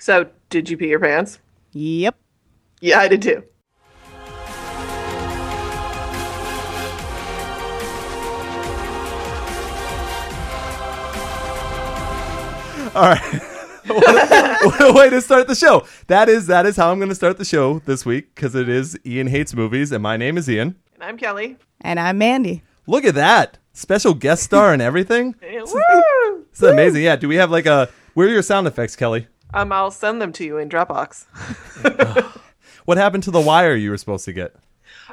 So, did you pee your pants? Yep. Yeah, I did too. All right. what a way to start the show. That is that is how I'm going to start the show this week because it is Ian hates movies and my name is Ian. And I'm Kelly. And I'm Mandy. Look at that special guest star and everything. Yeah, Woo! It's amazing. Yeah. Do we have like a where are your sound effects, Kelly? Um, I'll send them to you in Dropbox. What happened to the wire you were supposed to get?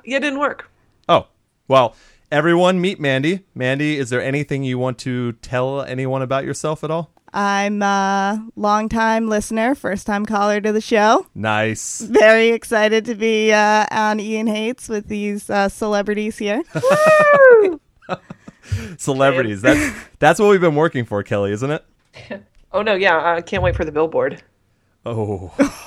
yeah, it didn't work. Oh, well, everyone meet Mandy. Mandy, is there anything you want to tell anyone about yourself at all? I'm a longtime listener, first time caller to the show. Nice. Very excited to be uh, on Ian Hates with these uh, celebrities here. Celebrities. That's that's what we've been working for, Kelly, isn't it? Oh no, yeah, I can't wait for the billboard. Oh.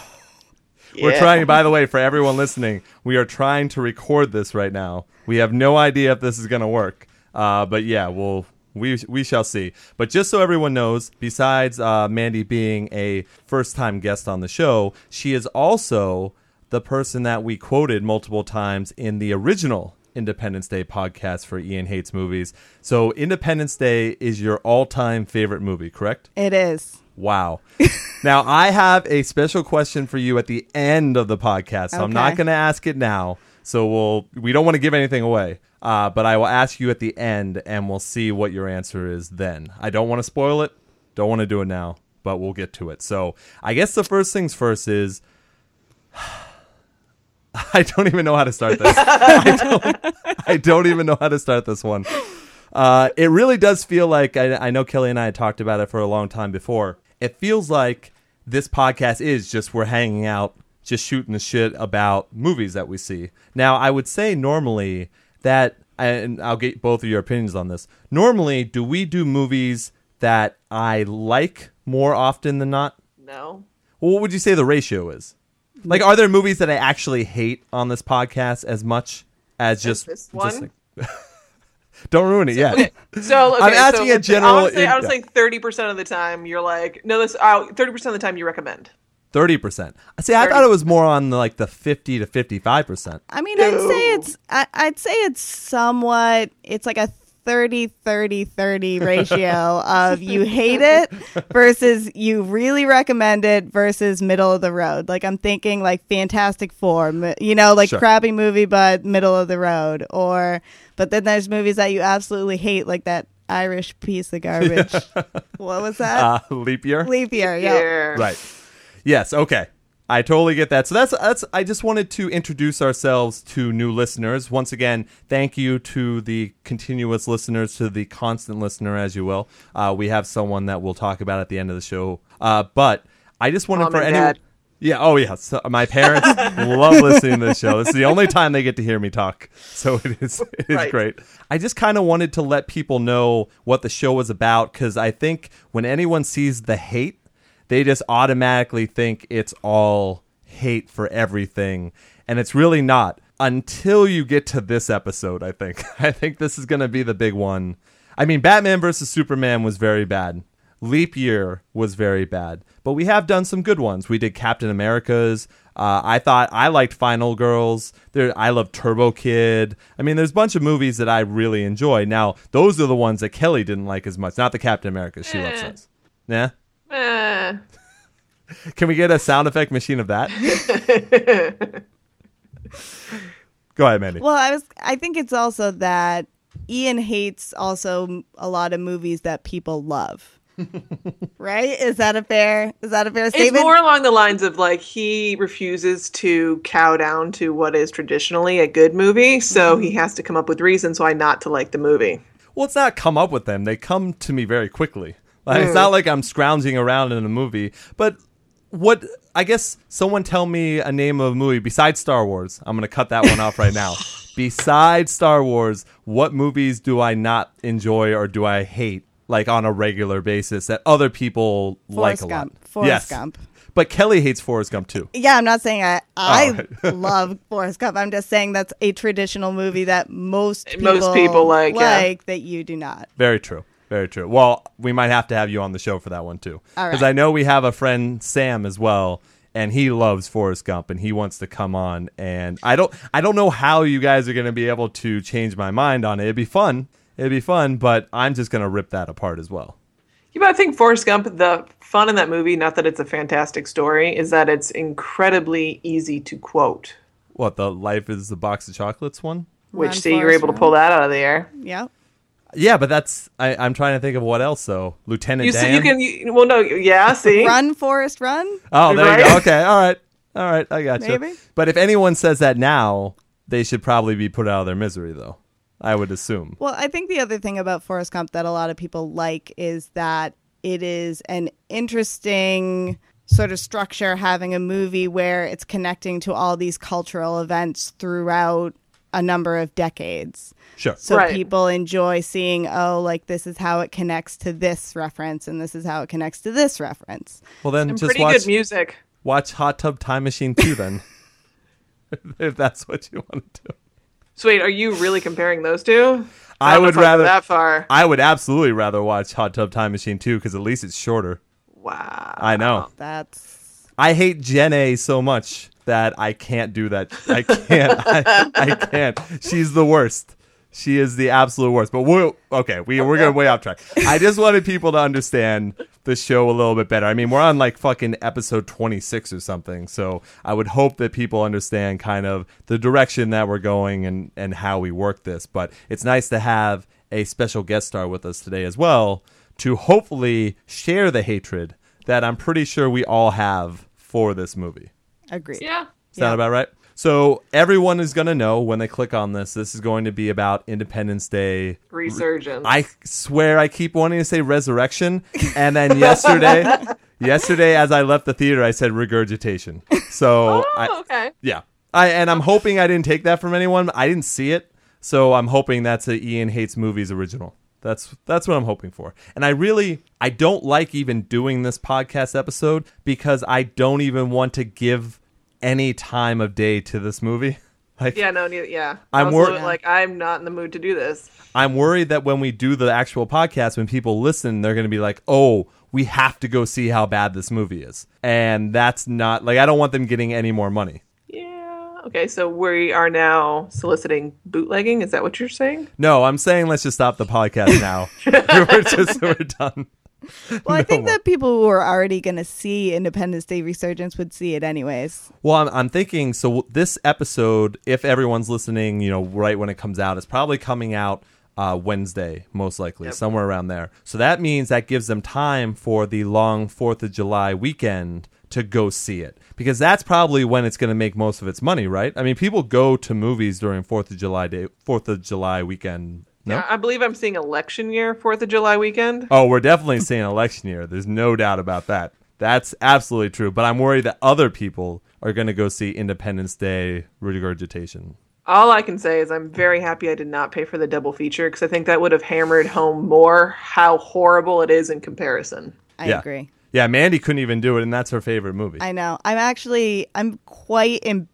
We're Yeah. trying, by the way, for everyone listening, we are trying to record this right now. We have no idea if this is going to work. Uh, but yeah, we'll, we, we shall see. But just so everyone knows, besides uh, Mandy being a first time guest on the show, she is also the person that we quoted multiple times in the original Independence Day podcast for Ian Hates Movies. So Independence Day is your all time favorite movie, correct? It is. Wow. now, I have a special question for you at the end of the podcast. So I'm not going to ask it now. So we'll we don't want to give anything away. Uh, but I will ask you at the end and we'll see what your answer is then. I don't want to spoil it. Don't want to do it now, but we'll get to it. So, I guess the first things first is I don't even know how to start this. I, don't, I don't even know how to start this one. Uh, it really does feel like I, I know Kelly and I had talked about it for a long time before. It feels like this podcast is just we're hanging out, just shooting the shit about movies that we see. Now, I would say normally that, and I'll get both of your opinions on this. Normally, do we do movies that I like more often than not? No. Well, what would you say the ratio is? Like, are there movies that I actually hate on this podcast as much as just this just one? like- Don't ruin it yet. Okay, so okay, I'm asking so a general- I would say, I would yeah. say thirty percent of the time you're like, no, this. uh, Thirty percent of the time you recommend. Thirty percent. See, I 30. thought it was more on the, like the fifty to fifty-five percent. I mean, I'd say it's I, I'd say it's somewhat it's like a 30 30 30 ratio of you hate it versus you really recommend it versus middle of the road. Like I'm thinking like Fantastic Four, you know, like Sure. crappy movie but middle of the road or but then there's movies that you absolutely hate like that Irish piece of garbage. what was that? Uh, leap year. Leap year. Yeah. Yeah. Right. Yes. Okay. I totally get that. So that's that's. I just wanted to introduce ourselves to new listeners. Once again, thank you to the continuous listeners, to the constant listener, as you will. Uh, we have someone that we'll talk about at the end of the show. Uh, but I just wanted Mom for anyone. Yeah. Oh, yeah. So my parents love listening to this show. This is the only time they get to hear me talk, so it is it is Right. great. I just kind of wanted to let people know what the show was about because I think when anyone sees the hate, they just automatically think it's all hate for everything, and it's really not. Until you get to this episode, I think. I think this is going to be the big one. I mean, Batman versus Superman was very bad. Leap Year was very bad, but we have done some good ones. We did Captain America's. Uh, I thought I liked Final Girls. There, I love Turbo Kid. I mean, there's a bunch of movies that I really enjoy. Now, those are the ones that Kelly didn't like as much. Not the Captain America. She loves Eh. those. Yeah. Eh. Can we get a sound effect machine of that? Go ahead, Mandy. Well, I was. I think it's also that Ian hates also a lot of movies that people love. right? Is that a fair? Is that a fair statement? It's more along the lines of like he refuses to cow down to what is traditionally a good movie, so Mm-hmm. he has to come up with reasons why not to like the movie. Well, it's not come up with them. They come to me very quickly. Like, It's not mm. like I'm scrounging around in a movie. But what I guess someone tell me a name of a movie besides Star Wars. I'm going to cut that one off right now. Besides Star Wars, what movies do I not enjoy or do I hate like on a regular basis that other people like a Gump. lot? Forrest yes. Gump. But Kelly hates Forrest Gump too. Yeah, I'm not saying I I right. love Forrest Gump. I'm just saying that's a traditional movie that most people Most people like, yeah. like that you do not. Very true. Very true. Well, we might have to have you on the show for that one too, because right. I know we have a friend Sam as well, and he loves Forrest Gump, and he wants to come on. And I don't, I don't know how you guys are going to be able to change my mind on it. It'd be fun. It'd be fun, but I'm just going to rip that apart as well. You know, I think Forrest Gump, the fun in that movie, not that it's a fantastic story, is that it's incredibly easy to quote. What the life is the box of chocolates one? Which, Run, see, you're Forrest, able to pull that out of the air. Yep. Yeah, but that's I, I'm trying to think of what else though. Lieutenant You, Dan. see, you can, you, well, no, yeah, see? Run, Forrest, run. Oh, there you go. Okay, all right, all right. I got you. But if anyone says that now, they should probably be put out of their misery, though. I would assume. Well, I think the other thing about Forrest Gump that a lot of people like is that it is an interesting sort of structure having a movie where it's connecting to all these cultural events throughout a number of decades. Sure. So Right. people enjoy seeing, oh, like this is how it connects to this reference and this is how it connects to this reference. Well, then And just pretty watch good music. watch Hot Tub Time Machine 2 then. if that's what you want to do. So wait, are you really comparing those two? I would I'd rather that far. I would absolutely rather watch Hot Tub Time Machine 2 because at least it's shorter. Wow. I know. That's I hate Jen A so much that I can't do that. I can't. I, I can't. She's the worst. She is the absolute worst. But we're okay. We we're going way off track. I just wanted people to understand the show a little bit better. I mean, we're on like fucking episode twenty six or something. So I would hope that people understand kind of the direction that we're going and and how we work this. But it's nice to have a special guest star with us today as well to hopefully share the hatred that I'm pretty sure we all have for this movie. agreed. Yeah. Sound Yeah. about right? So everyone is going to know when they click on this. This is going to be about Independence Day. Resurgence. I swear I keep wanting to say resurrection, and then yesterday, yesterday as I left the theater, I said regurgitation. So oh, I, okay. yeah, I and I'm hoping I didn't take that from anyone. I didn't see it, so I'm hoping that's a Ian hates movies original. That's that's what I'm hoping for. And I really I don't like even doing this podcast episode because I don't even want to give any time of day to this movie. Like Yeah, no, yeah. I'm I was wor- like I'm not in the mood to do this. I'm worried that when we do the actual podcast, when people listen, they're going to be like, "Oh, we have to go see how bad this movie is," and that's not like I don't want them getting any more money. Yeah. Okay, so we are now soliciting bootlegging. Is that what you're saying? No, I'm saying let's just stop the podcast now. we're just we're done. Well, I think more. that people who are already going to see Independence Day Resurgence would see it anyways. Well, I'm, I'm thinking so. This episode, if everyone's listening, you know, right when it comes out, it's probably coming out uh, Wednesday, most likely, Yep. somewhere around there. So that means that gives them time for the long Fourth of July weekend to go see it because that's probably when it's going to make most of its money, right? I mean, people go to movies during Fourth of July day, Fourth of July weekend. No. Yeah, I believe I'm seeing election year, Fourth of July weekend. Oh, we're definitely seeing election year. There's no doubt about that. That's absolutely true. But I'm worried that other people are going to go see Independence Day regurgitation. All I can say is I'm very happy I did not pay for the double feature because I think that would have hammered home more how horrible it is in comparison. I Yeah. agree. Yeah, Mandy couldn't even do it, and that's her favorite movie. I know. I'm actually I'm quite embarrassed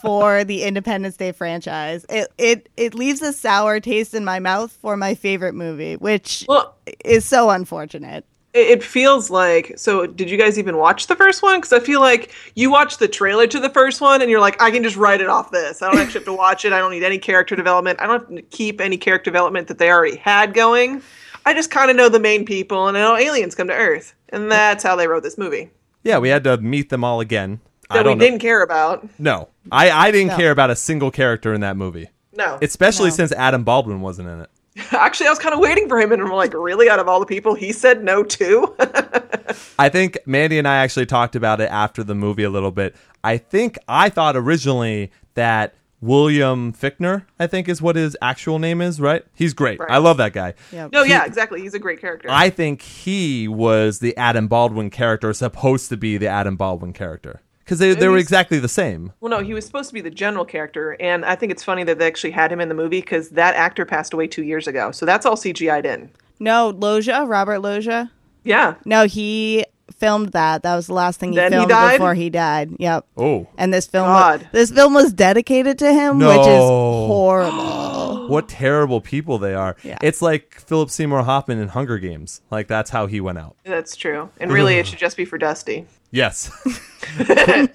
for the Independence Day franchise. It it it leaves a sour taste in my mouth for my favorite movie, which Well, is so unfortunate. it, it feels like. So, did you guys even watch the first one? Because I feel like you watched the trailer to the first one and you're like, I can just write it off this. I don't actually have to watch it. I don't need any character development. I don't have to keep any character development that they already had going. I just kind of know the main people and I know aliens come to Earth. And that's how they wrote this movie. yeah, we had to meet them all again. I That we know. didn't care about. No, I, I didn't No. care about a single character in that movie, No. especially No. since Adam Baldwin wasn't in it. Actually, I was kind of waiting for him, and I'm like, really? Out of all the people, he said no too. I think Mandy and I actually talked about it after the movie a little bit. I think I thought originally that William Fichtner, I think is what his actual name is, right? He's great. Right. I love that guy. Yep. no, He- yeah, exactly. He's a great character. I think he was the Adam Baldwin character, supposed to be the Adam Baldwin character. Because they, they were exactly the same. well, no, he was supposed to be the general character, and I think it's funny that they actually had him in the movie because that actor passed away two years ago, so that's all CGI'd in. No, Loggia, Robert Loggia. Yeah, No, he filmed that. That was the last thing he Then he filmed died? before he died. Yep. Oh. And this film, God. this film was dedicated to him, which is horrible. what terrible people they are. Yeah. It's like Philip Seymour Hoffman in Hunger Games. Like that's how he went out. That's true. And really, it should just be for Dusty. Yes.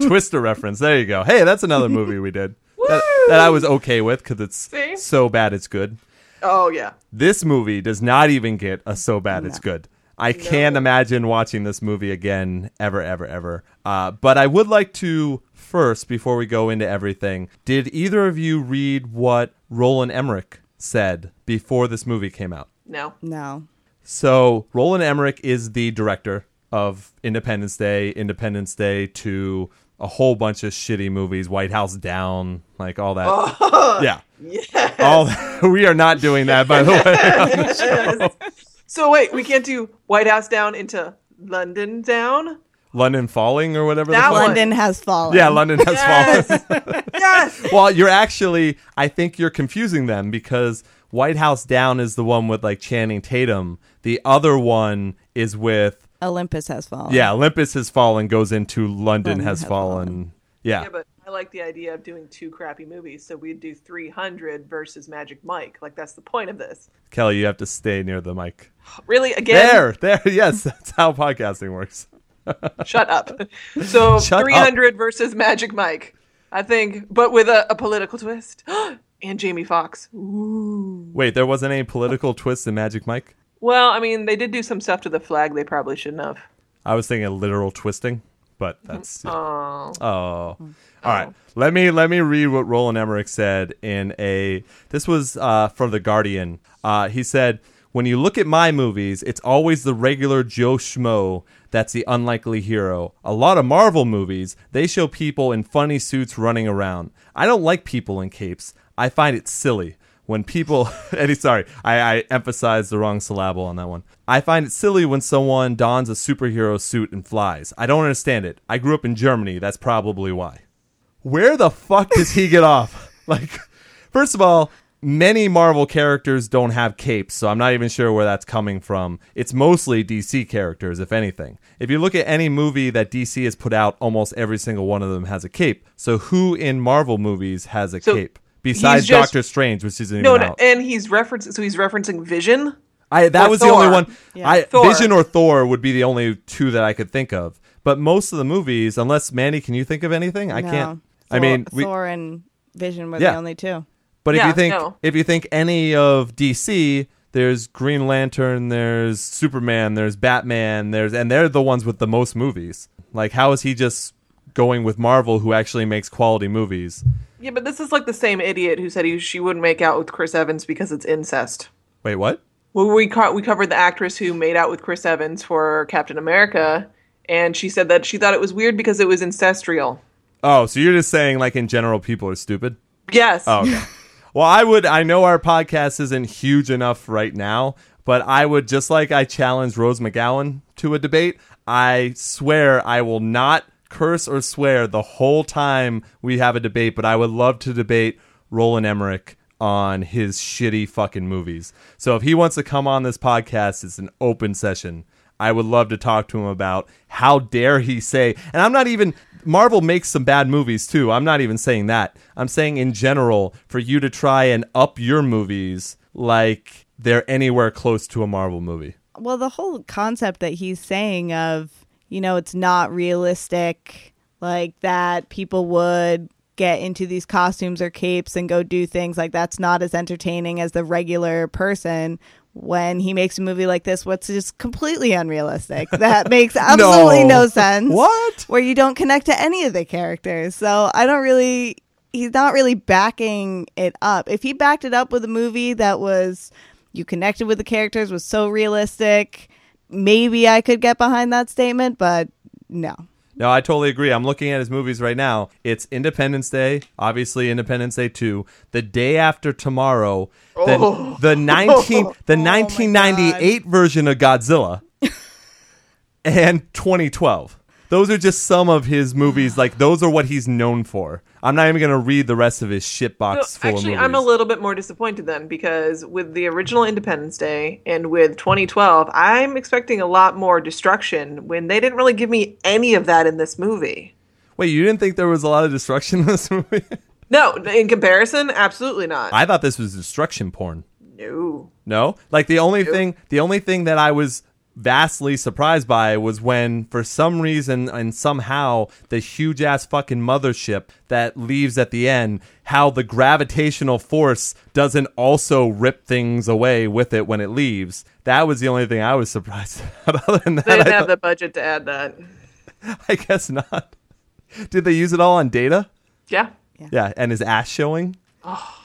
Twister reference. There you go. Hey, that's another movie we did. That, that I was okay with because it's See? so bad it's good. Oh yeah. This movie does not even get a so bad it's good. I can't imagine watching this movie again ever, ever, ever. Uh, but I would like to first, before we go into everything, did either of you read what Roland Emmerich said before this movie came out? No. No. So Roland Emmerich is the director of Independence Day, Independence Day to a whole bunch of shitty movies, White House Down, like all that. Oh, yeah. Yeah. All we are not doing that by the way. So wait, we can't do White House down into London down. London Falling or whatever That fuck. one. London has fallen. Yeah, London has Yes. fallen. Yes. well, you're actually I think you're confusing them because White House Down is the one with like Channing Tatum. The other one is with Olympus has fallen. yeah, Olympus has fallen goes into London, London has, has fallen. fallen. Yeah. Yeah, but I like the idea of doing two crappy movies. So we'd do 300 versus Magic Mike. Like that's the point of this. Kelly, you have to stay near the mic. Really? Again? There, there. Yes, that's how podcasting works. Shut up. So Shut up. 300 versus Magic Mike. I think, but with a, a political twist. and Jamie Foxx. Wait, there wasn't any political twist in Magic Mike? Well, I mean, they did do some stuff to the flag they probably shouldn't have. I was thinking a literal twisting, but that's Oh. Oh. All right. Let me let me read what Roland Emmerich said in a this was uh for the Guardian. Uh he said, "When you look at my movies, it's always the regular Joe Schmo that's the unlikely hero. A lot of Marvel movies, they show people in funny suits running around. I don't like people in capes. I find it silly." When people, Eddie, sorry, I, I emphasized the wrong syllable on that one. I find it silly when someone dons a superhero suit and flies. I don't understand it. I grew up in Germany. That's probably why. Where the fuck does he get off? Like, first of all, many Marvel characters don't have capes, so I'm not even sure where that's coming from. It's mostly DC characters, if anything. If you look at any movie that DC has put out, almost every single one of them has a cape. So who in Marvel movies has a So cape? Besides he's just- Doctor Strange, which isn't No, even no, out. and he's referencing, so he's referencing Vision. I that Or was the only one. Yeah. I Thor. Vision or Thor would be the only two that I could think of. But most of the movies, unless Manny, can you think of anything? I No. can't. I mean, we, Thor and Vision were Yeah. the only two. but if Yeah, you think no. if you think any of DC, there's Green Lantern, there's Superman, there's Batman, there's and they're the ones with the most movies. Like, how is he just going with Marvel, who actually makes quality movies? Yeah, but this is like the same idiot who said he, she wouldn't make out with Chris Evans because it's incest. Wait, what? Well, we co- we covered the actress who made out with Chris Evans for Captain America, and she said that she thought it was weird because it was ancestral. Oh, so you're just saying like in general, people are stupid? Yes. Oh, okay. well, I would. I know our podcast isn't huge enough right now, but I would just like I challenged Rose McGowan to a debate. I swear I will not curse or swear the whole time we have a debate, but I would love to debate Roland Emmerich on his shitty fucking movies. So if he wants to come on this podcast, it's an open session. I would love to talk to him about how dare he say, and I'm not even Marvel makes some bad movies too. I'm not even saying that. I'm saying in general for you to try and up your movies like they're anywhere close to a Marvel movie. Well, the whole concept that he's saying of, you know, it's not realistic, like that people would get into these costumes or capes and go do things. Like that's not as entertaining as the regular person. When he makes a movie like this what's just completely unrealistic. That makes absolutely no, sense. What? where you don't connect to any of the characters. So i don't really he's not really backing it up. If he backed it up with a movie that was you connected with the characters was so realistic maybe i could get behind that statement but no No, I totally agree. I'm looking at his movies right now. It's Independence Day, obviously Independence Day 2, The Day After Tomorrow, the, oh. the 19 the 1998 version of Godzilla, and 2012. Those are just some of his movies. Like those are what he's known for. I'm not even going to read the rest of his shitbox So, full actually, of movies. I'm a little bit more disappointed then because with the original Independence Day and with 2012, I'm expecting a lot more destruction when they didn't really give me any of that in this movie. Wait, you didn't think there was a lot of destruction in this movie? No, in comparison, absolutely not. I thought this was destruction porn. no. No, like the only thing, the only thing that I was vastly surprised by was when, for some reason and somehow, the huge ass fucking mothership that leaves at the end, how the gravitational force doesn't also rip things away with it when it leaves. That was the only thing I was surprised about. Other than that, They didn't I, have thought- the budget to add that. I guess not. Did they use it all on data? Yeah. Yeah, and his ass showing. Oh.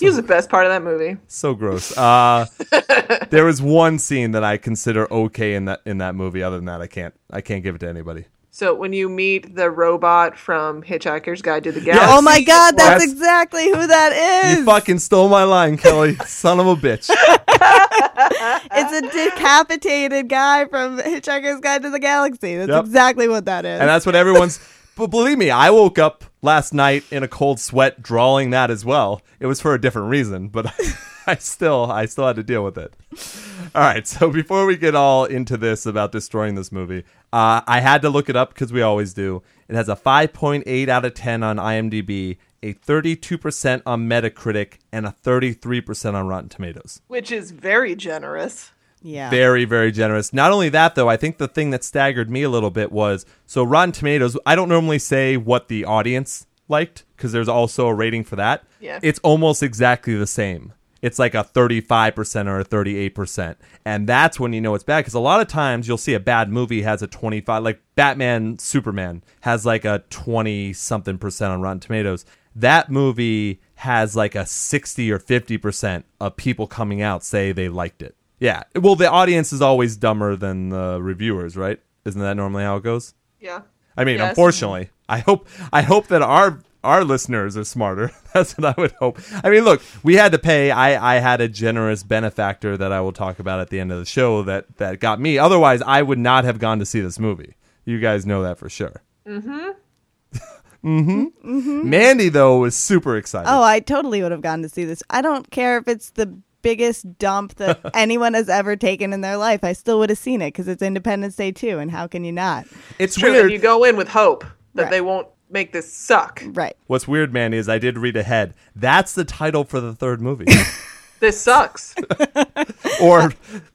He was the best part of that movie. So gross. Uh, there was one scene that I consider okay in that in that movie. Other than that, I can't I can't give it to anybody. So when you meet the robot from Hitchhiker's Guide to the Galaxy, Oh my god, that's Yes. exactly who that is. You fucking stole my line, Kelly. Son of a bitch. it's a decapitated guy from Hitchhiker's Guide to the Galaxy. That's Yep. exactly what that is. And that's what everyone's. But believe me, I woke up last night in a cold sweat drawing that as well. It was for a different reason, but I still I still had to deal with it. All right, so before we get all into this about destroying this movie, uh, I had to look it up because we always do. It has a 5.8 out of 10 on IMDb, a 32% on Metacritic, and a 33% on Rotten Tomatoes. which is very generous. Yeah. Very, very generous. Not only that, though, I think the thing that staggered me a little bit was so Rotten Tomatoes. I don't normally say what the audience liked because there's also a rating for that. Yeah. It's almost exactly the same. It's like a 35% or a 38%. And that's when you know it's bad because a lot of times you'll see a bad movie has a 25, like Batman Superman has like a 20 something percent on Rotten Tomatoes. That movie has like a 60 or 50% of people coming out say they liked it. Yeah. Well, the audience is always dumber than the reviewers, right? Isn't that normally how it goes? Yeah. I mean, Yes. unfortunately, I hope I hope that our our listeners are smarter. That's what I would hope. I mean, look, we had to pay. I I had a generous benefactor that I will talk about at the end of the show that that got me. Otherwise, I would not have gone to see this movie. You guys know that for sure. Mm-hmm. mm-hmm. Mandy though was super excited. Oh, I totally would have gone to see this. I don't care if it's the biggest dump that anyone has ever taken in their life. I still would have seen it because it's Independence Day too, and how can you not? it's True, weird. and you go in with hope that Right. they won't make this suck. Right. What's weird, man, is I did read ahead. That's the title for the third movie. This sucks. or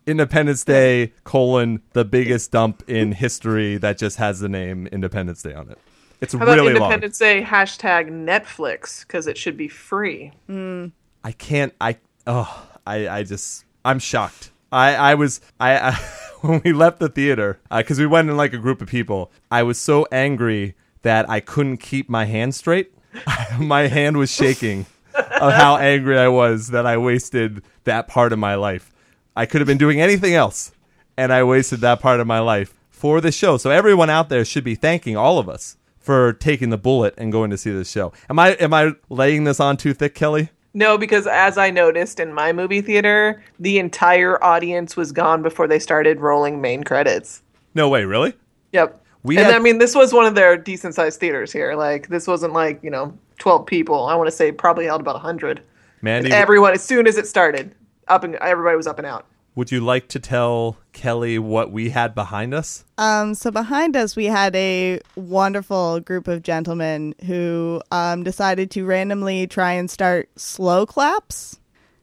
Independence Day colon the biggest dump in history that just has the name Independence Day on it. It's How about really long. Independence Day hashtag Netflix because it should be free. Hmm. I can't. I oh. I I just I'm shocked. I I was I, I when we left the theater uh, because we went in like a group of people. I was so angry that I couldn't keep my hand straight. my hand was shaking of how angry I was that I wasted that part of my life. I could have been doing anything else, and I wasted that part of my life for this show. So everyone out there should be thanking all of us for taking the bullet and going to see this show. Am I am I laying this on too thick, Kelly? No, because as I noticed in my movie theater, the entire audience was gone before they started rolling main credits. No way, really? Yep. We and had- I mean, this was one of their decent sized theaters here. Like, this wasn't like, you know, 12 people. I want to say probably held about 100. Mandy, Everyone, as soon as it started, up and everybody was up and out. Would you like to tell Kelly what we had behind us? Um, so behind us, we had a wonderful group of gentlemen who um, decided to randomly try and start slow claps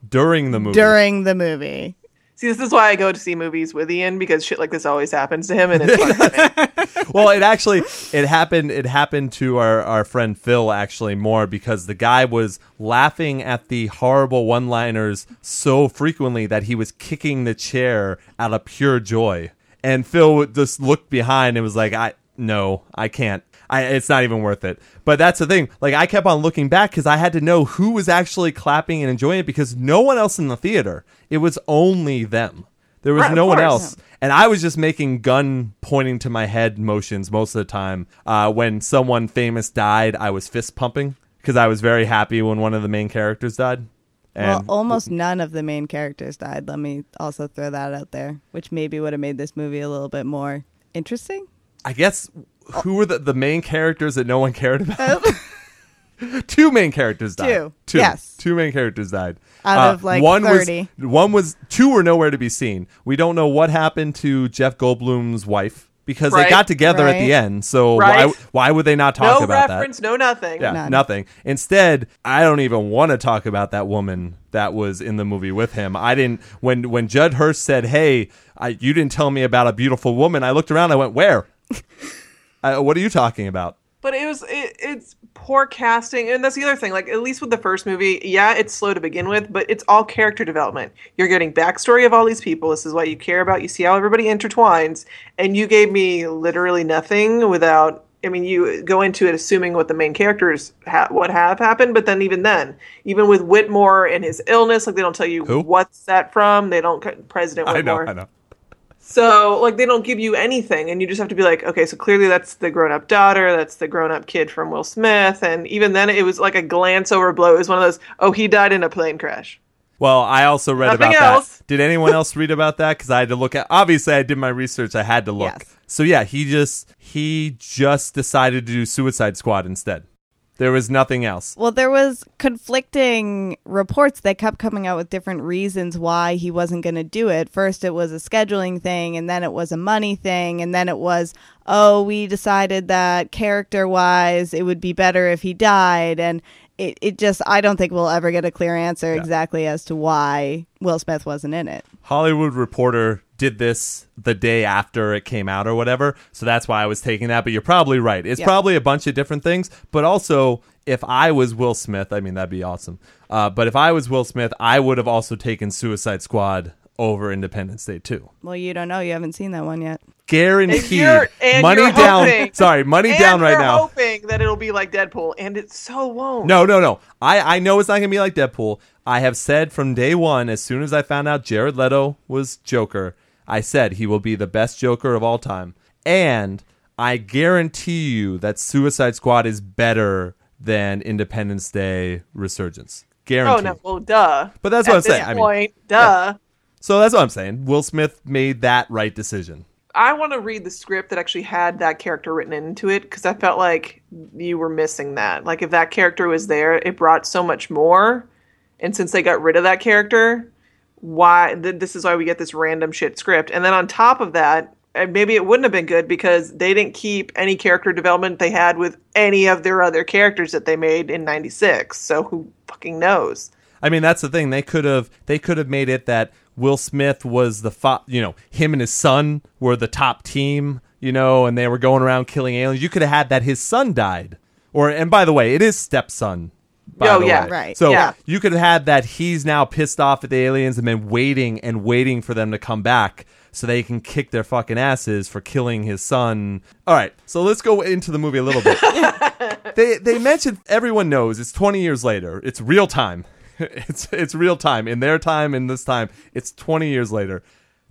During the movie. during the movie. See, this is why I go to see movies with Ian because shit like this always happens to him, and it's fun well, it actually it happened it happened to our, our friend Phil actually more because the guy was laughing at the horrible one-liners so frequently that he was kicking the chair out of pure joy. And Phil would just looked behind and was like, "I no, I can't. I, it's not even worth it." But that's the thing. Like I kept on looking back because I had to know who was actually clapping and enjoying it because no one else in the theater. It was only them. There was Right, no one else and I was just making gun pointing to my head motions most of the time. Uh, when someone famous died, I was fist pumping because I was very happy when one of the main characters died. Well, And almost none of the main characters died. Let me also throw that out there, which maybe would have made this movie a little bit more interesting. I guess who were the, the main characters that no one cared about? Um, two main characters died. Two. Two. Yes. Two main characters died. Out uh, of, like, one 30. was one was two were nowhere to be seen. We don't know what happened to Jeff Goldblum's wife because they got together at the end. So Right. why why would they not talk no about that? reference, no nothing. Yeah, None. nothing. Instead, I don't even want to talk about that woman that was in the movie with him. I didn't when when Judd Hirsch said, "Hey, I, you didn't tell me about a beautiful woman." I looked around. I went, "Where? uh, what are you talking about?" But it was it, it's poor casting, and that's the other thing. Like at least with the first movie, yeah, it's slow to begin with, but it's all character development. You're getting backstory of all these people. This is what you care about. You see how everybody intertwines, and you gave me literally nothing without. I mean, you go into it assuming what the main characters ha- what have happened, but then even then, even with Whitmore and his illness, like they don't tell you Who? what's that from. They don't President I know, Whitmore. I know. So, like, they don't give you anything, and you just have to be like, okay, so clearly that's the grown up daughter, that's the grown up kid from Will Smith, and even then it was like a glance over blow. It was one of those, oh, he died in a plane crash. Well, I also read Nothing about else. that. Did anyone else read about that? Because I had to look at. Obviously, I did my research. I had to look. Yes. So yeah, he just he just decided to do Suicide Squad instead. There was nothing else. Well, there was conflicting reports that kept coming out with different reasons why he wasn't going to do it. First, it was a scheduling thing, and then it was a money thing, and then it was, oh, we decided that character wise, it would be better if he died, and it, it just, I don't think we'll ever get a clear answer exactly as to why Will Smith wasn't in it. Hollywood Reporter did this the day after it came out or whatever. So that's why I was taking that. But you're probably right. It's Yeah. probably a bunch of different things. But also, if I was Will Smith, I mean, that'd be awesome. Uh, but if I was Will Smith, I would have also taken Suicide Squad over Independence Day too. Well, you don't know. You haven't seen that one yet. Guaranteed. And and money down. hoping- Sorry, money and down right you're now. hoping that it'll be like Deadpool, and it so won't. No, no, no. I, I know it's not going to be like Deadpool. I have said from day one, as soon as I found out Jared Leto was Joker, I said he will be the best Joker of all time. And I guarantee you that Suicide Squad is better than Independence Day Resurgence. Guarantee. Oh, Guaranteed. no. Well, duh. But that's At what I'm saying. I mean, point, duh. So that's what I'm saying. Will Smith made that right decision. I want to read the script that actually had that character written into it because I felt like you were missing that. Like if that character was there, it brought so much more. And since they got rid of that character, why? Th- this is why we get this random shit script. And then on top of that, uh, maybe it wouldn't have been good because they didn't keep any character development they had with any of their other characters that they made in '96. So who fucking knows? I mean, that's the thing. They could have they could have made it that Will Smith was the fa- you know him and his son were the top team, you know, and they were going around killing aliens. You could have had that his son died, or and by the way, it is stepson. By Oh, the yeah. way. Right. So Yeah. you could have had that he's now pissed off at the aliens and been waiting and waiting for them to come back so they can kick their fucking asses for killing his son. All right, so let's go into the movie a little bit. they they mentioned everyone knows it's 20 years later. It's real time. It's it's real time in their time in this time. It's 20 years later.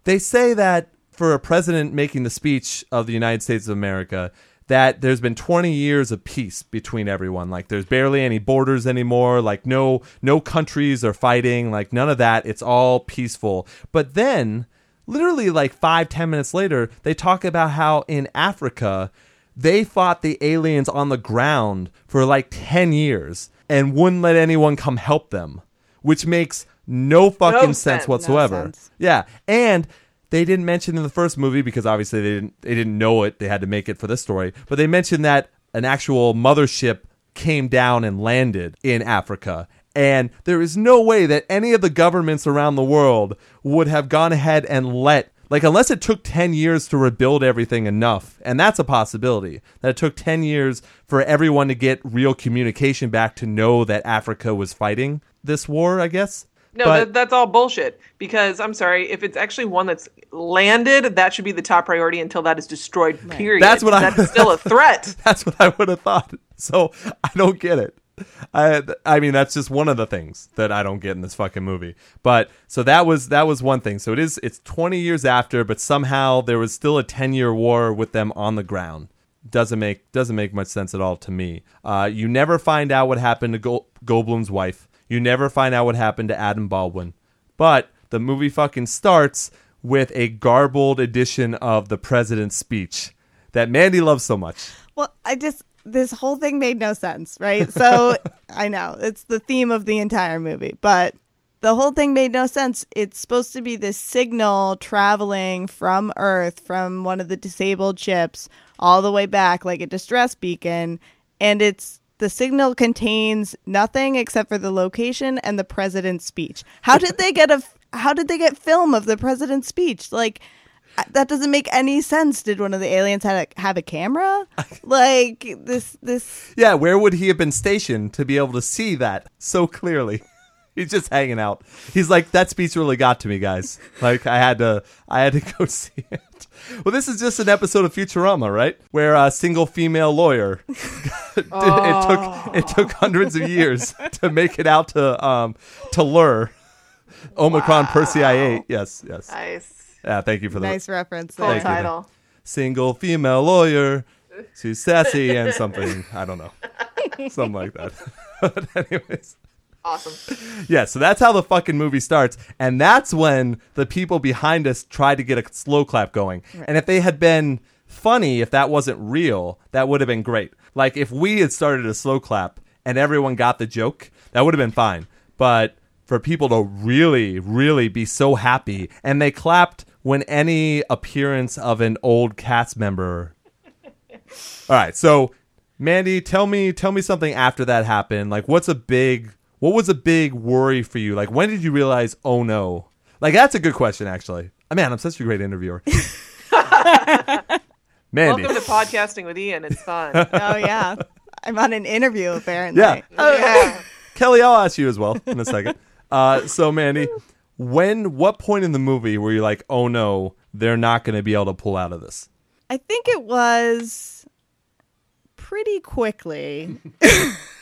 They say that for a president making the speech of the United States of America that there's been 20 years of peace between everyone like there's barely any borders anymore like no no countries are fighting like none of that it's all peaceful but then literally like five ten minutes later they talk about how in africa they fought the aliens on the ground for like 10 years and wouldn't let anyone come help them, which makes no fucking No sense sense. No whatsoever. sense. Yeah, and they didn't mention in the first movie because obviously they didn't they didn't know it. They had to make it for this story, but they mentioned that an actual mothership came down and landed in Africa. And there is no way that any of the governments around the world would have gone ahead and let like unless it took 10 years to rebuild everything enough and that's a possibility that it took 10 years for everyone to get real communication back to know that africa was fighting this war i guess No, But- that, that's all bullshit. Because I'm sorry, if it's actually one that's landed, that should be the top priority until that is destroyed. Period. That's what I- That's still a threat. that's what i would have thought so i don't get it I, I mean that's just one of the things that I don't get in this fucking movie. But so that was that was one thing. So it is it's 20 years after, but somehow there was still a 10 year war with them on the ground. Doesn't make doesn't make much sense at all to me. Uh, you never find out what happened to Go- Goldblum's wife. You never find out what happened to Adam Baldwin. But the movie fucking starts with a garbled edition of the president's speech that Mandy loves so much. Well, I just this whole thing made no sense, right? So I know it's the theme of the entire movie, but the whole thing made no sense. It's supposed to be this signal traveling from Earth from one of the disabled ships all the way back like a distress beacon and it's the signal contains nothing except for the location and the president's speech. How did they get a how did they get film of the president's speech? Like that doesn't make any sense. Did one of the aliens have a, have a camera? Like this this Yeah, where would he have been stationed to be able to see that so clearly? He's just hanging out. He's like, that speech really got to me, guys. Like, I had to, I had to go see it. Well, this is just an episode of Futurama, right? Where a single female lawyer. it took it took hundreds of years to make it out to um to lure Omicron Persei eight. Yes, yes. Nice. Yeah, thank you for that. nice reference Full. Thank you. title. single female lawyer. She's sassy and something. I don't know. Something like that. but anyways. Awesome. Yeah, so that's how the fucking movie starts. And that's when the people behind us tried to get a slow clap going. And if they had been funny, if that wasn't real, that would have been great. Like if we had started a slow clap and everyone got the joke, that would have been fine. But for people to really, really be so happy, and they clapped when any appearance of an old cast member. All right, so Mandy, tell me, tell me something after that happened. Like, what's a big, what was a big worry for you? Like, when did you realize, oh no? Like, that's a good question, actually. Oh, man, I'm such a great interviewer. Mandy, Welcome to podcasting with Ian. It's fun. Oh yeah. I'm on an interview apparently. yeah, yeah. Kelly, I'll ask you as well in a second. Uh, so, Mandy, when, what point in the movie were you like, oh no, they're not going to be able to pull out of this? I think it was pretty quickly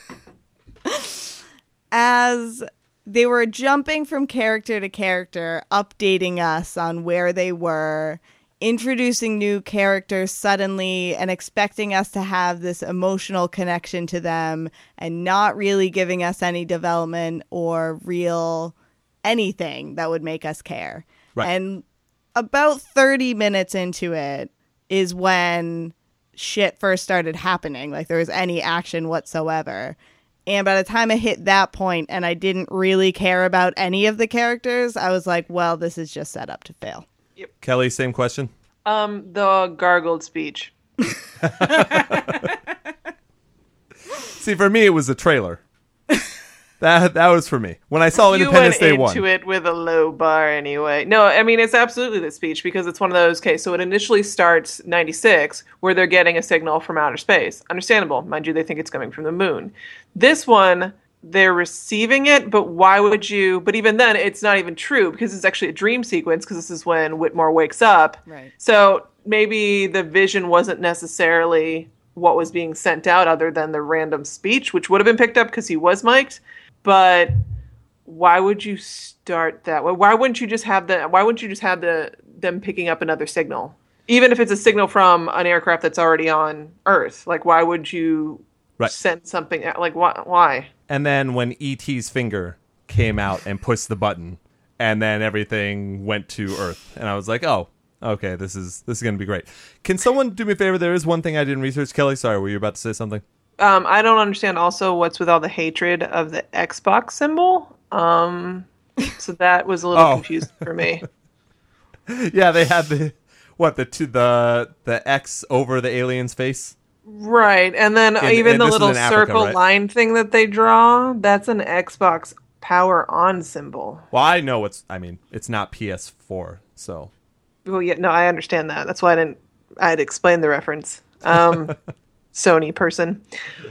as they were jumping from character to character, updating us on where they were, introducing new characters suddenly and expecting us to have this emotional connection to them and not really giving us any development or real anything that would make us care. Right. And about 30 minutes into it is when shit first started happening. Like there was any action whatsoever. And by the time I hit that point and I didn't really care about any of the characters, I was like, well, this is just set up to fail. Kelly, same question. Um, the gargled speech. See, for me, it was the trailer. That that was for me. When I saw you Independence went Day into one, it with a low bar anyway. No, I mean it's absolutely the speech because it's one of those. Okay, so it initially starts '96 where they're getting a signal from outer space. Understandable, mind you, they think it's coming from the moon. This one, they're receiving it, but why would you? But even then, it's not even true because it's actually a dream sequence because this is when Whitmore wakes up. Right. So maybe the vision wasn't necessarily what was being sent out, other than the random speech, which would have been picked up because he was mic'd. But why would you start that way? Why wouldn't you just have the? Why wouldn't you just have the them picking up another signal, even if it's a signal from an aircraft that's already on Earth? Like, why would you Right. send something? out- Like, why? Why? and then when ET's finger came out and pushed the button, and then everything went to Earth, and I was like, oh. Okay, this is this is gonna be great. Can someone do me a favor? There is one thing I didn't research. Kelly, sorry, were you about to say something? Um, I don't understand. Also, what's with all the hatred of the Xbox symbol? Um, so that was a little Oh. confusing for me. yeah, they had the what the two the the X over the alien's face. Right, and then And- even and the little Africa, circle right? line thing that they draw, that's an Xbox power on symbol. Well, I know it's. I mean, it's not PS4, so Well, yeah, no, I understand that. That's why I didn't. I had explained the reference. Um, Sony person.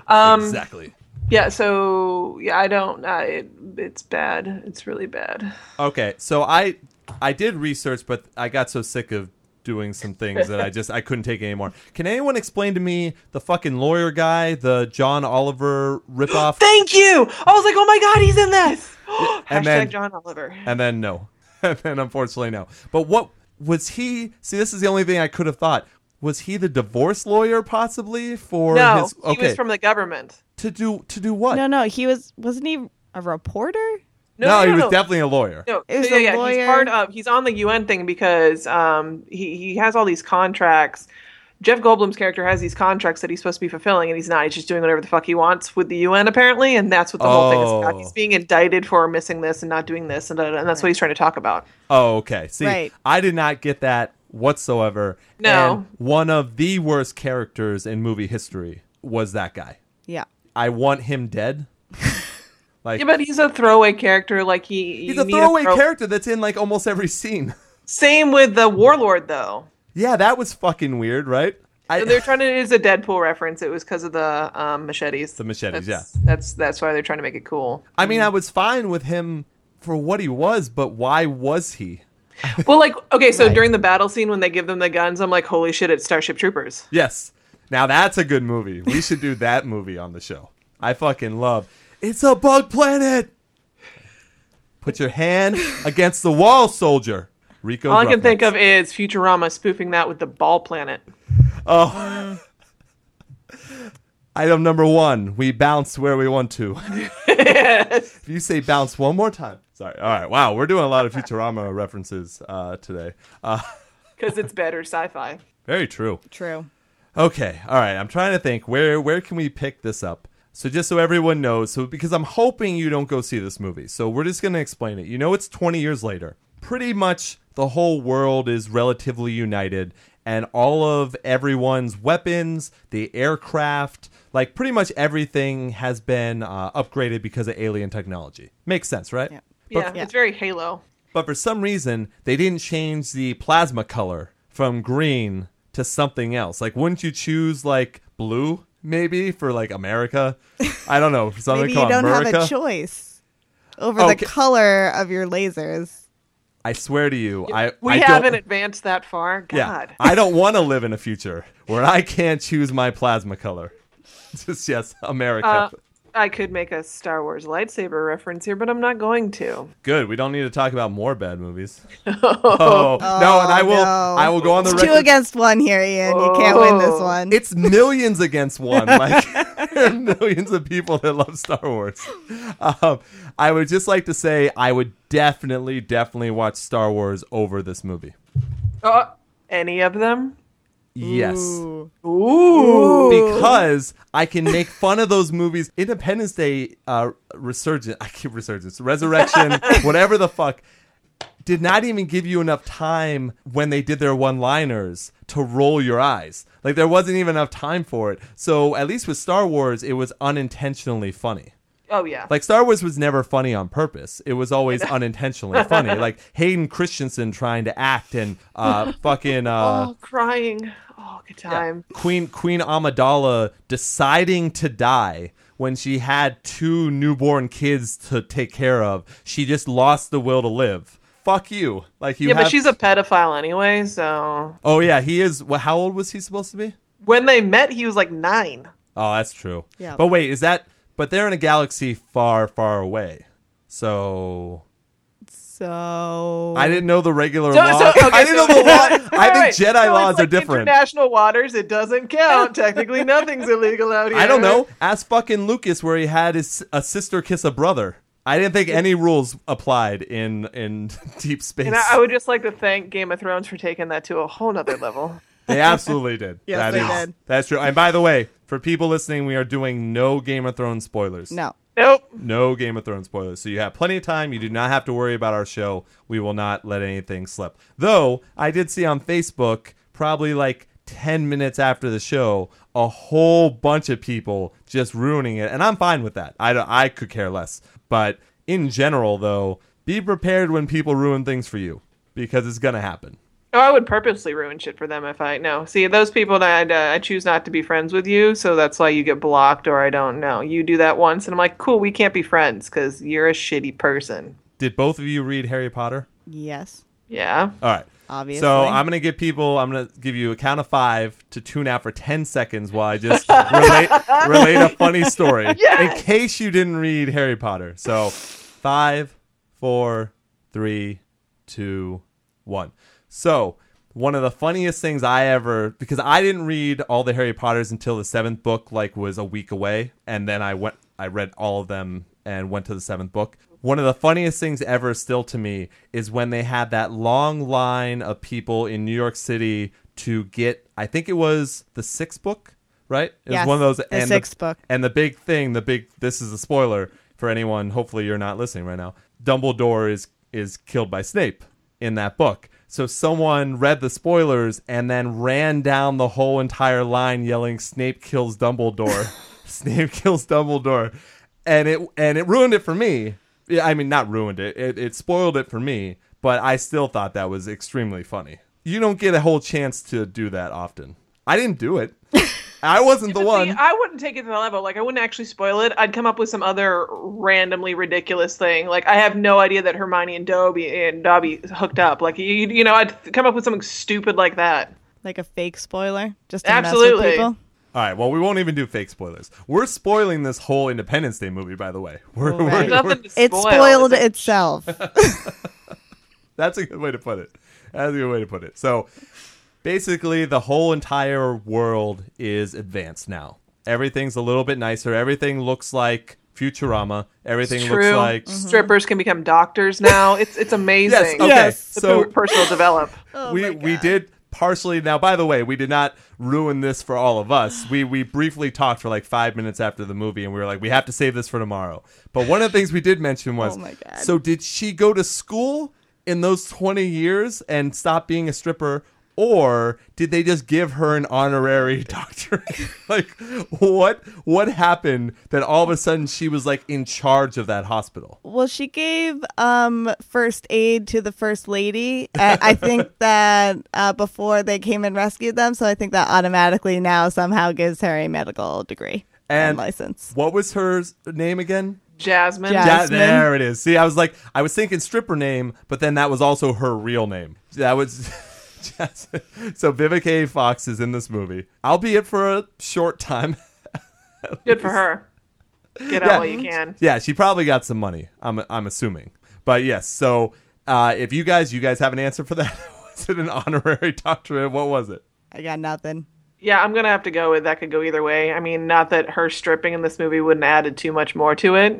Um, exactly. Yeah, so yeah, I don't. I, it, it's bad. It's really bad. Okay, so I I did research, but I got so sick of doing some things that I just I couldn't take anymore. Can anyone explain to me the fucking lawyer guy, the John Oliver ripoff? Thank you. I was like, oh my god, he's in this. Hashtag and then- John Oliver. and then no, and then unfortunately no. But what was he? See, this is the only thing I could have thought. Was he the divorce lawyer possibly for No, his? he was from the government. to do to do what? No, no, he was wasn't he a reporter? No, he no, was no. definitely a lawyer. No, It was yeah, a yeah, he's part of. He's on the UN thing because um, he he has all these contracts Jeff Goldblum's character has these contracts that he's supposed to be fulfilling, and he's not. He's just doing whatever the fuck he wants with the UN, apparently, and that's what the whole thing is about. Oh. He's being indicted for missing this and not doing this, and, da- da- and that's what he's trying to talk about. Oh, okay. See, Right. I did not get that whatsoever. No. And one of the worst characters in movie history was that guy. Yeah. I want him dead. like Yeah, but he's a throwaway character. Like he, he's a throwaway throw- character that's in like almost every scene. Same with the warlord, though. yeah, that was fucking weird, right? I, They're trying to. It is a Deadpool reference. It was because of the um, machetes. The machetes, That's- That's that's why they're trying to make it cool. I mean, I was fine with him for what he was, but why was he? Well, like okay, so Right. during the battle scene when they give them the guns, I'm like, holy shit, it's Starship Troopers. Yes. Now that's a good movie. We should do that movie on the show. I fucking love. It's a bug planet. Put your hand against the wall, soldier. Rico. All I can think of is Futurama spoofing that with the Ball Planet. Oh. Item number one, we bounce where we want to. if you say bounce one more time. Sorry. All right. Wow. We're doing a lot of Futurama references uh, today. Uh, Because it's better sci-fi. very true. True. Okay. All right. I'm trying to think where where can we pick this up? So just so everyone knows, so because I'm hoping you don't go see this movie. So we're just going to explain it. You know it's 20 years later. Pretty much the whole world is relatively united and all of everyone's weapons, the aircraft, like pretty much everything has been uh, upgraded because of alien technology. Makes sense, right? Yeah. Yeah, Yeah. it's very Halo. But for some reason, they didn't change the plasma color from green to something else. Like, wouldn't you choose like blue, maybe for like America? I don't know, for something Maybe you don't America. have a choice over Okay. the color of your lasers. I swear to you, I We I haven't Don't, advanced that far. God. yeah, I don't want to live in a future where I can't choose my plasma color. Just yes, America. Uh, I could make a Star Wars lightsaber reference here, but I'm not going to. Good. We don't need to talk about more bad movies. oh, no, and I will. no. I will go on the It's record. two against one here, Ian. You can't win this Oh. one. It's millions against one. Like there are millions of people that love Star Wars. Um, I would just like to say I would definitely, definitely watch Star Wars over this movie. Uh, any of them? Yes. Ooh. Ooh. Because I can make fun of those movies. Independence Day, uh, Resurgence, I keep Resurgence, Resurrection, whatever the fuck, did not even give you enough time when they did their one liners to roll your eyes. Like, there wasn't even enough time for it. So, at least with Star Wars, it was unintentionally funny. Oh yeah. Like Star Wars was never funny on purpose. It was always unintentionally funny. Like Hayden Christensen trying to act and uh fucking uh oh, crying. Good time. Queen Queen Amidala deciding to die when she had two newborn kids to take care of. She just lost the will to live. Fuck you. Like you Yeah, have but she's a pedophile anyway. So Oh yeah, he is well, how old was he supposed to be? when they met, he was like nine. Oh, that's true. Yeah. But wait, is that but they're in a galaxy far, far away. So So I didn't know the regular So, law. so okay, I didn't so- know the law. I think wait, Jedi so it's laws are different. International waters, it doesn't count. Technically, nothing's illegal out here. I don't know. Ask fucking Lucas where he had his a sister kiss a brother. I didn't think any rules applied in in deep space. And I, I would just like to thank Game of Thrones for taking that to a whole nother level. They absolutely did. Yes, That they is- did. That's true. And by the way, for people listening, we are doing no Game of Thrones spoilers. no. Nope. No Game of Thrones spoilers. So you have plenty of time. You do not have to worry about our show. We will not let anything slip. Though I did see on Facebook, probably like 10 minutes after the show, a whole bunch of people just ruining it. And I'm fine with that. I, don't- I could care less. But in general, though, be prepared when people ruin things for you because it's going to happen. Oh, I would purposely ruin shit for them if I no. See, those people that uh, I choose not to be friends with you, so that's why you get blocked or I don't know. You do that once, and I'm like, cool, we can't be friends because you're a shitty person. Did both of you read Harry Potter? Yes. Yeah. All right. Obviously. So I'm gonna give people. I'm gonna give you a count of five to tune out for ten seconds while I just relate relate a funny story Yes! in case you didn't read Harry Potter. So five, four, three, two, one. So one of the funniest things I ever because I didn't read all the Harry Potters until the seventh book like was a week away, and then I went I read all of them and went to the seventh book. One of the funniest things ever still to me is when they had that long line of people in New York City to get. I think it was the sixth book, right? It Yes, was one of those. the and sixth book. And the big thing, the big. This is a spoiler for anyone. Hopefully, you're not listening right now. Dumbledore is is killed by Snape in that book. So someone read the spoilers and then ran down the whole entire line yelling Snape kills Dumbledore. Snape kills Dumbledore. And it and it ruined it for me. Yeah, I mean not ruined it. It it spoiled it for me, but I still thought that was extremely funny. You don't get a whole chance to do that often. I didn't do it. I wasn't the one. see, I wouldn't take it to the level. Like, I wouldn't actually spoil it. I'd come up with some other randomly ridiculous thing. Like, I have no idea that Hermione and Dobby and Dobby hooked up. Like, you, you know, I'd come up with something stupid like that. Like a fake spoiler, just to Absolutely. mess with people. All right, well, we won't even do fake spoilers. We're spoiling this whole Independence Day movie, by the way. We're, Right. we're- There's nothing to It spoiled It's like- itself. That's a good way to put it. That's a good way to put it. So basically, the whole entire world is advanced now. Everything's a little bit nicer. Everything looks like Futurama. Everything It's looks true. like. Mm-hmm. Strippers can become doctors now. It's it's amazing. Yes, okay. Yes. The So personal develop. Oh we we did partially now by the way we did not ruin this for all of us we we briefly talked for like five minutes after the movie and we were like we have to save this for tomorrow but one of the things we did mention was Oh my God. so did she go to school in those 20 years and stop being a stripper or did they just give her an honorary doctorate like what what happened that all of a sudden she was like in charge of that hospital Well, she gave um, first aid to the first lady. and I think that uh, before they came and rescued them, so I think that automatically now somehow gives her a medical degree and, And- license. what was her name again Jasmine. Jas- Yeah, Jasmine. there it is. See, I was like, I was thinking stripper name, but then that was also her real name. That was. Jasmine. so Vivica A. Fox is in this movie, I'll be albeit for a short time. Good for her. Get out Yeah. while you can. yeah, she probably got some money. I'm I'm assuming, but yes. So uh, if you guys you guys have an answer for that, was it an honorary doctorate? What was it? I got nothing. Yeah, I'm gonna have to go with that. Could go either way. I mean, not that her stripping in this movie wouldn't have added too much more to it,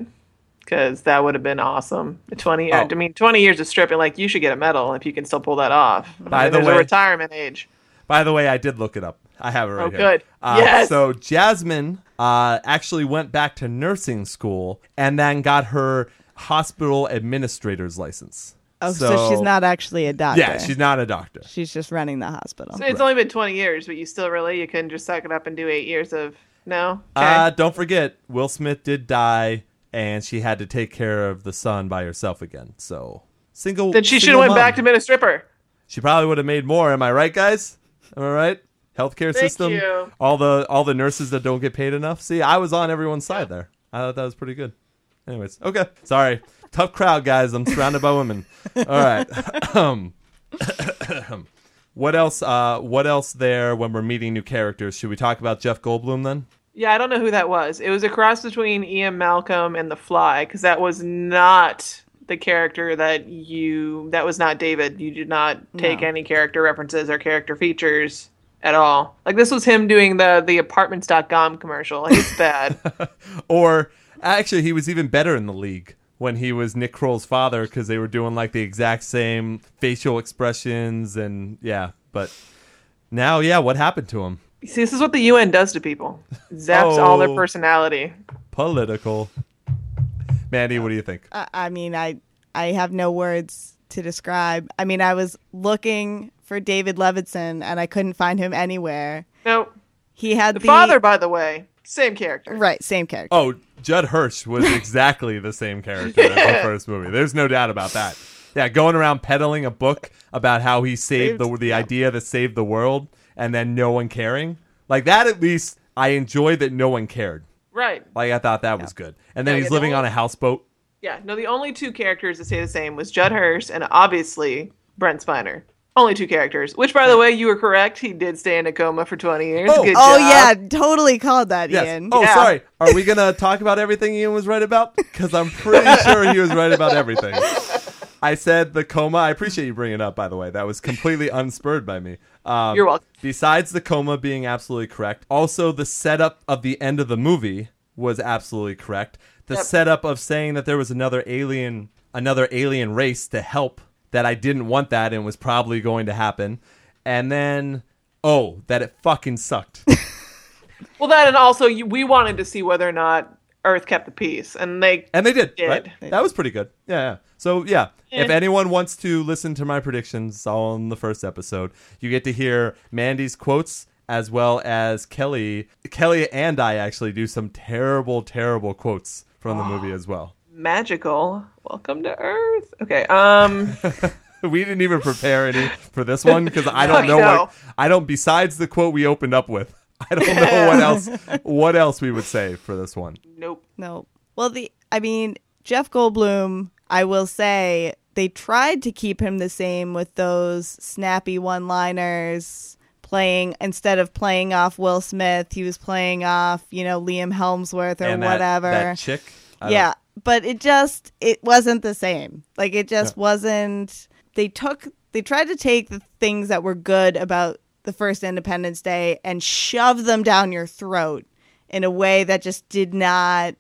because that would have been awesome. Twenty, Oh. I mean, twenty years of stripping, like you should get a medal if you can still pull that off. By I mean, the there's way- a retirement age. By the way, I did look it up. I have it right Oh, here. good. Uh, Yes. So Jasmine uh, actually went back to nursing school and then got her hospital administrator's license. Oh, so, she's not actually a doctor. Yeah, she's not a doctor. She's just running the hospital. So it's only been twenty years, but you still really you couldn't just suck it up and do eight years of no. Okay. Uh, don't forget, Will Smith did die, and she had to take care of the son by herself again. So single. then she should have went mom. back to being a stripper. She probably would have made more. Am I right, guys? Am I right? Healthcare system. Thank system. you. All the all the nurses that don't get paid enough. See, I was on everyone's side there. I thought that was pretty good. Anyways, okay. Sorry, tough crowd, guys. I'm surrounded by women. All right. um, what else? Uh, what else there when we're meeting new characters? Should we talk about Jeff Goldblum then? Yeah, I don't know who that was. It was a cross between Ian Malcolm and The Fly because that was not the character that you. That was not David. You did not take No. any character references or character features at all. Like this was him doing the the apartments.com commercial. Like it's bad. Or actually, he was even better in the league when he was Nick Kroll's father because they were doing like the exact same facial expressions and yeah. But now, yeah, what happened to him? See, this is what the UN does to people. Zaps all their Oh. personality. Political. Mandy, what do you think? I, I mean, I I have no words to describe. I mean, I was looking for David Levinson and I couldn't find him anywhere. No, He had the the, father, by the way, same character. right, same character. Oh, Judd Hirsch was exactly the same character as the first movie. There's no doubt about that. Yeah, going around peddling a book about how he saved the Saved- the idea that saved the world, and then no one caring. Like that, at least I enjoyed that no one cared. Right. Like I thought that was good. And then Yeah, he's yeah, living the on a houseboat. Yeah, no, the only two characters that stay the same was Judd Hirsch and obviously Brent Spiner. Only two characters. Which, by the way, you were correct. He did stay in a coma for 20 years. Oh. Good Oh yeah, totally called that, Yes. Ian. Oh, Yeah. sorry. Are we gonna talk about everything Ian was right about? Because I'm pretty sure he was right about everything. I said the coma. I appreciate you bringing it up. By the way, that was completely unspurred by me. Um, You're welcome. Besides the coma being absolutely correct, also the setup of the end of the movie was absolutely correct. The Yep. setup of saying that there was another alien, another alien race to help that I didn't want that and was probably going to happen, and then Oh, that it fucking sucked. Well, that and also you, we wanted to see whether or not Earth kept the peace, and they And they did, Did. right? That was pretty good. Yeah, yeah. So yeah, if anyone wants to listen to my predictions on the first episode, you get to hear Mandy's quotes as well as Kelly. Kelly and I actually do some terrible, terrible quotes from the movie as well. magical. Welcome to Earth. Okay. Um. We didn't even prepare any for this one because I don't I know know. what I don't. Besides the quote we opened up with, I don't know what else. What else we would say for this one? Nope. Nope. Well, the I mean, Jeff Goldblum, I will say they tried to keep him the same with those snappy one-liners playing instead of playing off Will Smith, he was playing off, you know, Liam Helmsworth or and that, whatever. that chick. I don't- yeah, but it just it wasn't the same. Like it just wasn't they took they tried to take the things that were good about the first Independence Day and shove them down your throat in a way that just did not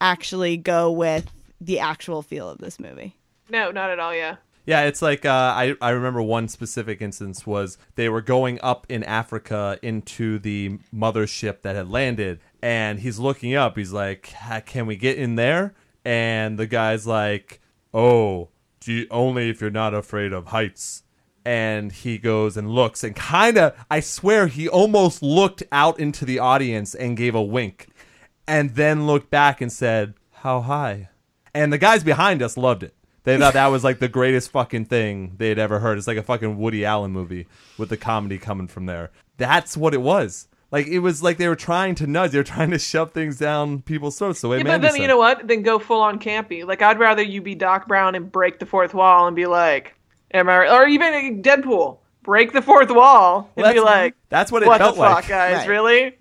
actually go with the actual feel of this movie. No, not at all. Yeah. Yeah, it's like uh, I I remember one specific instance was they were going up in Africa into the mothership that had landed, and he's looking up. He's like, "Can we get in there?" And the guy's like, "Oh, do you, only if you're not afraid of heights." And he goes and looks, and kind of, I swear, he almost looked out into the audience and gave a wink, and then looked back and said, "How high?" And the guys behind us loved it. They thought that was like the greatest fucking thing they had ever heard. It's like a fucking Woody Allen movie with the comedy coming from there. That's what it was. Like it was like they were trying to nudge. They were trying to shove things down people's throats. The way Yeah, but then said. you know what? Then go full on campy. Like I'd rather you be Doc Brown and break the fourth wall and be like, "Am I?" Or even Deadpool, break the fourth wall and Well, be like, that's what it "What felt the fuck, like." guys? Right. Really?"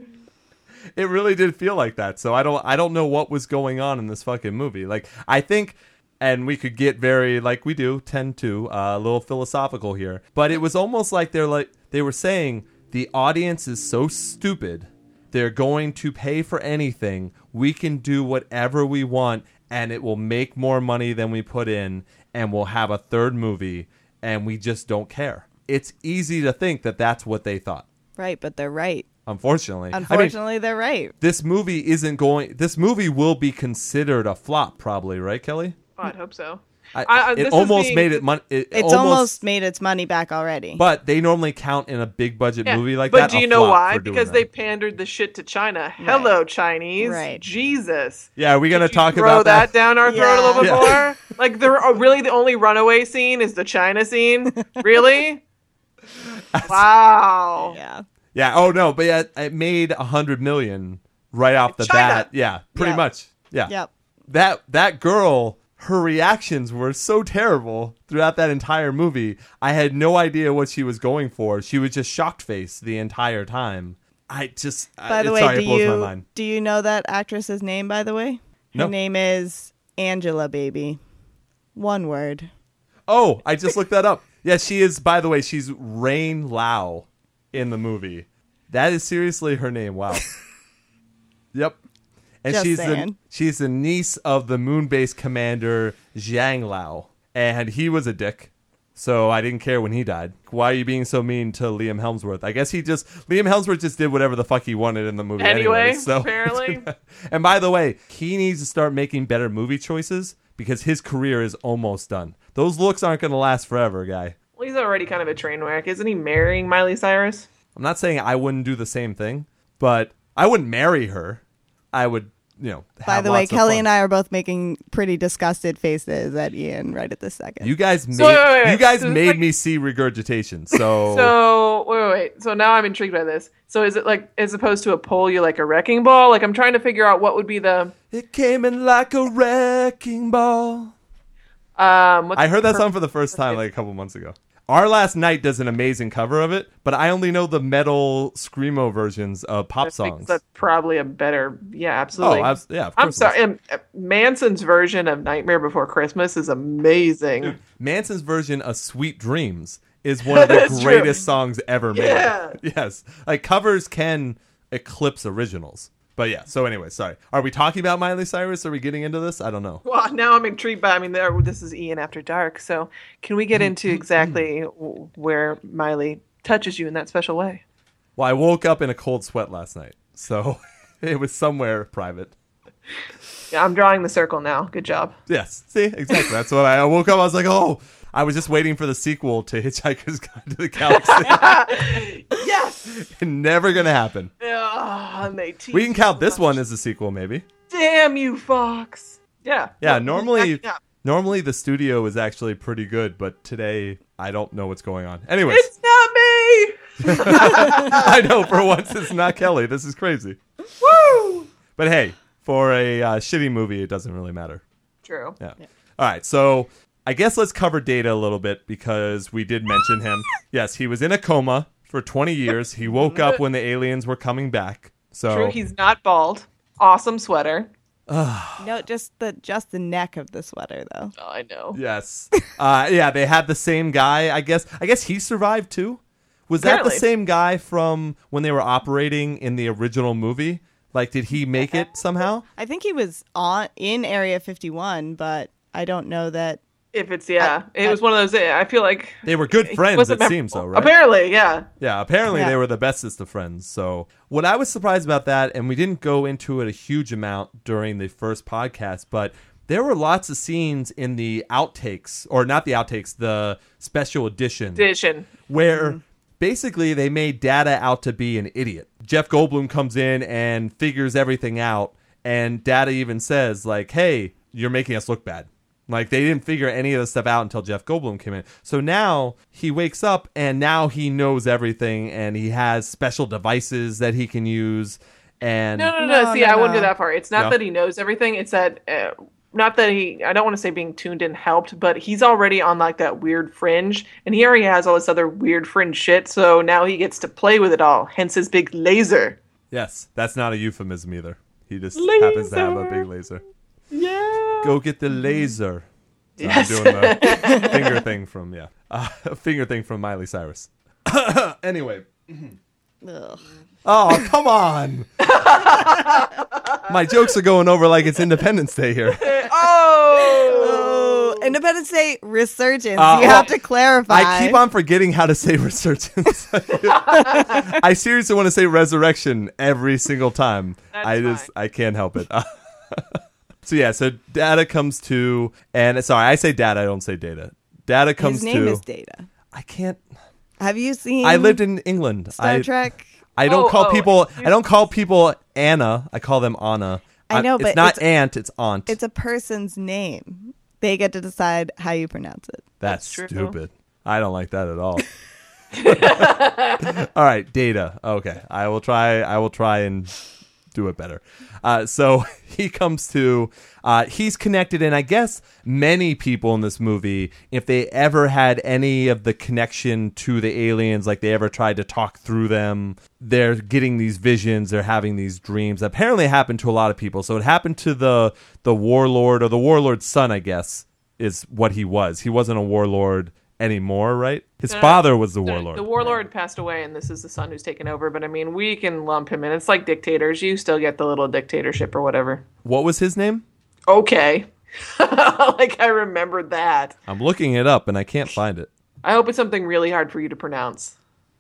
It really did feel like that. So I don't I don't know what was going on in this fucking movie. Like I think and we could get very like we do tend to uh, a little philosophical here. But it was almost like they're like they were saying the audience is so stupid. They're going to pay for anything. We can do whatever we want and it will make more money than we put in and we'll have a third movie and we just don't care. It's easy to think that that's what they thought. Right, but they're right. Unfortunately. I mean, Unfortunately, they're right. this movie isn't going. This movie will be considered a flop, probably, right, Kelly? Oh, I'd hope so. I, I- I- this it is almost being- made it. money. it It's almost, made its money back already. But they normally count in a big budget Yeah. movie like but that. But do you know why? Because that. they pandered the shit to China. Hello, Chinese. Right. Jesus. Yeah, are we gonna Did you talk throw about that, down our throat a little bit Yeah. more? Like the uh, really the only runaway scene is the China scene. Really? wow. yeah. Yeah. Oh no, but yeah, it made a hundred million right off the China. bat. Yeah, pretty Yep. much. Yeah. Yep. That that girl, her reactions were so terrible throughout that entire movie. I had no idea what she was going for. She was just shocked face the entire time. I just By the I, way, sorry, do it blows you my mind. do you know that actress's name? By the way, her No. name is Angelababy. One word. Oh, I just looked that up. Yeah, she is. By the way, she's Rain Lao in the movie. That is seriously her name. Wow. yep. And Just she's the, she's the niece of the moon base commander Jiang Lao, and he was a dick. So I didn't care when he died. Why are you being so mean to Liam Helmsworth? I guess he just Liam Helmsworth just did whatever the fuck he wanted in the movie anyway. Anyway, so apparently. and by the way, he needs to start making better movie choices because his career is almost done. Those looks aren't going to last forever, guy. Well, he's already kind of a train wreck. Isn't he marrying Miley Cyrus? I'm not saying I wouldn't do the same thing, but I wouldn't marry her. I would, you know. By have the way, of Kelly fun. and I are both making pretty disgusted faces at Ian right at this second. You guys made wait, wait, wait. you guys So made like- me see regurgitation. So, So wait, wait, wait. So now I'm intrigued by this. So is it like as opposed to a pole, you're like a wrecking ball? Like I'm trying to figure out what would be the it came in like a wrecking ball. um. I heard that song for the first time like a couple months ago. Our Last Night does an amazing cover of it, but I only know the metal screamo versions of pop I think songs. that's probably a better. Yeah, absolutely. Oh, abs- yeah, of I'm sorry. um, uh, Manson's version of Nightmare Before Christmas is amazing. Manson's version of Sweet Dreams is one of the That's true. greatest songs ever made. Yeah. Yes. Like covers can eclipse originals. But yeah, so anyway, sorry. Are we talking about Miley Cyrus? Are we getting into this? I don't know. Well, now I'm intrigued by. I mean, there, this is Ian After Dark. So can we get Mm-hmm. into exactly where Miley touches you in that special way? Well, I woke up in a cold sweat last night, so it was somewhere private. Yeah, I'm drawing the circle now. Good job. Yes, see, exactly. That's what I, I woke up. I was like, oh, I was just waiting for the sequel to Hitchhiker's Guide to the Galaxy. Yes. Never gonna happen. They We can count so this much. one as a sequel, maybe. Damn you, Fox. Yeah. Yeah, No, normally, normally the studio is actually pretty good, but today I don't know what's going on. Anyways, It's not me. I know for once it's not Kelly. This is crazy. Woo. But hey, for a uh, shitty movie, it doesn't really matter. True. Yeah. All right. So I guess let's cover Data a little bit because we did mention him. Yes, he was in a coma for 20 years. He woke up when the aliens were coming back. So True. He's not bald. Awesome sweater. No, just the just the neck of the sweater though. Oh, I know. yes, uh, yeah, they had the same guy. I guess. I guess he survived too. Was that the same guy from when they were operating in the original movie? Like, did he make it somehow? I think he was on in Area 51, but I don't know that. If it's yeah, it was one of those. Eh, I feel like They were good friends. wasn't It seems so, right? Apparently, yeah. Yeah, apparently Yeah. they were the bestest of friends. So, what I was surprised about that, and we didn't go into it a huge amount during the first podcast, but there were lots of scenes in the outtakes, or not the outtakes, the special edition, Edition. where mm-hmm. basically they made Data out to be an idiot. Jeff Goldblum comes in and figures everything out, and Data even says, like, hey, you're making us look bad. Like they didn't figure any of this stuff out until Jeff Goldblum came in. So now he wakes up and now he knows everything and he has special devices that he can use. And No, no, no. No, See, no, I wouldn't no. go that far. It's not No? that he knows everything. It's that uh, not that he. I don't want to say being tuned in helped, but he's already on like that weird fringe, and he already has all this other weird fringe shit. So now he gets to play with it all. Hence his big laser. yes, that's not a euphemism either. He just happens to have a big laser. Yeah. Go get the laser. So Yes. I'm doing the finger thing from yeah, uh, finger thing from Miley Cyrus. anyway, Ugh. oh come on, my jokes are going over like it's Independence Day here. Oh. Oh, Independence Day resurgence. Uh, you have to clarify. I keep on forgetting how to say resurgence. I seriously want to say resurrection every single time. That's I just fine. I can't help it. So yeah, so data comes to and sorry, I say data, I don't say data. Data comes to His name to is Data. I can't Have you seen? I lived in England. Star I, Trek. I don't Oh, call oh, people I don't call people Anna. I call them Anna. I know, it's but not it's- aunt, it's aunt. It's a person's name. They get to decide how you pronounce it. That's, That's true. stupid. I don't like that at all. all right, data. Okay, I will try. I will try and do it better. Uh, so he comes to. Uh, he's connected, and I guess many people in this movie, if they ever had any of the connection to the aliens, like they ever tried to talk through them, they're getting these visions. They're having these dreams. Apparently, it happened to a lot of people. So it happened to the the warlord or the warlord's son, I guess, is what he was. He wasn't a warlord anymore, right? His No, father was the The- warlord. The warlord passed away, and this is the son who's taken over. But I mean, we can lump him in. It's like dictators. You still get the little dictatorship or whatever. what was his name? Okay. like I remembered that. I'm looking it up and I can't find it. I hope it's something really hard for you to pronounce.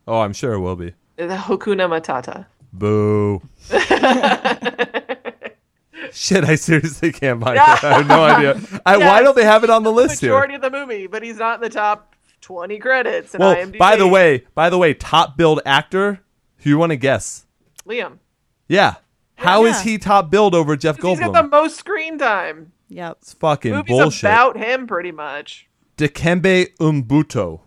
Oh, I'm sure it will be. The Hakuna Matata. Boo. Shit, I seriously can't find it. I have no idea. I, Why don't they have it on the list here? Majority of the movie, but he's not in the top twenty credits in Well, IMDb. by the way, by the way, top billed actor. Who you want to guess? Liam. Yeah. How is Yeah. he top billed over Jeff Goldblum? He's got the most screen time. Yep. it's fucking Movie's bullshit. about him, pretty much. Dikembe Umbutu.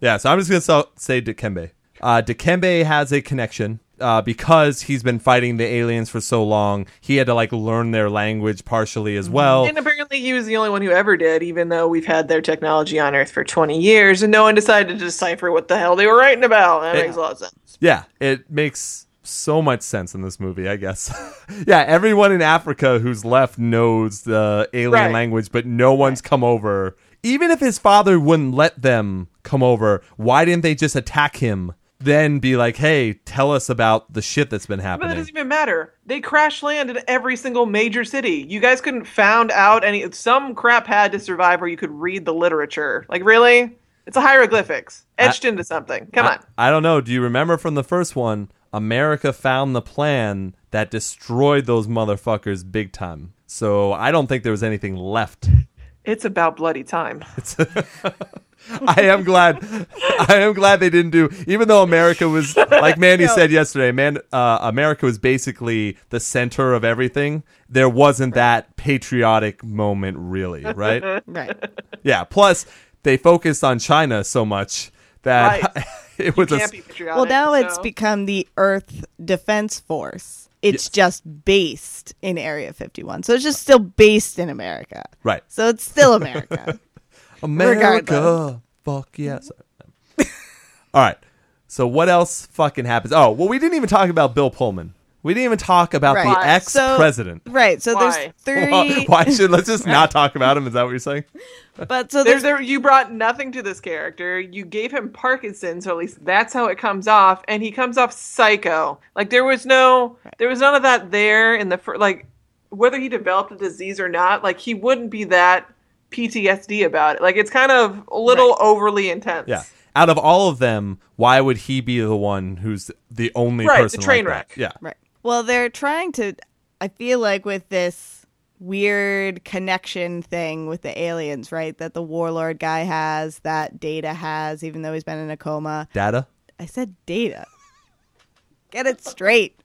Yeah, so I'm just gonna say Dikembe. Uh, Dikembe has a connection uh, because he's been fighting the aliens for so long. He had to like learn their language partially as well. And apparently, he was the only one who ever did, even though we've had their technology on Earth for 20 years, and no one decided to decipher what the hell they were writing about. That Yeah. makes a lot of sense. Yeah, it makes so much sense in this movie, I guess. yeah, everyone in Africa who's left knows the alien Right. language, but no one's come over. Even if his father wouldn't let them come over, why didn't they just attack him? Then be like, hey, tell us about the shit that's been happening. But that doesn't even matter. They crash land in every single major city. You guys couldn't found out any. Some crap had to survive where you could read the literature. Like, really? It's a hieroglyphics etched into something. Come I, on. I don't know. Do you remember from the first one? America found the plan that destroyed those motherfuckers big time. So I don't think there was anything left. It's about bloody time. I am glad. I am glad they didn't do. Even though America was, like Mandy said yesterday, man, uh, America was basically the center of everything. There wasn't that patriotic moment, really, right? Right. yeah. Plus, they focused on China so much that Right. it was a. Can't be patriotic. Well, now it's become the Earth Defense Force. It's Yes. just based in Area 51. So it's just still based in America. Right. So it's still America. America. Regardless. Fuck yes. All right. So what else fucking happens? Oh, well, we didn't even talk about Bill Pullman. We didn't even talk about Right. the Why? ex-president. right. So Why? there's three. Why should let's just not talk about him? Is that what you're saying? But so There's there's there you brought nothing to this character. You gave him Parkinson's, so at least that's how it comes off, and he comes off psycho. Like there was no, there was none of that there in the fir- like whether he developed a disease or not. Like he wouldn't be that PTSD about it. Like it's kind of a little Right. overly intense. Yeah. Out of all of them, why would he be the one who's the only person Right, the train like wreck. that? Yeah. Right. Well, they're trying to. I feel like with this weird connection thing with the aliens, right? That the warlord guy has, that Data has, even though he's been in a coma. Data. I said Data. Get it straight.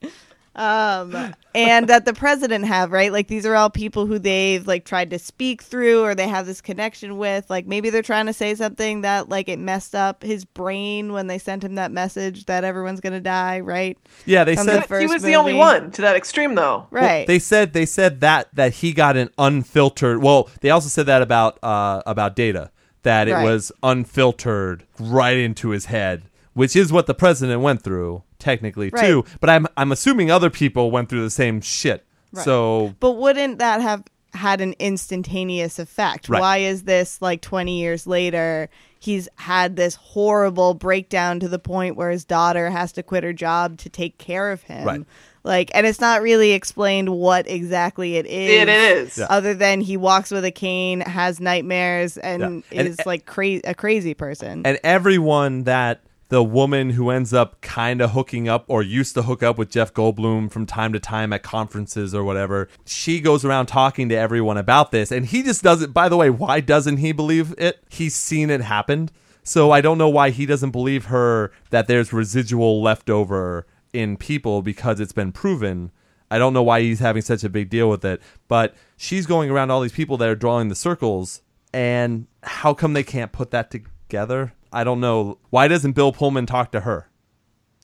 Um, and that the president have, right? Like these are all people who they've like tried to speak through or they have this connection with. Like maybe they're trying to say something that like it messed up his brain when they sent him that message that everyone's gonna die, right? Yeah, they From said the first he was the only one to that extreme, though. Well, Right. they said they said that that he got an unfiltered. Well, they also said that about uh, about data that it Right. was unfiltered right into his head, which is what the president went through technically Right. too. But I'm I'm assuming other people went through the same shit. Right. So But wouldn't that have had an instantaneous effect? Right. Why is this like 20 years later? He's had this horrible breakdown to the point where his daughter has to quit her job to take care of him. Right. Like, and it's not really explained what exactly it is. It is. Yeah. Other than he walks with a cane, has nightmares, and Yeah. And- is like cra- a crazy person. and everyone that the woman who ends up kind of hooking up or used to hook up with Jeff Goldblum from time to time at conferences or whatever, she goes around talking to everyone about this. And he just doesn't, by the way, why doesn't he believe it? He's seen it happen. So I don't know why he doesn't believe her that there's residual left over in people because it's been proven. I don't know why he's having such a big deal with it. But she's going around all these people that are drawing the circles. And how come they can't put that together? I don't know. Why doesn't Bill Pullman talk to her?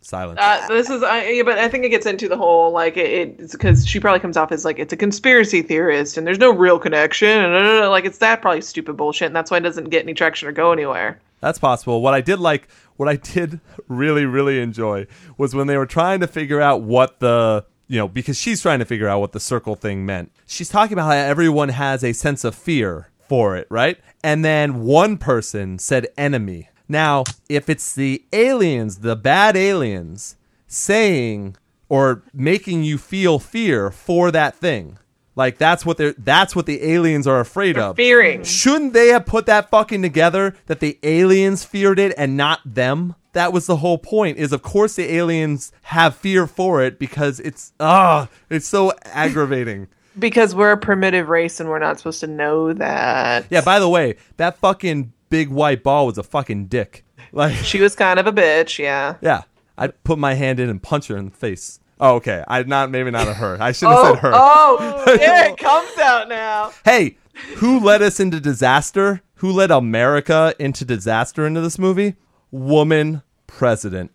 Silence. Uh, this is, I yeah, but I think it gets into the whole like it, it's because she probably comes off as like it's a conspiracy theorist and there's no real connection and uh, uh, uh, like it's that probably stupid bullshit and that's why it doesn't get any traction or go anywhere. That's possible. What I did like, what I did really, really enjoy was when they were trying to figure out what the, you know, because she's trying to figure out what the circle thing meant. She's talking about how everyone has a sense of fear for it, right? And then one person said enemy. Now, if it's the aliens, the bad aliens, saying or making you feel fear for that thing, like that's what they're that's what the aliens are afraid of. Fearing. Shouldn't they have put that fucking together that the aliens feared it and not them? That was the whole point. Is of course the aliens have fear for it because it's ah, it's so aggravating. Because we're a primitive race and we're not supposed to know that. Yeah, by the way, that fucking big white ball was a fucking dick. Like She was kind of a bitch, yeah. yeah, I'd put my hand in and punch her in the face. Oh, okay. I not maybe not a her. I shouldn't have Oh, said her. oh, yeah, it comes out now. Hey, who led us into disaster? Who led America into disaster into this movie? Woman president.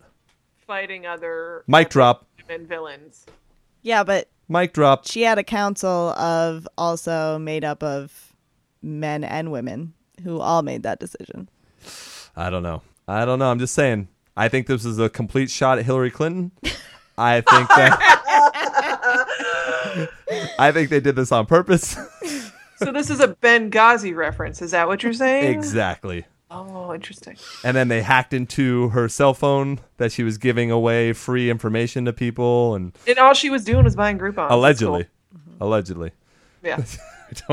Fighting other Mic drop. women villains. yeah, but Mic drop. she had a council of also made up of men and women who all made that decision. I don't know. I don't know. I'm just saying. I think this is a complete shot at Hillary Clinton. I think that. I think they did this on purpose. So this is a Benghazi reference. Is that what you're saying? exactly. Oh, interesting. And then they hacked into her cell phone that she was giving away free information to people and And all she was doing was buying Groupon. allegedly. Allegedly. Yeah.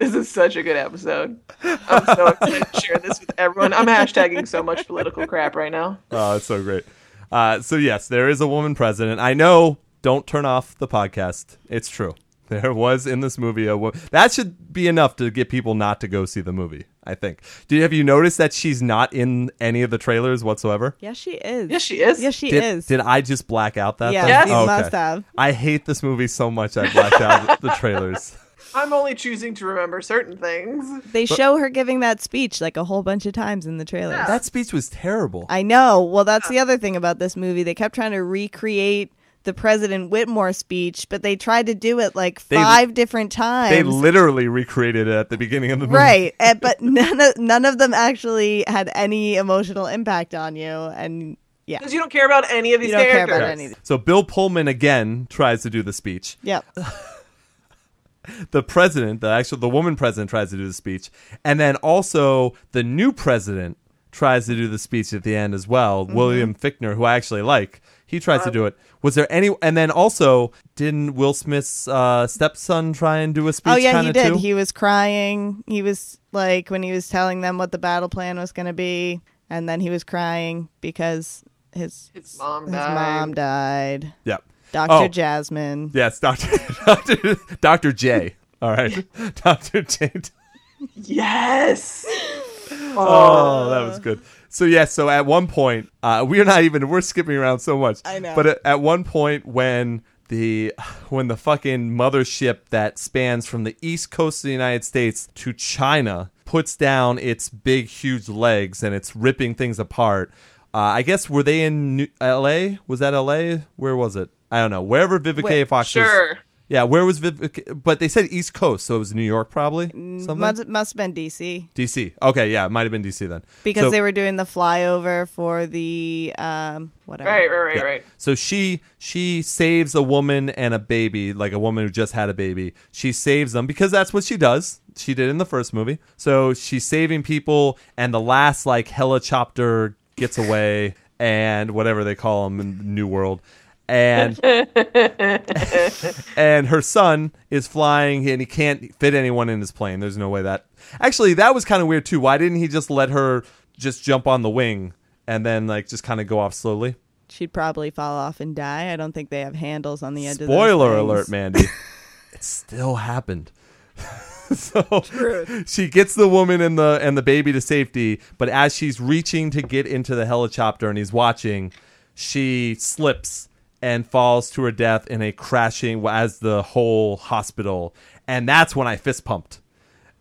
I don't This is such a good episode. I'm so excited to share this with everyone. I'm hashtagging so much political crap right now. Oh, it's so great. Uh, so yes, there is a woman president. I know. Don't turn off the podcast. It's true. There was in this movie a woman. That should be enough to get people not to go see the movie. I think. Do you have you noticed that she's not in any of the trailers whatsoever? Yes, she is. Yes, she is. Yes, she Did, is. did I just black out that? Yes, thing? Yes. you Oh, must have. I hate this movie so much. I blacked out the trailers. I'm only choosing to remember certain things. They show her giving that speech like a whole bunch of times in the trailer. Yeah. That speech was terrible. I know. Well, that's the other thing about this movie. They kept trying to recreate the President Whitmore speech, but they tried to do it like They- five different times. They literally recreated it at the beginning of the movie. right, and, but none of, none of them actually had any emotional impact on you, and yeah, Because you don't care about any of these You don't care characters. about any of So Bill Pullman again tries to do the speech. yep. The president, the actual the woman president tries to do the speech, and then also the new president tries to do the speech at the end as well. Mm-hmm. William Fichtner, who I actually like, he tries to do it. Was there any? And then also, didn't Will Smith's uh, stepson try and do a speech? Oh yeah, he did. Too? He was crying. He was like when he was telling them what the battle plan was going to be, and then he was crying because his His mom his died. mom died. Yep. Dr. Oh. Jasmine. Yes, Doctor Doctor Doctor J. All right, Doctor J. Yes. Oh, that was good. So yes, so at one point, uh, we're not even we're skipping around so much. I know. But at, at one point, when the when the fucking mothership that spans from the east coast of the United States to China puts down its big, huge legs and it's ripping things apart. Uh, I guess were they in New- L.A.? Was that L.A.? Where was it? I don't know. Wherever Vivica Wait, A. Fox was- Sure. Yeah, where was Vivica? But they said East Coast, so it was New York, probably. Something. Must, must have been DC DC. Okay, yeah, it might have been DC then. because So- they were doing the flyover for the um whatever. Right, right, right, Yeah. right. So she she saves a woman and a baby, like a woman who just had a baby. She saves them because that's what she does. She did in the first movie. So she's saving people, and the last like helicopter gets away, and whatever they call them in the New World. And and her son is flying and he can't fit anyone in his plane. There's no way that. Actually, that was kind of weird too. Why didn't he just let her just jump on the wing and then like just kind of go off slowly? She'd probably fall off and die. I don't think they have handles on the end of Spoiler those alert. Mandy. it still happened. so she gets the woman and the and the baby to safety, but as she's reaching to get into the helicopter and he's watching, she slips and falls to her death in a crashing as the whole hospital. And that's when I fist pumped.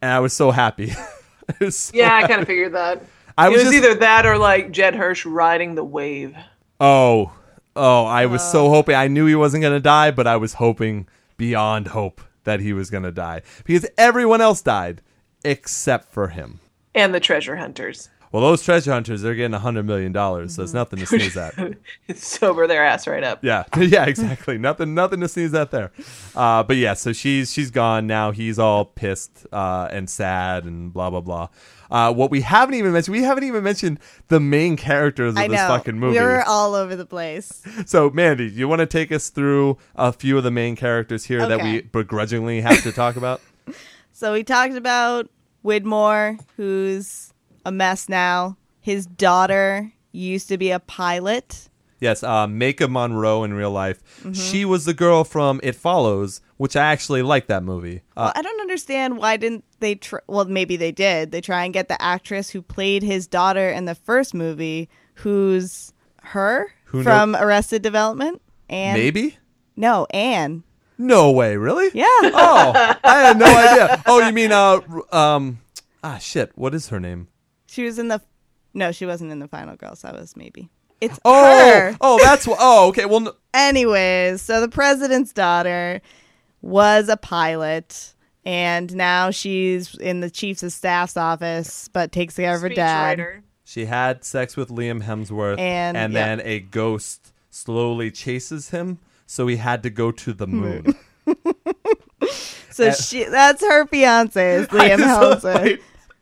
And I was so happy. Was so Yeah, I kind of figured that. I it was was just- either that or like Judd Hirsch riding the wave. Oh, oh! I was so uh. hoping. I knew he wasn't going to die, but I was hoping beyond hope that he was going to die because everyone else died except for him. And the treasure hunters. Well, those treasure hunters, they're getting a hundred million dollars, so it's nothing to sneeze at. Sober their ass right up. Yeah, yeah, exactly. nothing, nothing to sneeze at there. Uh, but yeah, so she's she's gone now. He's all pissed uh, and sad and blah blah blah. Uh, what we haven't even mentioned, we haven't even mentioned the main characters of I this know. fucking movie. We were all over the place. So, Mandy, do you want to take us through a few of the main characters here that we begrudgingly have to talk about? So we talked about Whitmore, who's a mess now. His daughter used to be a pilot. yes, uh, Maika Monroe in real life. Mm-hmm. She was the girl from It Follows, which I actually like that movie. Uh, Well, I don't understand why didn't they? Tr- well, maybe they did. They try and get the actress who played his daughter in the first movie, who's her Who from Arrested Development. And maybe? no, Anne. No way, really? Yeah, Oh, I had no idea. Oh, you mean uh, um, ah, shit. What is her name? She was in the. No, she wasn't in the Final Girls. That was maybe. It's Oh, her. oh, that's wh- oh, okay. Well, n- Anyways, so the president's daughter was a pilot, and now she's in the chief's of staff's office, but takes care of her dad. Speechwriter. she had sex with Liam Hemsworth, And- yeah. then a ghost slowly chases him, so he had to go to the moon. So Uh, she that's her fiance is Liam Hemsworth. wait,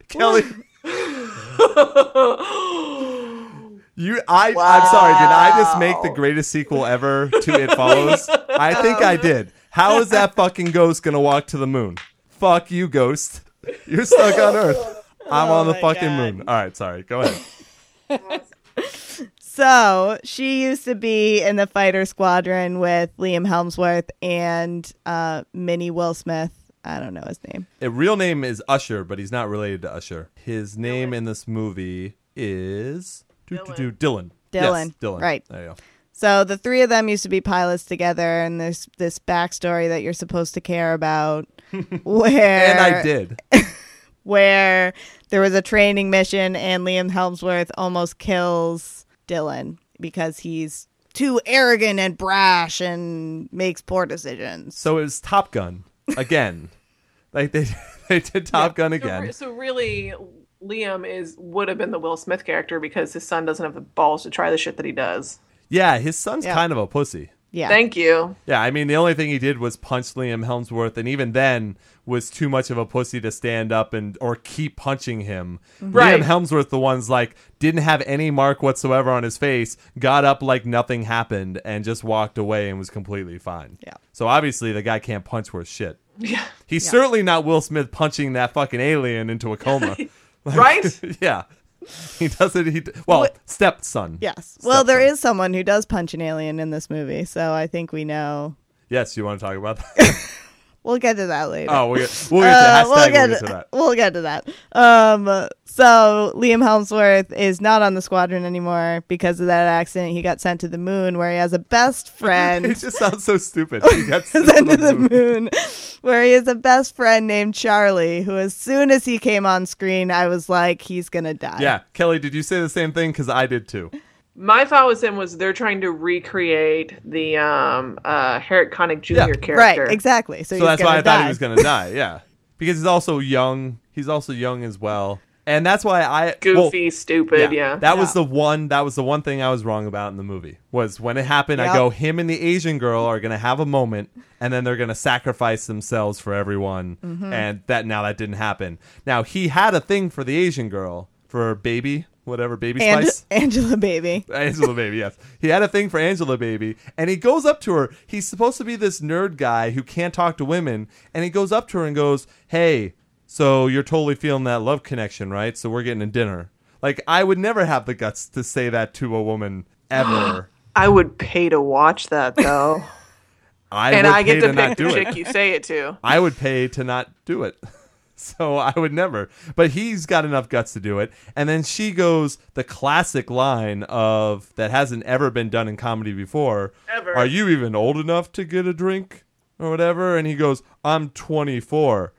Kelly. You, I, I'm sorry. Did I just make the greatest sequel ever to It Follows? I think I did. How is that fucking ghost gonna walk to the moon? Fuck you, ghost. You're stuck on Earth. I'm Oh on the fucking God. moon. All right, sorry. Go ahead. So she used to be in the fighter squadron with Liam Helmsworth and uh, Minnie Will Smith. I don't know his name. His real name is Usher, but he's not related to Usher. His name in this movie is Dylan. Dylan. Dylan. Yes, Dylan. Right. There you go. So the three of them used to be pilots together, and there's this backstory that you're supposed to care about, where And I did. where there was a training mission, and Liam Helmsworth almost kills Dylan because he's too arrogant and brash and makes poor decisions. So it was Top Gun again. like they they did Top Gun again. re- so really, Liam is would have been the Will Smith character because his son doesn't have the balls to try the shit that he does. Yeah, his son's Yeah. kind of a pussy. Yeah. Thank you. Yeah, I mean the only thing he did was punch Liam Hemsworth, and even then was too much of a pussy to stand up and or keep punching him. Right. Liam Hemsworth, the one's like didn't have any mark whatsoever on his face, got up like nothing happened, and just walked away and was completely fine. Yeah. So obviously the guy can't punch worth shit. Yeah. He's certainly not Will Smith punching that fucking alien into a coma. Right? yeah. He doesn't. He well, What- stepson. Yes. Well, there is someone who does punch an alien in this movie, so I think we know. Yes, you want to talk about that? We'll get to that later. oh, we'll get, we'll get Uh, we'll We'll get, get to, to that. we'll get to that. Um, so Liam Hemsworth is not on the squadron anymore because of that accident. He got sent to the moon, where he has a best friend. It just sounds so stupid. He got sent sent to the moon. moon, where he has a best friend named Charlie, who, as soon as he came on screen, I was like, he's gonna die. Yeah, Kelly, did you say the same thing? Because I did too. My thought with him was they're trying to recreate the um uh Harry Connick Jr. Yeah. character. right, exactly. So, So he's that's why gonna I thought he was going to die. Yeah, because he's also young. He's also young as well, and that's why I well, Goofy, stupid, yeah. That was the one. That was the one thing I was wrong about in the movie. Was when it happened, I go, him and the Asian girl are gonna have a moment, and then they're gonna sacrifice themselves for everyone, Mm-hmm. and that now that didn't happen. Now he had a thing for the Asian girl, for baby, whatever, baby Ang- spice. Angelababy. Angela Baby, yes. He had a thing for Angelababy, and he goes up to her. He's supposed to be this nerd guy who can't talk to women, and he goes up to her and goes, "Hey, so you're totally feeling that love connection, right? So we're getting a dinner." Like I would never have the guts to say that to a woman ever. I would pay to watch that though. I and would I pay get to, not pick do the it. chick you say it to. I would pay to not do it. So I would never. But he's got enough guts to do it. And then she goes the classic line of that hasn't ever been done in comedy before. Ever. Are you even old enough to get a drink or whatever? And he goes, I'm 24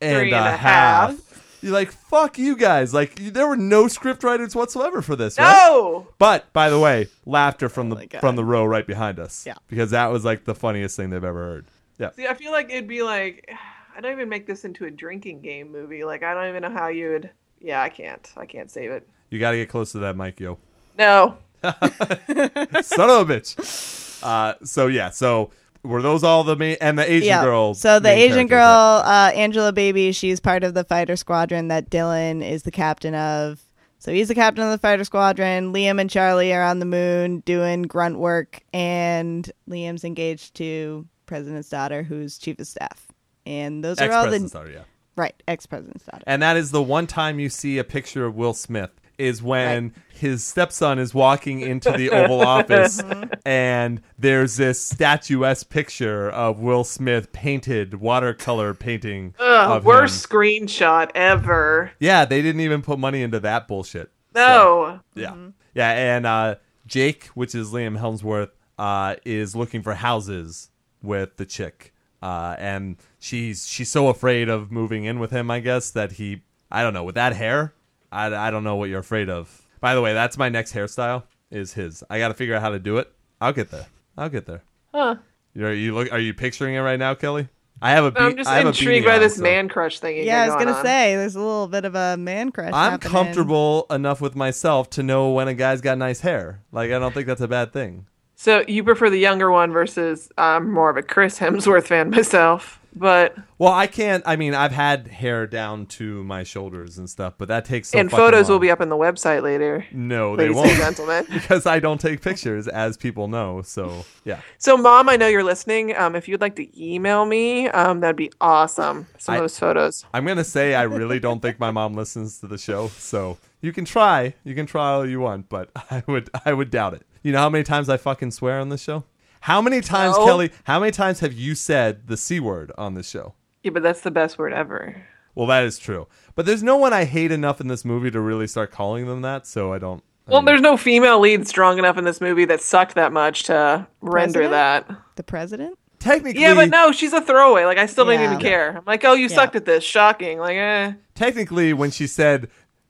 and, Three a and a half. half. You're like, fuck you guys. Like, you- there were no script writers whatsoever for this, right? No. But by the way, laughter from Oh the God. from the row right behind us. Yeah. Because that was like the funniest thing they've ever heard. Yeah. See, I feel like it'd be like I don't even make this into a drinking game movie. Like I don't even know how you would. Yeah, I can't. I can't save it. You got to get close to that mic, yo. No. Son of a bitch. Uh, so yeah, so were those all the main and the Asian yeah. girl? So the Asian girl, uh, Angelababy, she's part of the fighter squadron that Dylan is the captain of. So he's the captain of the fighter squadron. Liam and Charlie are on the moon doing grunt work, and Liam's engaged to President's daughter, who's chief of staff. And those are all the ex-president's daughter, yeah. right ex president's daughter. And that is the one time you see a picture of Will Smith is when his stepson is walking into the Oval Office and there's this statuesque picture of Will Smith painted watercolor painting Ugh, of worst him. screenshot ever. Yeah, they didn't even put money into that bullshit. No. Yeah. Mm-hmm. Yeah, and uh, Jake, which is Liam Hemsworth, uh, is looking for houses with the chick. Uh, and she's she's so afraid of moving in with him, I guess, that he I don't know, with that hair, I, I don't know what you're afraid of. By the way, that's my next hairstyle is his. I got to figure out how to do it. I'll get there. I'll get there. Huh. You're, you look are you picturing it right now, Kelly? I have a be- I'm just I have a intrigued by on, this so- man crush thing. you yeah, I was gonna on. say there's a little bit of a man crush. I'm happening. comfortable enough with myself to know when a guy's got nice hair. Like I don't think that's a bad thing. So you prefer the younger one versus I'm more of a Chris Hemsworth fan myself. but Well, I can't. I mean, I've had hair down to my shoulders and stuff, but that takes. So and photos will be up on the website later. No, they won't. gentlemen. because I don't take pictures, as people know. So yeah, So, mom, I know you're listening. Um, if you'd like to email me, um, that'd be awesome. Some I- of those photos. I'm gonna say I really don't think my mom listens to the show. So you can try, you can try all you want, but I would, I would doubt it. You know how many times I fucking swear on this show? How many times, No. Kelly? How many times have you said the c word on this show? Yeah, but that's the best word ever. Well, that is true. But there's no one I hate enough in this movie to really start calling them that. So I don't. I Well, mean, there's no female lead strong enough in this movie that sucked that much to render President? that. The president? technically, Yeah, but no, she's a throwaway. Like I still didn't even care. I'm like, oh, you Yeah. sucked at this. Shocking. Like, eh. technically when she said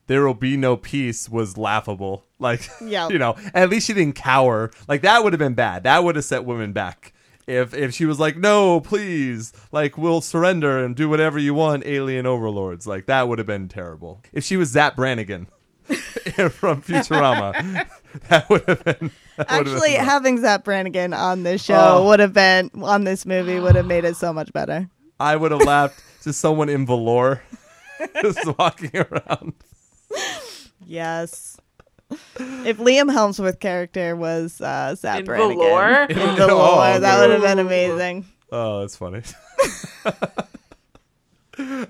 there will be no peace was laughable. Like Yeah. you know at least she didn't cower. Like that would have been bad. That would have set women back. If if she was like no please like we'll surrender and do whatever you want alien overlords. Like that would have been terrible. If she was Zap Brannigan from Futurama that would have been that would have Actually, been having Zap Brannigan on this show Oh. would have been on this movie would have made it so much better. I would have laughed to someone in velour just walking around Yes. If Liam Hemsworth character was uh, Zap In Brannigan velour? in Oh, that would have been amazing. Oh, that's funny. all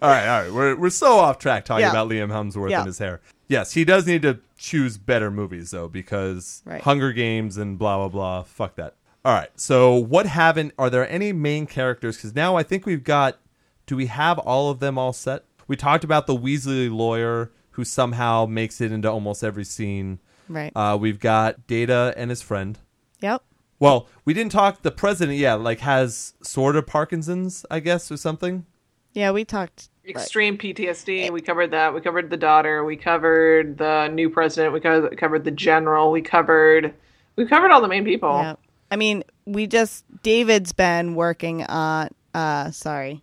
right, all right. We're we're so off track talking Yeah. about Liam Hemsworth Yeah. and his hair. Yes, he does need to choose better movies though, because Right. Hunger Games and blah blah blah. Fuck that. All right. So what haven't? Are there any main characters? Because now I think we've got. Do we have all of them all set? We talked about the Weasley lawyer who somehow makes it into almost every scene. Right. Uh, we've got Data and his friend. yep. Well, we didn't talk. The president, yeah, like has sort of Parkinson's, I guess, or something. Yeah, we talked. right. Extreme PTSD. We covered that. We covered the daughter. We covered the new president. We covered, covered the general. We covered. We covered all the main people. Yeah. I mean, we just David's been working on uh sorry.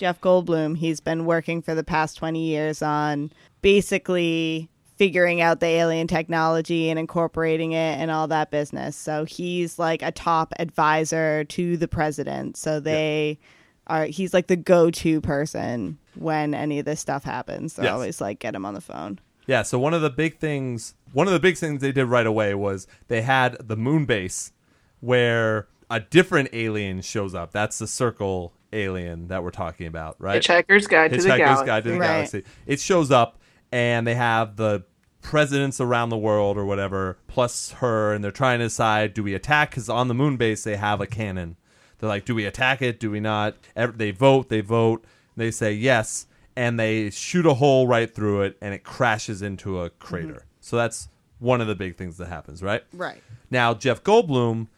Jeff Goldblum, he's been working for the past 20 years on basically figuring out the alien technology and incorporating it and all that business. So he's like a top advisor to the president. So they are he's like the go-to person when any of this stuff happens. They Yes. always like get him on the phone. Yeah. So one of the big things, one of the big things they did right away was they had the moon base, where a different alien shows up. That's the circle alien that we're talking about, right? Hitchhiker's Guide to the Hitchhiker's Galaxy. Guide to the Right. Galaxy. It shows up, and they have the presidents around the world or whatever, plus her, and they're trying to decide: do we attack? Because on the moon base they have a cannon. They're like, do we attack it? Do we not? They vote. They vote. They say yes, and they shoot a hole right through it, and it crashes into a crater. Mm-hmm. So that's one of the big things that happens, right? Right. Now, Jeff Goldblum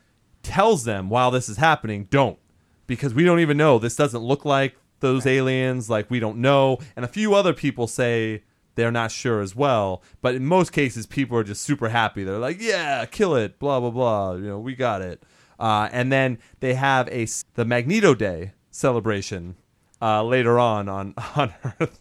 tells them while this is happening, don't, because we don't even know. This doesn't look like those aliens. Like, we don't know. And a few other people say they're not sure as well. But in most cases, people are just super happy. They're like, yeah, kill it, blah, blah, blah. You know, we got it. Uh, and then they have a the Magneto Day celebration uh, later on on, on Earth.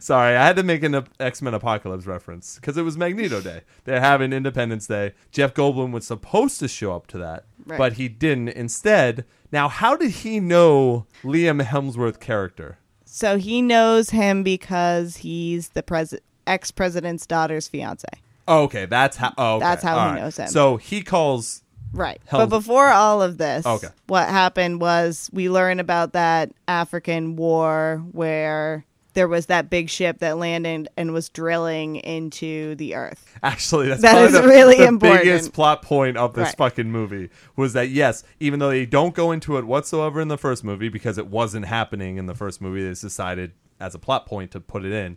Sorry, I had to make an X Men Apocalypse reference because it was Magneto Day. They're having Independence Day. Jeff Goldblum was supposed to show up to that, Right. but he didn't. Instead, now how did he know Liam Hemsworth character? So he knows him because he's the pres- ex president's daughter's fiance. Oh, okay, that's how. Oh, okay, That's how all he right. knows him. So he calls. Right. But before all of this, Okay. what happened was we learn about that African war where there was that big ship that landed and was drilling into the earth. Actually, that's That is the, really the important. biggest plot point of this Right. fucking movie was that yes, even though they don't go into it whatsoever in the first movie because it wasn't happening in the first movie, they decided as a plot point to put it in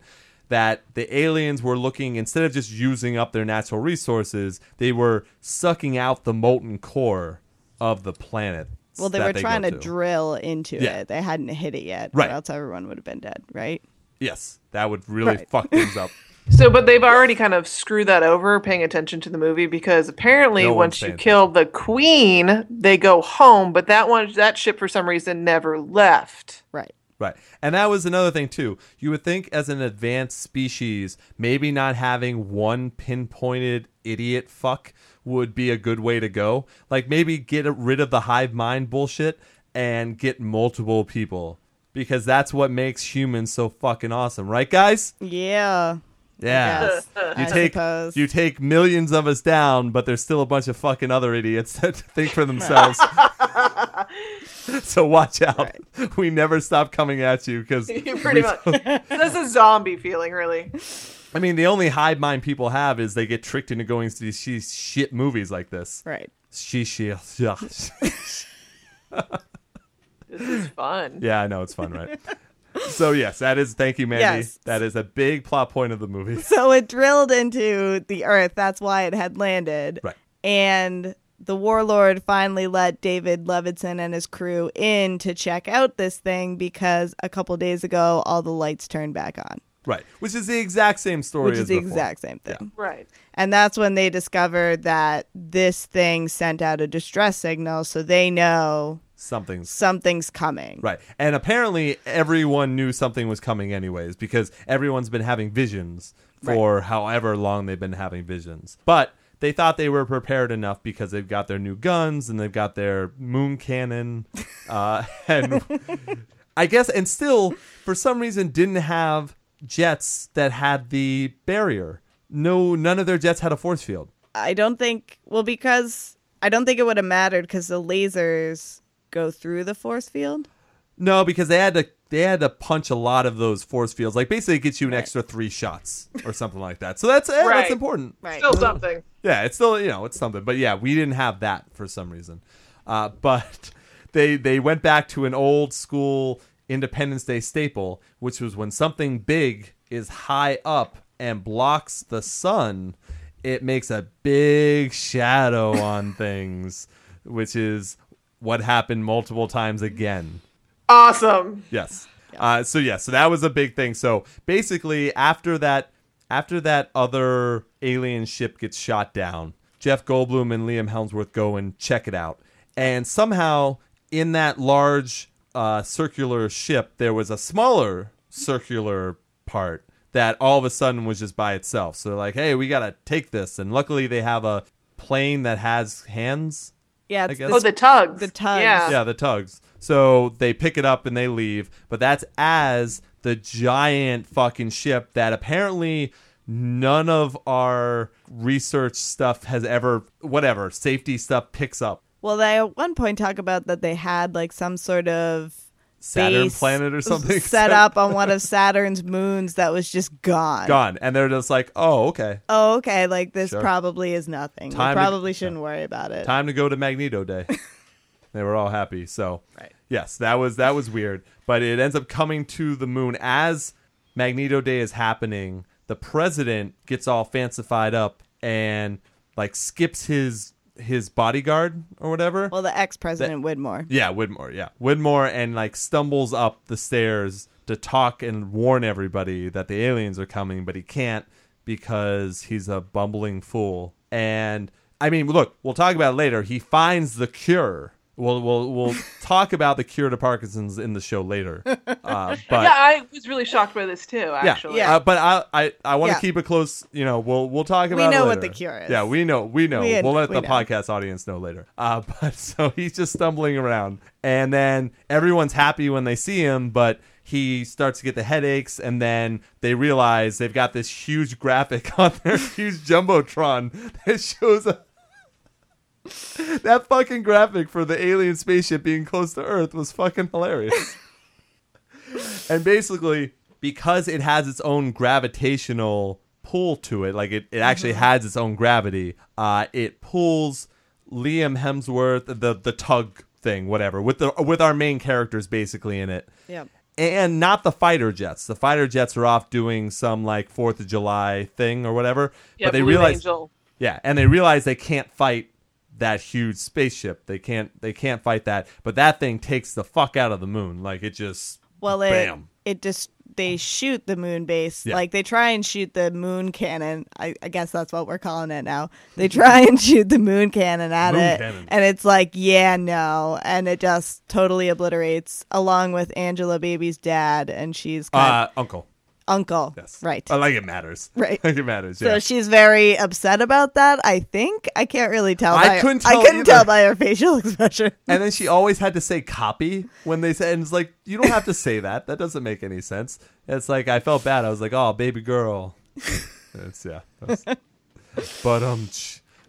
that the aliens were looking instead of just using up their natural resources, they were sucking out the molten core of the planet. Well, they were go trying to, drill into Yeah. it. They hadn't hit it yet, Right. or else everyone would have been dead, right? Yes, that would really Right. fuck things up. So, but they've already kind of screwed that over, paying attention to the movie because apparently, No once you paying kill the queen, they go home. But that one, that ship, for some reason, never left. Right. Right. And that was another thing too. You would think as an advanced species, maybe not having one pinpointed idiot fuck would be a good way to go. Like maybe get rid of the hive mind bullshit and get multiple people because that's what makes humans so fucking awesome, right, guys? Yeah. Yeah. Yes, You I take suppose. you take millions of us down, but there's still a bunch of fucking other idiots that think for themselves. so watch out. We never stop coming at you because Pretty much. That's a zombie feeling, really. I mean, the only hive mind people have is they get tricked into going to these shit movies like this. Right. She, she, This is fun. yeah, I know it's fun, right? so yes, that is. Thank you, Mandy. Yes. That is a big plot point of the movie. So it drilled into the earth. That's why it had landed. Right. And the warlord finally let David Levinson and his crew in to check out this thing because a couple days ago all the lights turned back on, Right, which is the exact same story. which as is the before. exact same thing. Right. And that's when they discovered that this thing sent out a distress signal, so they know Something's something's coming. Right. And apparently everyone knew something was coming anyways because everyone's been having visions for however long they've been having visions. But they thought they were prepared enough because they've got their new guns and they've got their moon cannon uh, and I guess and still for some reason didn't have jets that had the barrier. No none of their jets had a force field. I don't think well because I don't think it would have mattered because the lasers go through the force field. No, because they had to they had to punch a lot of those force fields. Like basically, it gets you an extra three shots or something like that. So that's eh, that's important. Right. Still something. Yeah, it's still you know it's something. But yeah, we didn't have that for some reason. Uh, but they they went back to an old school Independence Day staple, which was when something big is high up and blocks the sun, it makes a big shadow on things, which is what happened multiple times again. Awesome. Yes. Uh, so yeah, so that was a big thing. So basically, after that, after that other alien ship gets shot down, Jeff Goldblum and Liam Hemsworth go and check it out, and somehow in that large uh, circular ship, there was a smaller circular part that all of a sudden was just by itself. So they're like, "Hey, we gotta take this," and luckily they have a plane that has hands Yeah, it's the Oh, the tugs. The tugs. Yeah. yeah, the tugs. So they pick it up and they leave, but that's as the giant fucking ship that apparently none of our research stuff has ever whatever safety stuff picks up. Well, they at one point talk about that they had like some sort of Saturn planet or something set up on one of Saturn's moons that was just gone. gone, and they're just like, "Oh, okay, Oh, okay. Like this Sure. probably is nothing. We Time to- probably shouldn't worry about it. time to go to Magneto Day." they were all happy. So Right. yes, that was that was weird, but it ends up coming to the moon as Magneto Day is happening. The president gets all fancified up and like skips his his bodyguard or whatever. Well, the ex-president Whitmore. yeah, Whitmore. Yeah, Whitmore, and like stumbles up the stairs to talk and warn everybody that the aliens are coming, but he can't because he's a bumbling fool. And I mean, look, we'll talk about it later. He finds the cure. We'll we'll we'll talk about the cure to Parkinson's in the show later. Uh, but yeah, I was really shocked by this too. yeah, Actually, Yeah. Uh, but I I, I want to Yeah. keep it close. You know, we'll we'll talk We about. it know what the cure is. Yeah, we know. We know. We- we'll let we the know. podcast audience know later. Uh, but so he's just stumbling around, and then everyone's happy when they see him, but. He starts to get the headaches, and then they realize they've got this huge graphic on their huge jumbotron that shows a that fucking graphic for the alien spaceship being close to Earth was fucking hilarious. and basically, because it has its own gravitational pull to it, like it, it actually has its own gravity, uh, it pulls Liam Hemsworth, the the tug thing, whatever, with the with our main characters basically in it. Yep. And not the fighter jets. The fighter jets are off doing some like Fourth of July thing or whatever. yeah. but they Blue realize Angel. yeah, and they realize they can't fight that huge spaceship. They can't they can't fight that. But that thing takes the fuck out of the moon. Like it just Well, it bam. it just they shoot the moon base. Yeah. Like they try and shoot the moon cannon. I, I guess that's what we're calling it now. They try and shoot the moon cannon at Moon it, cannon. and it's like, yeah, no, and it just totally obliterates. Along with Angelababy's dad, and she's Uh uncle. Uncle. Yes. Right. I like it matters. Right. like it matters. So she's very upset about that. I think I can't really tell. I couldn't Her, tell I couldn't either. tell by her facial expression. and then she always had to say copy when they said, and it's like, you don't have to say that. That doesn't make any sense. It's like, I felt bad. I was like, oh, baby girl. it's, yeah. but, um,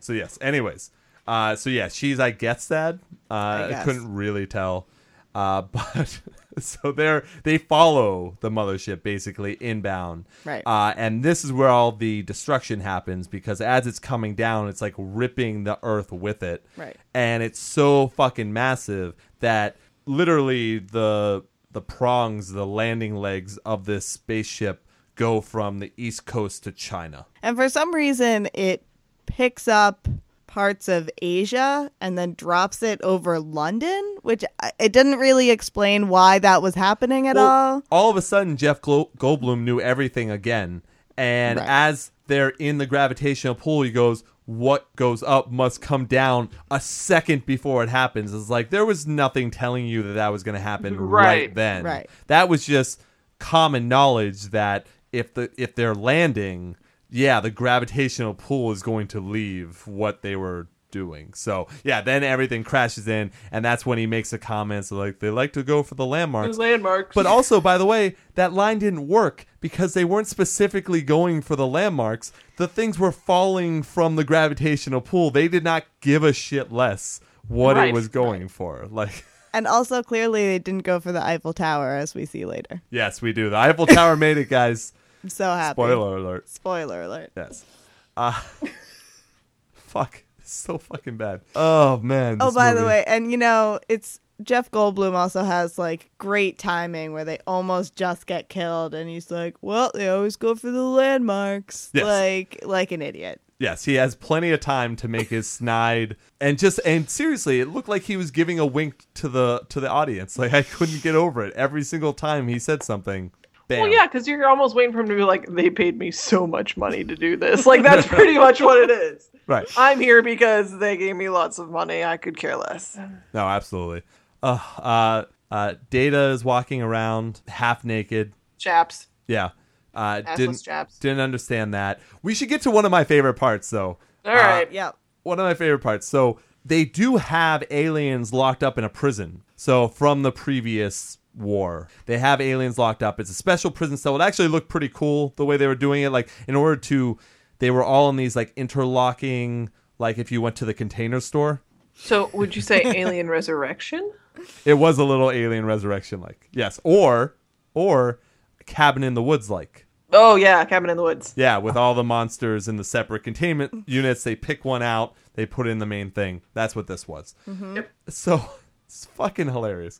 so yes. Anyways, uh, so yeah, she's, I guess that. Uh, I, guess. couldn't really tell. Uh, but so they're, they follow the mothership basically inbound. Right. Uh, and this is where all the destruction happens because as it's coming down, it's like ripping the earth with it Right. and it's so fucking massive that literally the the prongs, the landing legs of this spaceship go from the east coast to China. And for some reason, it picks up parts of Asia and then drops it over London, which it didn't really explain why that was happening at all. all of a sudden, Jeff Glo- Goldblum knew everything again, and Right. as they're in the gravitational pull, he goes. What goes up must come down a second before it happens. It's like there was nothing telling you that that was going to happen right, Right. then. Right. That was just common knowledge that if the if they're landing, yeah, the gravitational pull is going to leave what they were doing. So yeah, then everything crashes in, and that's when he makes a comment so like they like to go for the landmarks. Those landmarks. But also, by the way, that line didn't work because they weren't specifically going for the landmarks. The things were falling from the gravitational pull. They did not give a shit less what it was going for. Like, And also, clearly, they didn't go for the Eiffel Tower, as we see later. yes, we do. The Eiffel Tower made it, guys. I'm so happy. Spoiler alert. Spoiler alert. Yes. Uh, fuck. It's so fucking bad. Oh, man. Oh, this by the way, and you know, it's Jeff Goldblum also has like great timing where they almost just get killed, and he's like, "Well, they always go for the landmarks," Yes. like like an idiot. Yes, he has plenty of time to make his snide and just and seriously, it looked like he was giving a wink to the to the audience. Like I couldn't get over it every single time he said something. Bam. Well, yeah, because you're almost waiting for him to be like, they paid me so much money to do this. Like, that's pretty much what it is. Right. I'm here because they gave me lots of money. I could care less. No, absolutely. Uh, uh, uh, Data is walking around half naked. Chaps. Yeah. Uh, Assless didn't chaps. didn't understand that. We should get to one of my favorite parts though. All right. Yeah. one of my favorite parts. So they do have aliens locked up in a prison. So from the previous war, they have aliens locked up. It's a special prison cell. It actually looked pretty cool the way they were doing it. Like in order to, they were all in these like interlocking. Like if you went to the container store, So, would you say Alien Resurrection? it was a little alien resurrection like. Yes, or or cabin in the woods like. Oh, yeah, Cabin in the Woods. Yeah, with all the monsters in the separate containment units, they pick one out, they put in the main thing. That's what this was. Yep. So it's fucking hilarious.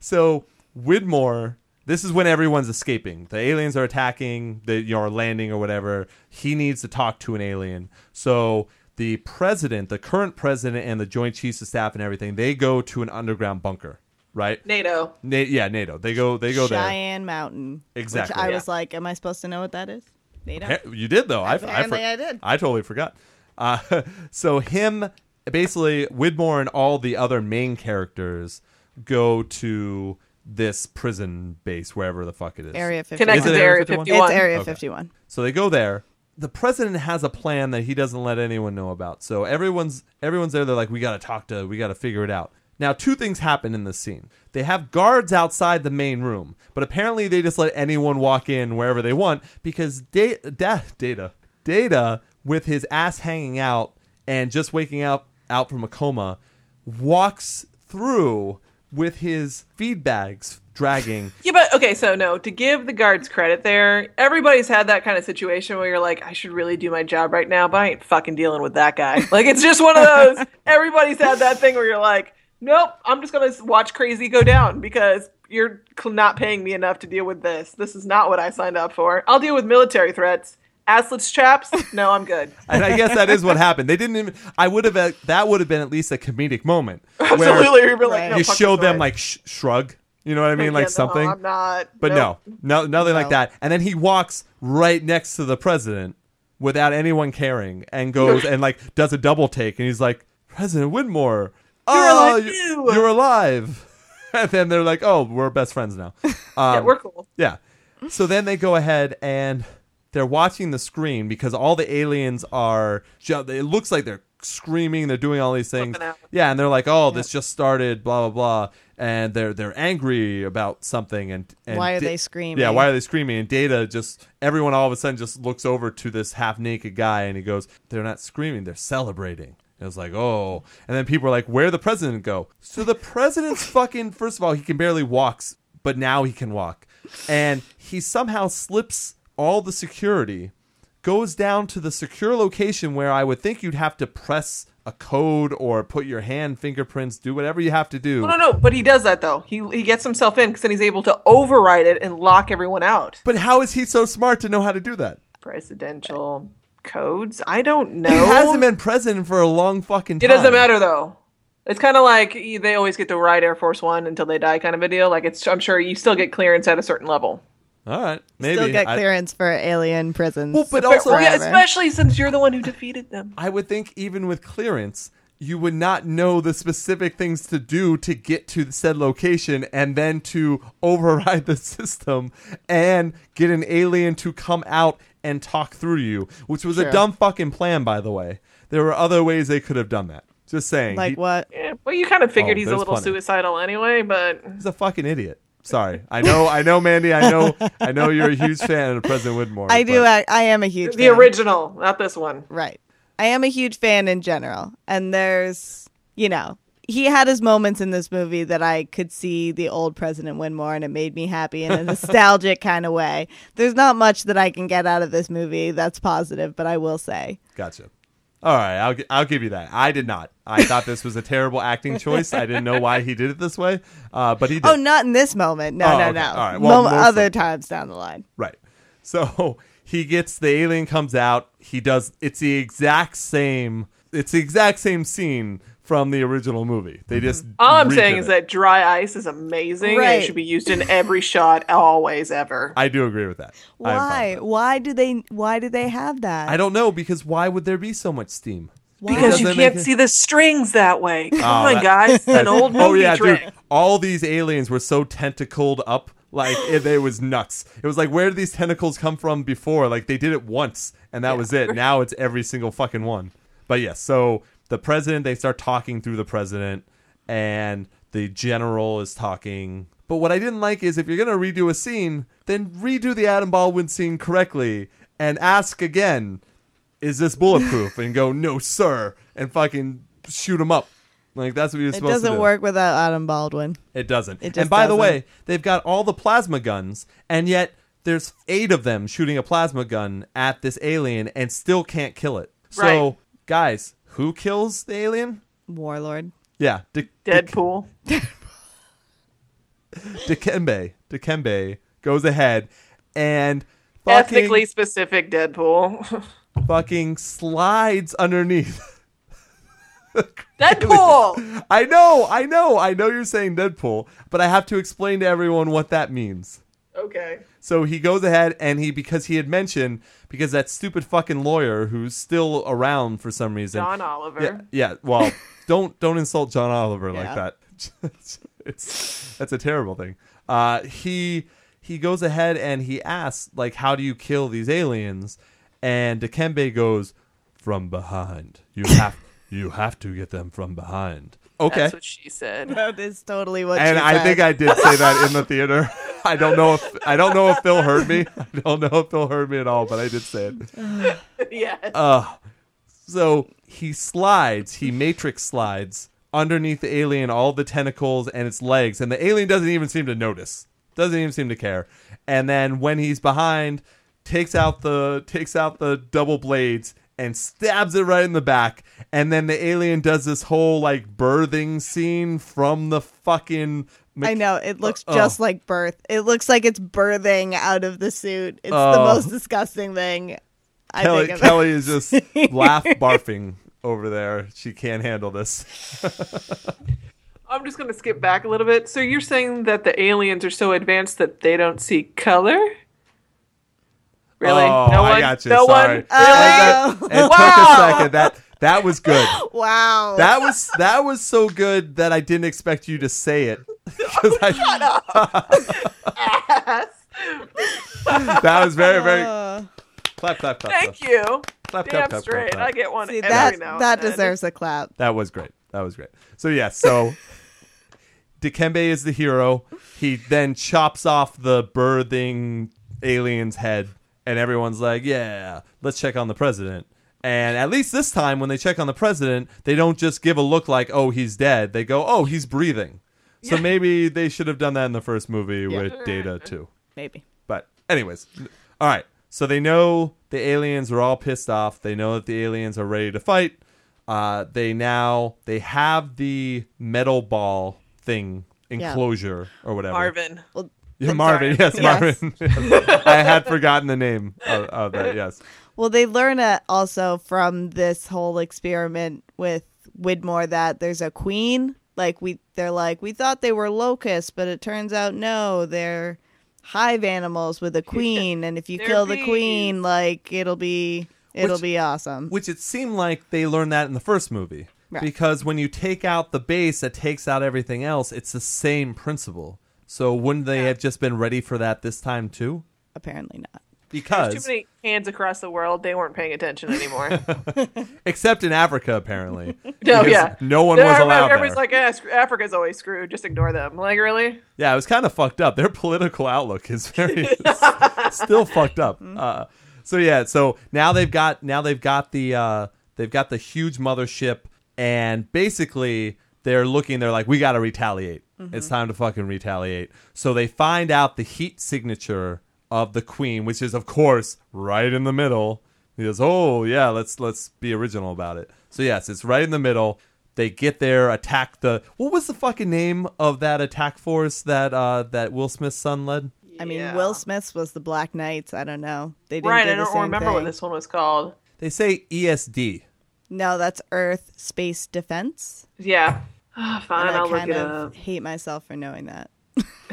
So Whitmore, this is when everyone's escaping. The aliens are attacking, they you know, are landing or whatever. He needs to talk to an alien. So the president, the current president, and the Joint Chiefs of Staff and everything, they go to an underground bunker, right? NATO. Na- yeah, NATO. They go. They go there. Cheyenne Mountain. Exactly. Which I Yeah. was like, am I supposed to know what that is? NATO. Hey, You did though. I, I, Apparently for- I did. I totally forgot. Uh, so him, basically, Whitmore and all the other main characters go to this prison base, wherever the fuck it is. Area 51. Connected Is it to Area Area 51? 51. It's Area Okay. 51. So they go there. The president has a plan that he doesn't let anyone know about. So everyone's everyone's there. They're like, we got to talk to, we got to figure it out. Now, two things happen in this scene. They have guards outside the main room, but apparently they just let anyone walk in wherever they want because da- da- data, data, with his ass hanging out and just waking up out from a coma, walks through with his feed bags dragging. Yeah, but okay, so no, to give the guards credit there, everybody's had that kind of situation where you're like, I should really do my job right now, but I ain't fucking dealing with that guy. Like, it's just one of those, everybody's had that thing where you're like, nope, I'm just gonna watch crazy go down because you're not paying me enough to deal with this. This is not what I signed up for. I'll deal with military threats. Assless chaps? No, I'm good. and I guess that is what happened. They didn't even. I would have. uh, That would have been at least a comedic moment where Absolutely. You'd like, Right. no, you show them way. like sh- shrug. You know what I mean, Yeah, like no, something. I'm not. but nope. no, no, nothing like that. And then he walks right next to the president without anyone caring, and goes and like does a double take, and he's like, "President Whitmore, oh, alive you- too." you're alive." And then they're like, "Oh, we're best friends now." Um, Yeah, we're cool. yeah. so then they go ahead and they're watching the screen because all the aliens are. It looks like they're screaming. They're doing all these things. Yeah, and they're like, "Oh, this just started." Blah blah blah. And they're they're angry about something. And, and Why are Da- they screaming? Yeah, why are they screaming? And Data just everyone all of a sudden just looks over to this half naked guy and he goes, "They're not screaming. They're celebrating." It was like, oh, and then people are like, "Where'd the president go?" So the president's fucking. First of all, he can barely walk, but now he can walk, and he somehow slips all the security, goes down to the secure location where I would think you'd have to press a code or put your hand fingerprints, do whatever you have to do. No, no, no. But he does that though. He he gets himself in because then he's able to override it and lock everyone out. But how is he so smart to know how to do that? Presidential codes. I don't know. He hasn't been president for a long fucking It doesn't matter though. It's kind of like they always get to ride Air Force One until they die, kind of a deal. Like it's, I'm sure you still get clearance at a certain level. All right, maybe. Still get I- clearance for alien prisons. Well, but But- also, yeah, especially since you're the one who defeated them. I would think even with clearance, you would not know the specific things to do to get to said location and then to override the system and get an alien to come out and talk through you, which was a dumb fucking plan, by the way. There were other ways they could have done that. Just saying. like He- what? Yeah, well, you kind of figured Oh, he's a little plenty. suicidal anyway, but He's a fucking idiot. Sorry. I know, I know, Mandy. I know, I know you're a huge fan of President Whitmore. I do. I, I am a huge the fan. original, not this one. Right. I am a huge fan in general. And there's, you know, he had his moments in this movie that I could see the old President Whitmore and it made me happy in a nostalgic kind of way. There's not much that I can get out of this movie that's positive, but I will say. Gotcha. All right, I'll I'll give you that. I did not. I thought this was a terrible acting choice. I didn't know why he did it this way, uh, but he did. Oh, not in this moment. No, Oh, no, okay. no. All right. Well, Mo- most other times down the line. Right. So he gets the alien comes out. He does. It's the exact same. It's the exact same scene from the original movie. They mm-hmm. just All I'm saying is it. that dry ice is amazing and Right. it should be used in every shot, always, ever. I do agree with that. Why? with that. Why do they why do they have that? I don't know because why would there be so much steam? Why? because you can't it- see the strings that way. Come oh, on, that- guys. An oh, old movie oh yeah, trick. dude! All these aliens were so tentacled up, like it, it was nuts. It was like, where did these tentacles come from before? Like they did it once, and that was it. Now it's every single fucking one. But yes, so the president, they start talking through the president, and the general is talking. But what I didn't like is if you're gonna redo a scene, then redo the Adam Baldwin scene correctly and ask again is this bulletproof? and go, no, sir, and fucking shoot him up. Like that's what you're It supposed to do. It doesn't work without Adam Baldwin. It doesn't. It just and by the doesn't. way, they've got all the plasma guns, and yet there's eight of them shooting a plasma gun at this alien and still can't kill it. So, Right. guys, who kills the alien? Warlord. Yeah, De- Deadpool. Dikembe. Dikembe goes ahead and fucking, Ethnically specific Deadpool. fucking slides underneath. Deadpool! I know, I know, I know you're saying Deadpool, but I have to explain to everyone what that means. Okay. So he goes ahead and he because he had mentioned because that stupid fucking lawyer who's still around for some reason. John Oliver. Yeah, yeah. Well, don't don't insult John Oliver like that. it's that's a terrible thing. Uh, he he goes ahead and he asks like, "How do you kill these aliens?" And Dikembe goes, "From behind. You have you have to get them from behind." Okay. That's what she said. That is totally what and she I said. think I did say that in the theater. I don't know if I don't know if Phil heard me. I don't know if Phil heard me at all, but I did say it. yeah. Uh, so he slides, he matrix slides underneath the alien, all the tentacles and its legs, and the alien doesn't even seem to notice. Doesn't even seem to care. And then when he's behind, takes out the takes out the double blades and stabs it right in the back. And then the alien does this whole like birthing scene from the fucking I know it looks uh, Oh. just like birth. It looks like it's birthing out of the suit. It's the Oh. most disgusting thing. I Kelly, think Kelly is just laugh barfing over there. She can't handle this. I'm just going to skip back a little bit. So you're saying that the aliens are so advanced that they don't see color? Really? Oh, no I one? got you. No Sorry. one? Oh. Really? It took Wow. a second. That that was good. Wow. That was that was so good that I didn't expect you to say it. 'Cause I, that was very, very Uh, clap, clap, clap. Thank clap. you. Clap, clap, Damn clap, straight. clap, clap. I get one see every that now that and then. deserves a clap. That was great. That was great. So yes, so Dikembe is the hero. He then chops off the birthing alien's head, and everyone's like, "Yeah, let's check on the president." And at least this time, when they check on the president, they don't just give a look like, "Oh, he's dead." They go, "Oh, he's breathing." So Yeah. maybe they should have done that in the first movie with Data too. Maybe. But anyways, all right. So they know the aliens are all pissed off. They know that the aliens are ready to fight. Uh, they now they have the metal ball thing enclosure or whatever. Marvin. Well, Yeah, I'm Marvin. sorry. Yes, Yes. Marvin. I had forgotten the name of, of that. Yes. Well, they learn uh, also from this whole experiment with Whitmore that there's a queen. Like we, they're like we thought they were locusts, but it turns out no, they're hive animals with a queen. And if you They're kill the queen, like it'll be it'll Which- be awesome. Which it seemed like they learned that in the first movie. Right. Because when you take out the base that takes out everything else, it's the same principle. So wouldn't they Yeah. have just been ready for that this time too? Apparently not. Because There's too many hands across the world. They weren't paying attention anymore. except in Africa apparently. no, Because yeah. no one They're- was allowed Everybody's like, eh, screw- Africa's always screwed. Just ignore them. Like, really? yeah, it was kind of fucked up. Their political outlook is very still fucked up. Uh, so yeah, so now they've got now they've got the uh, they've got the huge mothership, and basically they're looking. They're like, we got to retaliate. It's time to fucking retaliate. So they find out the heat signature of the queen, which is of course right in the middle. He goes, "Oh yeah, let's let's be original about it." So yes, it's right in the middle. They get there, attack the. What was the fucking name of that attack force that uh that Will Smith's son led? I mean, Yeah. Will Smith's was the Black Knights. I don't know. They didn't Right. do I don't same remember what this one was called. They say ESD. No, that's Earth Space Defense. Yeah. Ah, Fine, And I'll I look kind it of up. hate myself for knowing that.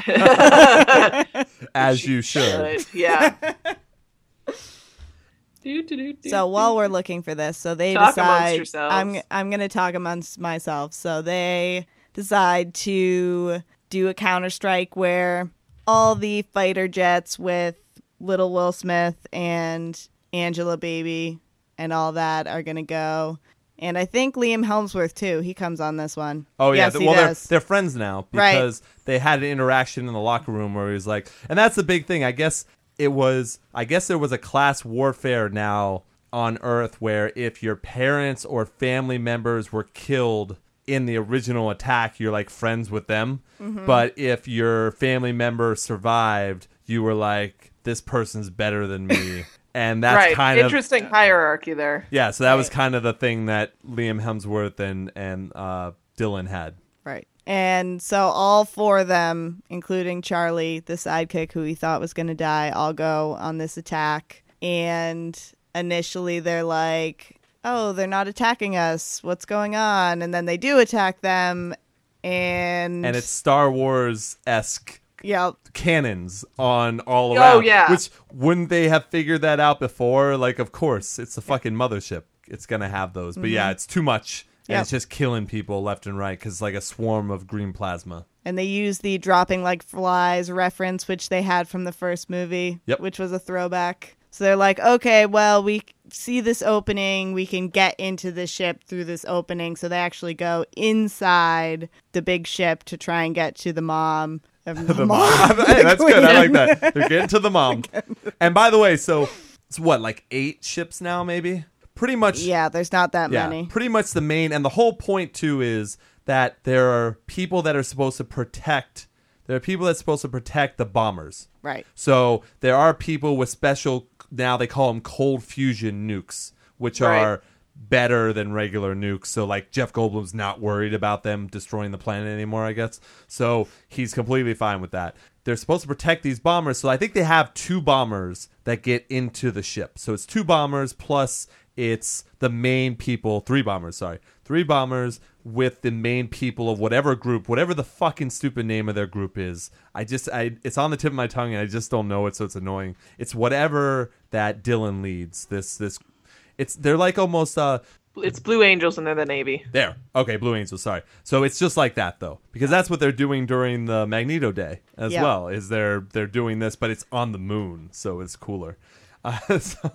As you should. Yeah. Do, do, do, do, So while we're looking for this, so they Talk decide yourselves. I'm I'm gonna talk amongst myself. So they decide to do a counter strike where all the fighter jets with little Will Smith and Angelababy and all that are gonna go. And I think Liam Hemsworth too. He comes on this one. Oh yeah, yes, well they're they're friends now Right. because they had an interaction in the locker room where he was like, and that's the big thing. I guess it was. I guess there was a class warfare now on Earth where if your parents or family members were killed in the original attack, you're like friends with them. Mm-hmm. But if your family member survived, you were like, this person's better than me. And that's right. kind of Interesting hierarchy there. yeah. So that was kind of the thing that Liam Hemsworth and and uh, Dylan had. Right. And so all four of them, including Charlie, the sidekick who he thought was going to die, all go on this attack. And initially they're like, oh, they're not attacking us. What's going on? And then they do attack them. And, and it's Star Wars esque Yep. cannons on all around. Oh, around. yeah. Which wouldn't they have figured that out before? Like, of course, it's the fucking mothership. It's gonna have those. But yeah, it's too much, and Mm-hmm. Yep. it's just killing people left and right because like a swarm of green plasma. And they use the dropping like flies reference, which they had from the first movie, Yep. which was a throwback. So they're like, okay, well, we see this opening. We can get into the ship through this opening. So they actually go inside the big ship to try and get to the mom. The mom. hey, that's good. I like that. They're getting to the mom. And by the way, so it's what like eight ships now, maybe. Pretty much. Yeah, there's not that Yeah, many. pretty much the main and the whole point too is that there are people that are supposed to protect. There are people that's supposed to protect the bombers. Right. So there are people with special now they call them cold fusion nukes, which Right. are better than regular nukes. So like Jeff Goldblum's not worried about them destroying the planet anymore, I guess. So he's completely fine with that. They're supposed to protect these bombers, so I think they have two bombers that get into the ship. So it's two bombers plus it's the main people, three bombers, sorry. Three bombers with the main people of whatever group, whatever the fucking stupid name of their group is. I just I it's on the tip of my tongue and I just don't know it so it's annoying. It's whatever that Dylan leads. This this it's they're like almost uh It's Blue Angels and they're the Navy. There. Okay, Blue Angels, sorry. So it's just like that though. Because that's what they're doing during the Magneto Day as Yeah. well. Is they're they're doing this, but it's on the moon, so it's cooler. Uh, so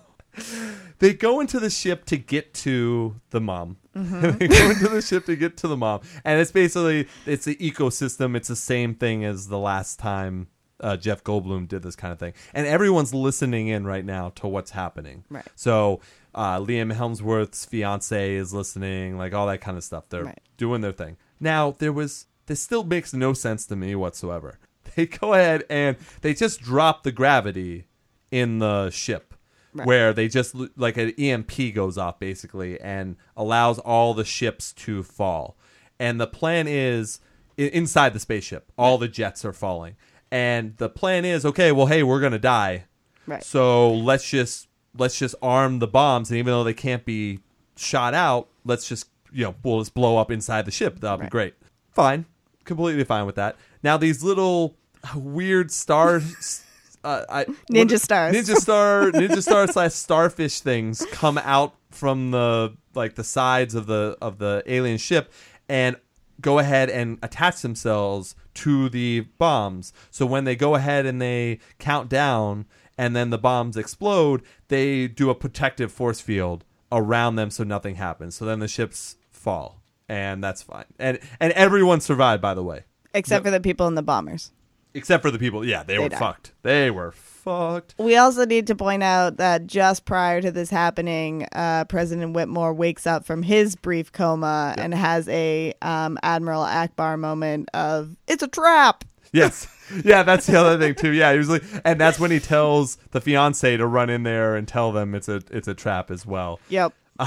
they go into the ship to get to the mom. they go into the ship to get to the mom. And it's basically it's the ecosystem. It's the same thing as the last time uh, Jeff Goldblum did this kind of thing. And everyone's listening in right now to what's happening. Right. So uh, Liam Hemsworth's fiance is listening, like all that kind of stuff. They're Right. doing their thing. Now there was this still makes no sense to me whatsoever. They go ahead and they just drop the gravity in the ship. Right. Where they just like an EMP goes off basically and allows all the ships to fall. And the plan is i- inside the spaceship, all the jets are falling. And the plan is okay, well, hey, we're going to die. Right. So let's just let's just arm the bombs, and even though they can't be shot out, let's just you know we'll just blow up inside the ship. That'll be great. Fine, completely fine with that. Now these little weird stars. Uh, I, Ninja what- stars. Ninja star, ninja star slash starfish things come out from the like the sides of the of the alien ship and go ahead and attach themselves to the bombs. So when they go ahead and they count down and then the bombs explode, they do a protective force field around them so nothing happens. So then the ships fall and that's fine. And and everyone survived by the way. Except for the people in the bombers. Except for the people, yeah, they, were died. fucked. They were fucked. We also need to point out that just prior to this happening, uh, President Whitmore wakes up from his brief coma and has a um, Admiral Ackbar moment of "It's a trap." Yes. Yeah, that's the other thing too. Yeah, usually and that's when he tells the fiance to run in there and tell them it's a it's a trap as well. Yep,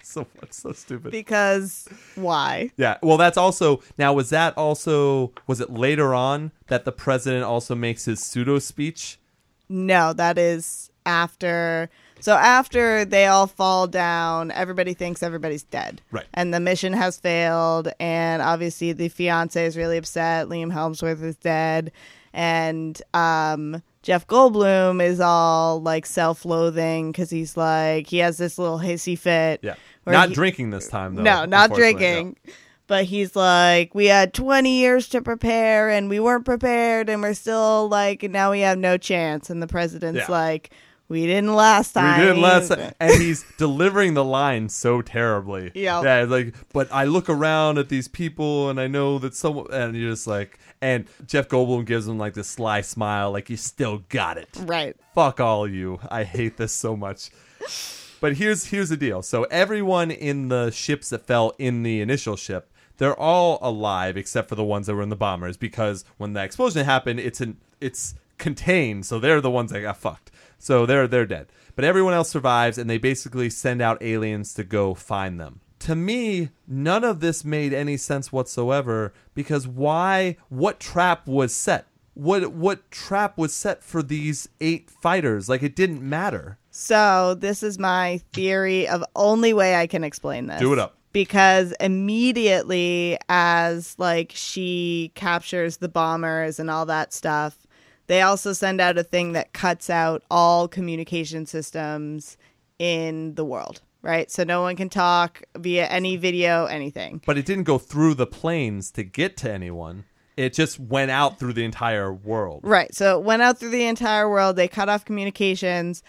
So so stupid. because why? Yeah. Well, that's also now was that also was it later on that the president also makes his pseudo speech? No, that is after. So after they all fall down, everybody thinks everybody's dead. Right. And the mission has failed, and obviously the fiance is really upset. Liam Hemsworth is dead, and um, Jeff Goldblum is all like self-loathing because he's like he has this little hissy fit. Yeah. Not he- drinking this time though. no, not drinking. But he's like, we had 20 years to prepare and we weren't prepared and we're still like, now we have no chance. And the president's Yeah. like, we didn't last time. We didn't last time. and he's delivering the line so terribly. Yeah. yeah, like. But I look around at these people, and I know that someone, and you're just like, and Jeff Goldblum gives him like this sly smile, like you still got it. Right. Fuck all of you. I hate this so much. But here's here's the deal. So everyone in the ships that fell in the initial ship, they're all alive except for the ones that were in the bombers because when the explosion happened, it's an it's contained, so they're the ones that got fucked. So they're they're dead. But everyone else survives and they basically send out aliens to go find them. To me, none of this made any sense whatsoever because why what trap was set? What what trap was set for these eight fighters? Like it didn't matter. So this is my theory of only way I can explain this. Do it up. Because immediately as like she captures the bombers and all that stuff, they also send out a thing that cuts out all communication systems in the world. Right? So no one can talk via any video, anything. But it didn't go through the planes to get to anyone. It just went out through the entire world. Right. So it went out through the entire world. They cut off communications,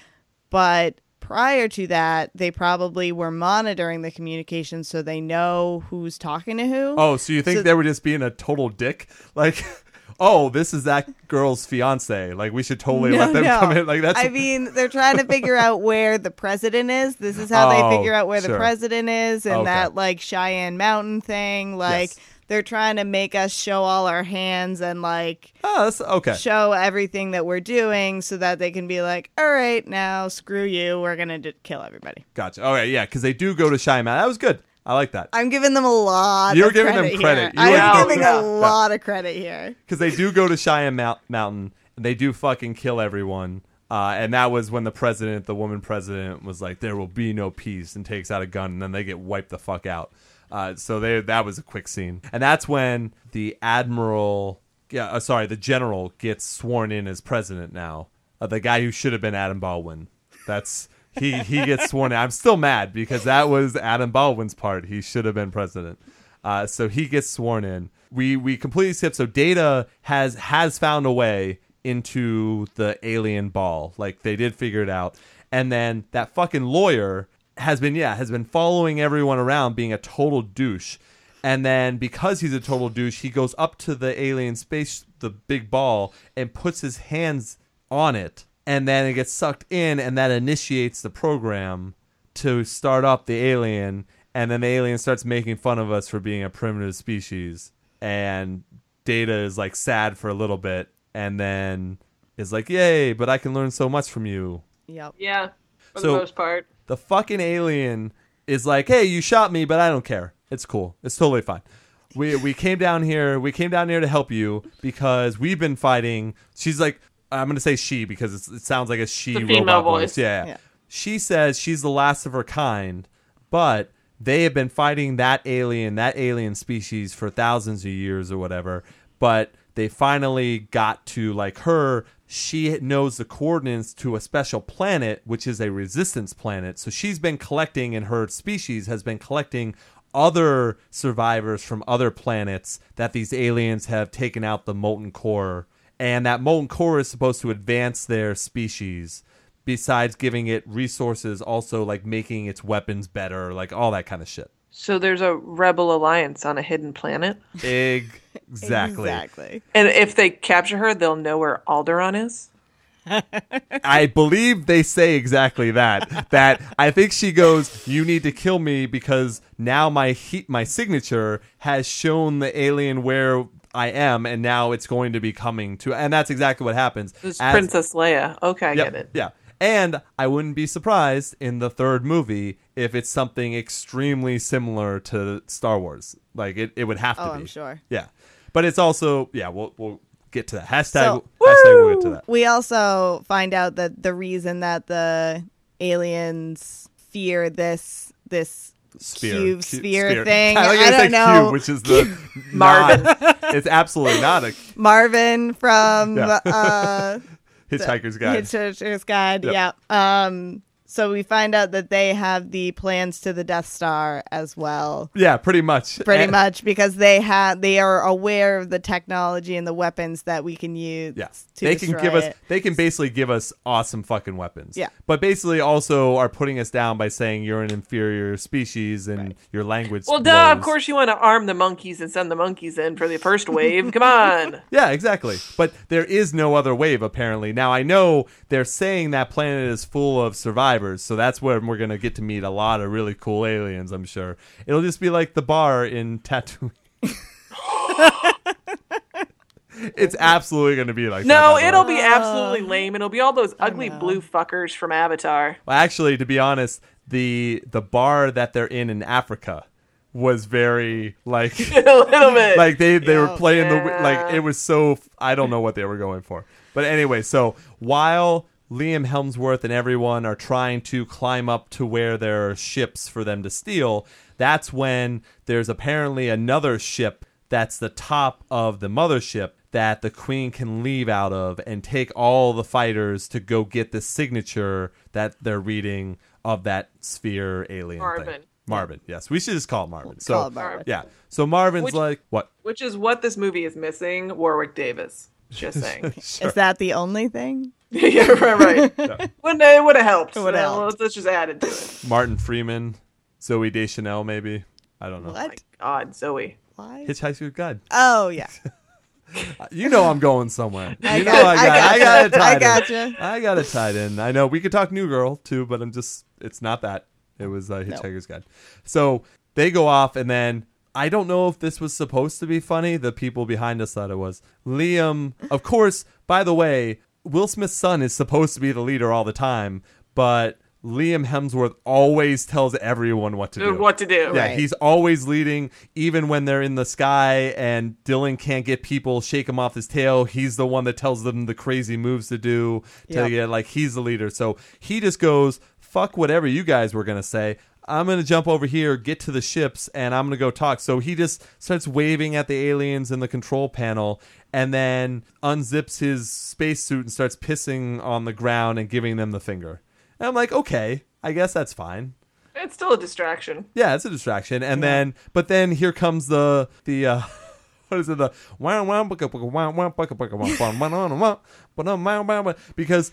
but prior to that, they probably were monitoring the communications so they know who's talking to who. Oh, so you think So- they were just being a total dick? Like, oh, this is that girl's fiance. Like, we should totally let them come in. Like, that's I mean, they're trying to figure out where the president is. This is how Oh, they figure out where the president is and Okay. that like Cheyenne Mountain thing. Like Yes. they're trying to make us show all our hands and like oh, that's okay. show everything that we're doing so that they can be like, all right, now screw you. We're going to d- kill everybody. Gotcha. Okay, yeah, because they do go to Shy Mountain. That was good. I like that. I'm giving them a lot. You're giving them credit. Here. You I'm giving Yeah. a lot of credit here. because they do go to Cheyenne Mount- Mountain and they do fucking kill everyone. Uh, and that was when the president, the woman president, was like, "There will be no peace," and takes out a gun, and then they get wiped the fuck out. Uh, so they that was a quick scene, and that's when the admiral, yeah, uh, sorry, the general gets sworn in as president now. Uh, the guy who should have been Adam Baldwin. That's he he gets sworn in. I'm still mad because that was Adam Baldwin's part. He should have been president. Uh, so he gets sworn in. We we completely skip. So Data has has found a way into the alien ball. Like they did figure it out. And then that fucking lawyer has been yeah has been following everyone around, being a total douche. And then because he's a total douche, he goes up to the alien space, the big ball, and puts his hands on it. And then it gets sucked in, and that initiates the program to start up the alien. And then the alien starts making fun of us for being a primitive species. And Data is like sad for a little bit, and then is like, "Yay! But I can learn so much from you." Yep. Yeah, for So- the most part. the fucking alien is like, "Hey, you shot me, but I don't care. It's cool. It's totally fine." We we came down here. We came down here to help you because we've been fighting. She's like, I'm gonna say she because it's, it sounds like a she It's a female robot voice. Yeah, Yeah. She says she's the last of her kind, but they have been fighting that alien, that alien species for thousands of years or whatever. But they finally got to like her. She knows the coordinates to a special planet, which is a resistance planet. So she's been collecting, and her species has been collecting other survivors from other planets that these aliens have taken out the molten core. And that molten core is supposed to advance their species besides giving it resources, also like making its weapons better, like all that kind of shit. So there's a rebel alliance on a hidden planet, Exactly. Exactly. and if they capture her, they'll know where Alderaan is. I believe they say exactly that. That I think she goes, "You need to kill me because now my heat, my signature has shown the alien where I am, and now it's going to be coming to." And that's exactly what happens. It's As- Princess Leia. Okay, I Yep, get it. Yeah. And I wouldn't be surprised in the third movie if it's something extremely similar to Star Wars. Like it, it would have to Oh, be. I'm sure. Yeah. But it's also yeah, we'll we'll get to that. Hashtag So- hashtag we'll get to that. We also find out that the reason that the aliens fear this this Sphere. cube Cu- sphere, thing. I, like I don't know. Cube, which is the Marvin. not- it's absolutely not a Marvin from Yeah. uh, Hitchhiker's Guide. Hitchhiker's Guide. Yep. Yeah. Um. So we find out that they have the plans to the Death Star as well. yeah, pretty much. Pretty And- much because they have they are aware of the technology and the weapons that we can use. Yeah, to they can destroy give us. They can basically give us awesome fucking weapons. Yeah. but basically also are putting us down by saying you're an inferior species and your language. Well, duh. Of course, you want to arm the monkeys and send the monkeys in for the first wave. Come on. Yeah, exactly. But there is no other wave apparently. Now I know they're saying that planet is full of survivors, so that's where we're gonna get to meet a lot of really cool aliens. I'm sure it'll just be like the bar in Tatooine. it's absolutely gonna be like No, by the it'll be absolutely lame. It'll be all those ugly blue fuckers from Avatar. Well, actually, to be honest, the the bar that they're in in Africa was very like a little bit. like they they were Yeah. playing the like it was so I don't know what they were going for. But anyway, so while Liam Hemsworth and everyone are trying to climb up to where there are ships for them to steal, that's when there's apparently another ship that's the top of the mothership that the queen can leave out of and take all the fighters to go get the signature that they're reading of that sphere alien thing. Marvin. Marvin, yes. We should just call it Marvin. So Call it Marvin. yeah. So Marvin's Which- like, what? Which is what this movie is missing. Warwick Davis. Just saying. Is that the only thing? yeah, right, right. Wouldn't it would have helped. It would've So helped. Let's, let's just add it to it. Martin Freeman, Zooey Deschanel, maybe. I don't know. My What? God, Zoe. Why? Hitchhiker's Guide. Oh yeah. You know I'm going somewhere. I you know got- I got, I I got it tied I in. I got it tied in. I know we could talk New Girl too, but I'm just it's not that. It was uh, Hitchhiker's Guide. So they go off, and then I don't know if this was supposed to be funny. The people behind us thought it was. Liam, of course. By the way, Will Smith's son is supposed to be the leader all the time, but Liam Hemsworth always tells everyone what to uh, do. What to do? Yeah, Right. he's always leading, even when they're in the sky and Dylan can't get people, shake him off his tail. He's the one that tells them the crazy moves to do to Yep. get like he's the leader. So he just goes, fuck whatever you guys were gonna say. I'm gonna jump over here, get to the ships, and I'm gonna go talk. So he just starts waving at the aliens in the control panel, and then unzips his spacesuit and starts pissing on the ground and giving them the finger. And I'm like, okay, I guess that's fine. It's still a distraction. Yeah, it's a distraction. And yeah. then, but then here comes the the. Uh, what is it? The because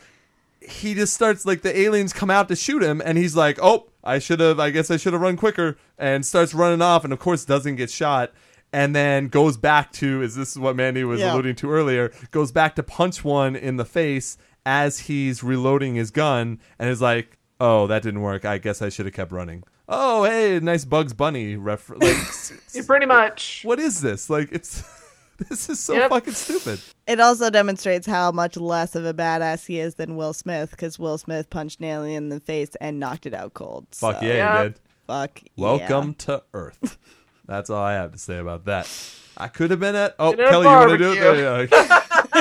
he just starts like the aliens come out to shoot him, and he's like, "Oh, I should have. I guess I should have run quicker," and starts running off, and of course doesn't get shot. And then goes back to is this what Mandy was Yeah. alluding to earlier? Goes back to punch one in the face as he's reloading his gun, and is like, "Oh, that didn't work. I guess I should have kept running." Oh, hey, nice Bugs Bunny reference. Like, Yeah, pretty much. what is this? Like, it's this is so Yep. fucking stupid. It also demonstrates how much less of a badass he is than Will Smith, because Will Smith punched an alien in the face and knocked it out cold. Fuck So, yeah, Yeah. you did. Fuck yeah. Welcome to Earth. That's all I have to say about that. I could have been at. Oh, Been at a Kelly, you want to do it? barbecue.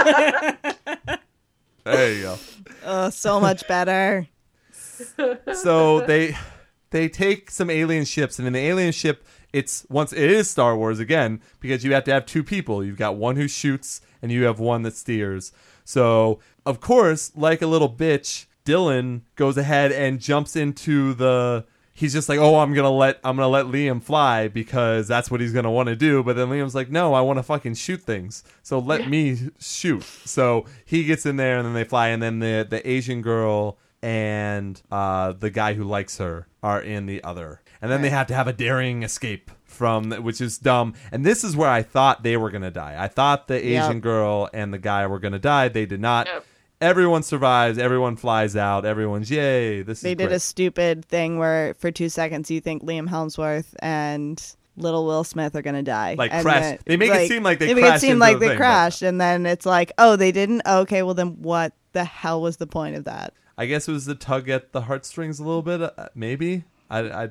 There you go. there you go. Oh, so much better. so they they take some alien ships and in the alien ship it's once it is Star Wars again because you have to have two people. You've got one who shoots and you have one that steers. So of course, like a little bitch, Dylan goes ahead and jumps into the he's just like, "Oh, I'm going to let I'm to let Liam fly because that's what he's going to want to do." But then Liam's like, "No, I want to fucking shoot things. So let me shoot." So he gets in there and then they fly and then the the Asian girl and uh, the guy who likes her are in the other. And then they have to have a daring escape from, which is dumb. And this is where I thought they were going to die. I thought the Yep. Asian girl and the guy were going to die. They did not. Yep. Everyone survives. Everyone flies out. Everyone's yay. This They did great. a stupid thing where for two seconds you think Liam Hemsworth and little Will Smith are gonna die. Like and crash- then- they make it seem like they make it seem like the they thing, but- crashed, and then it's like, oh, they didn't. Okay, well then what the hell was the point of that? I guess it was the tug at the heartstrings a little bit. Uh, maybe I, I,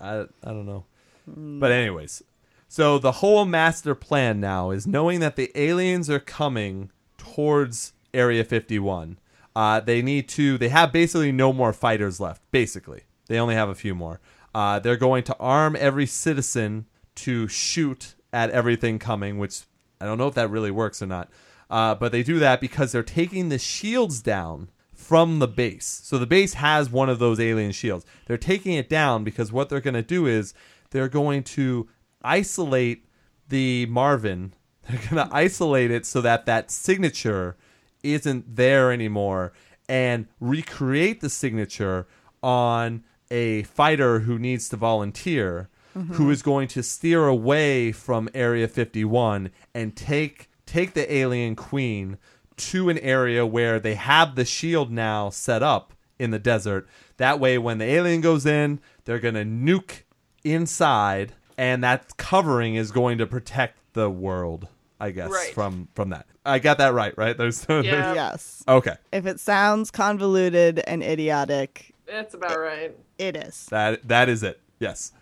I, I don't know. But anyways, so the whole master plan now is knowing that the aliens are coming towards Area 51. Uh, they need to. They have basically no more fighters left. Basically, they only have a few more. Uh, they're going to arm every citizen to shoot at everything coming, which I don't know if that really works or not. Uh, but they do that because they're taking the shields down from the base. So the base has one of those alien shields. They're taking it down because what they're going to do is they're going to isolate the Marvin. They're going to isolate it so that that signature isn't there anymore and recreate the signature on a fighter who needs to volunteer who mm-hmm. is going to steer away from area 51 and take take the alien queen to an area where they have the shield now set up in the desert. That way when the alien goes in they're going to nuke inside and that covering is going to protect the world i guess Right. from from that i got that right right there's, there's Yeah. yes. okay If it sounds convoluted and idiotic, That's about right. it is. That that is it. Yes.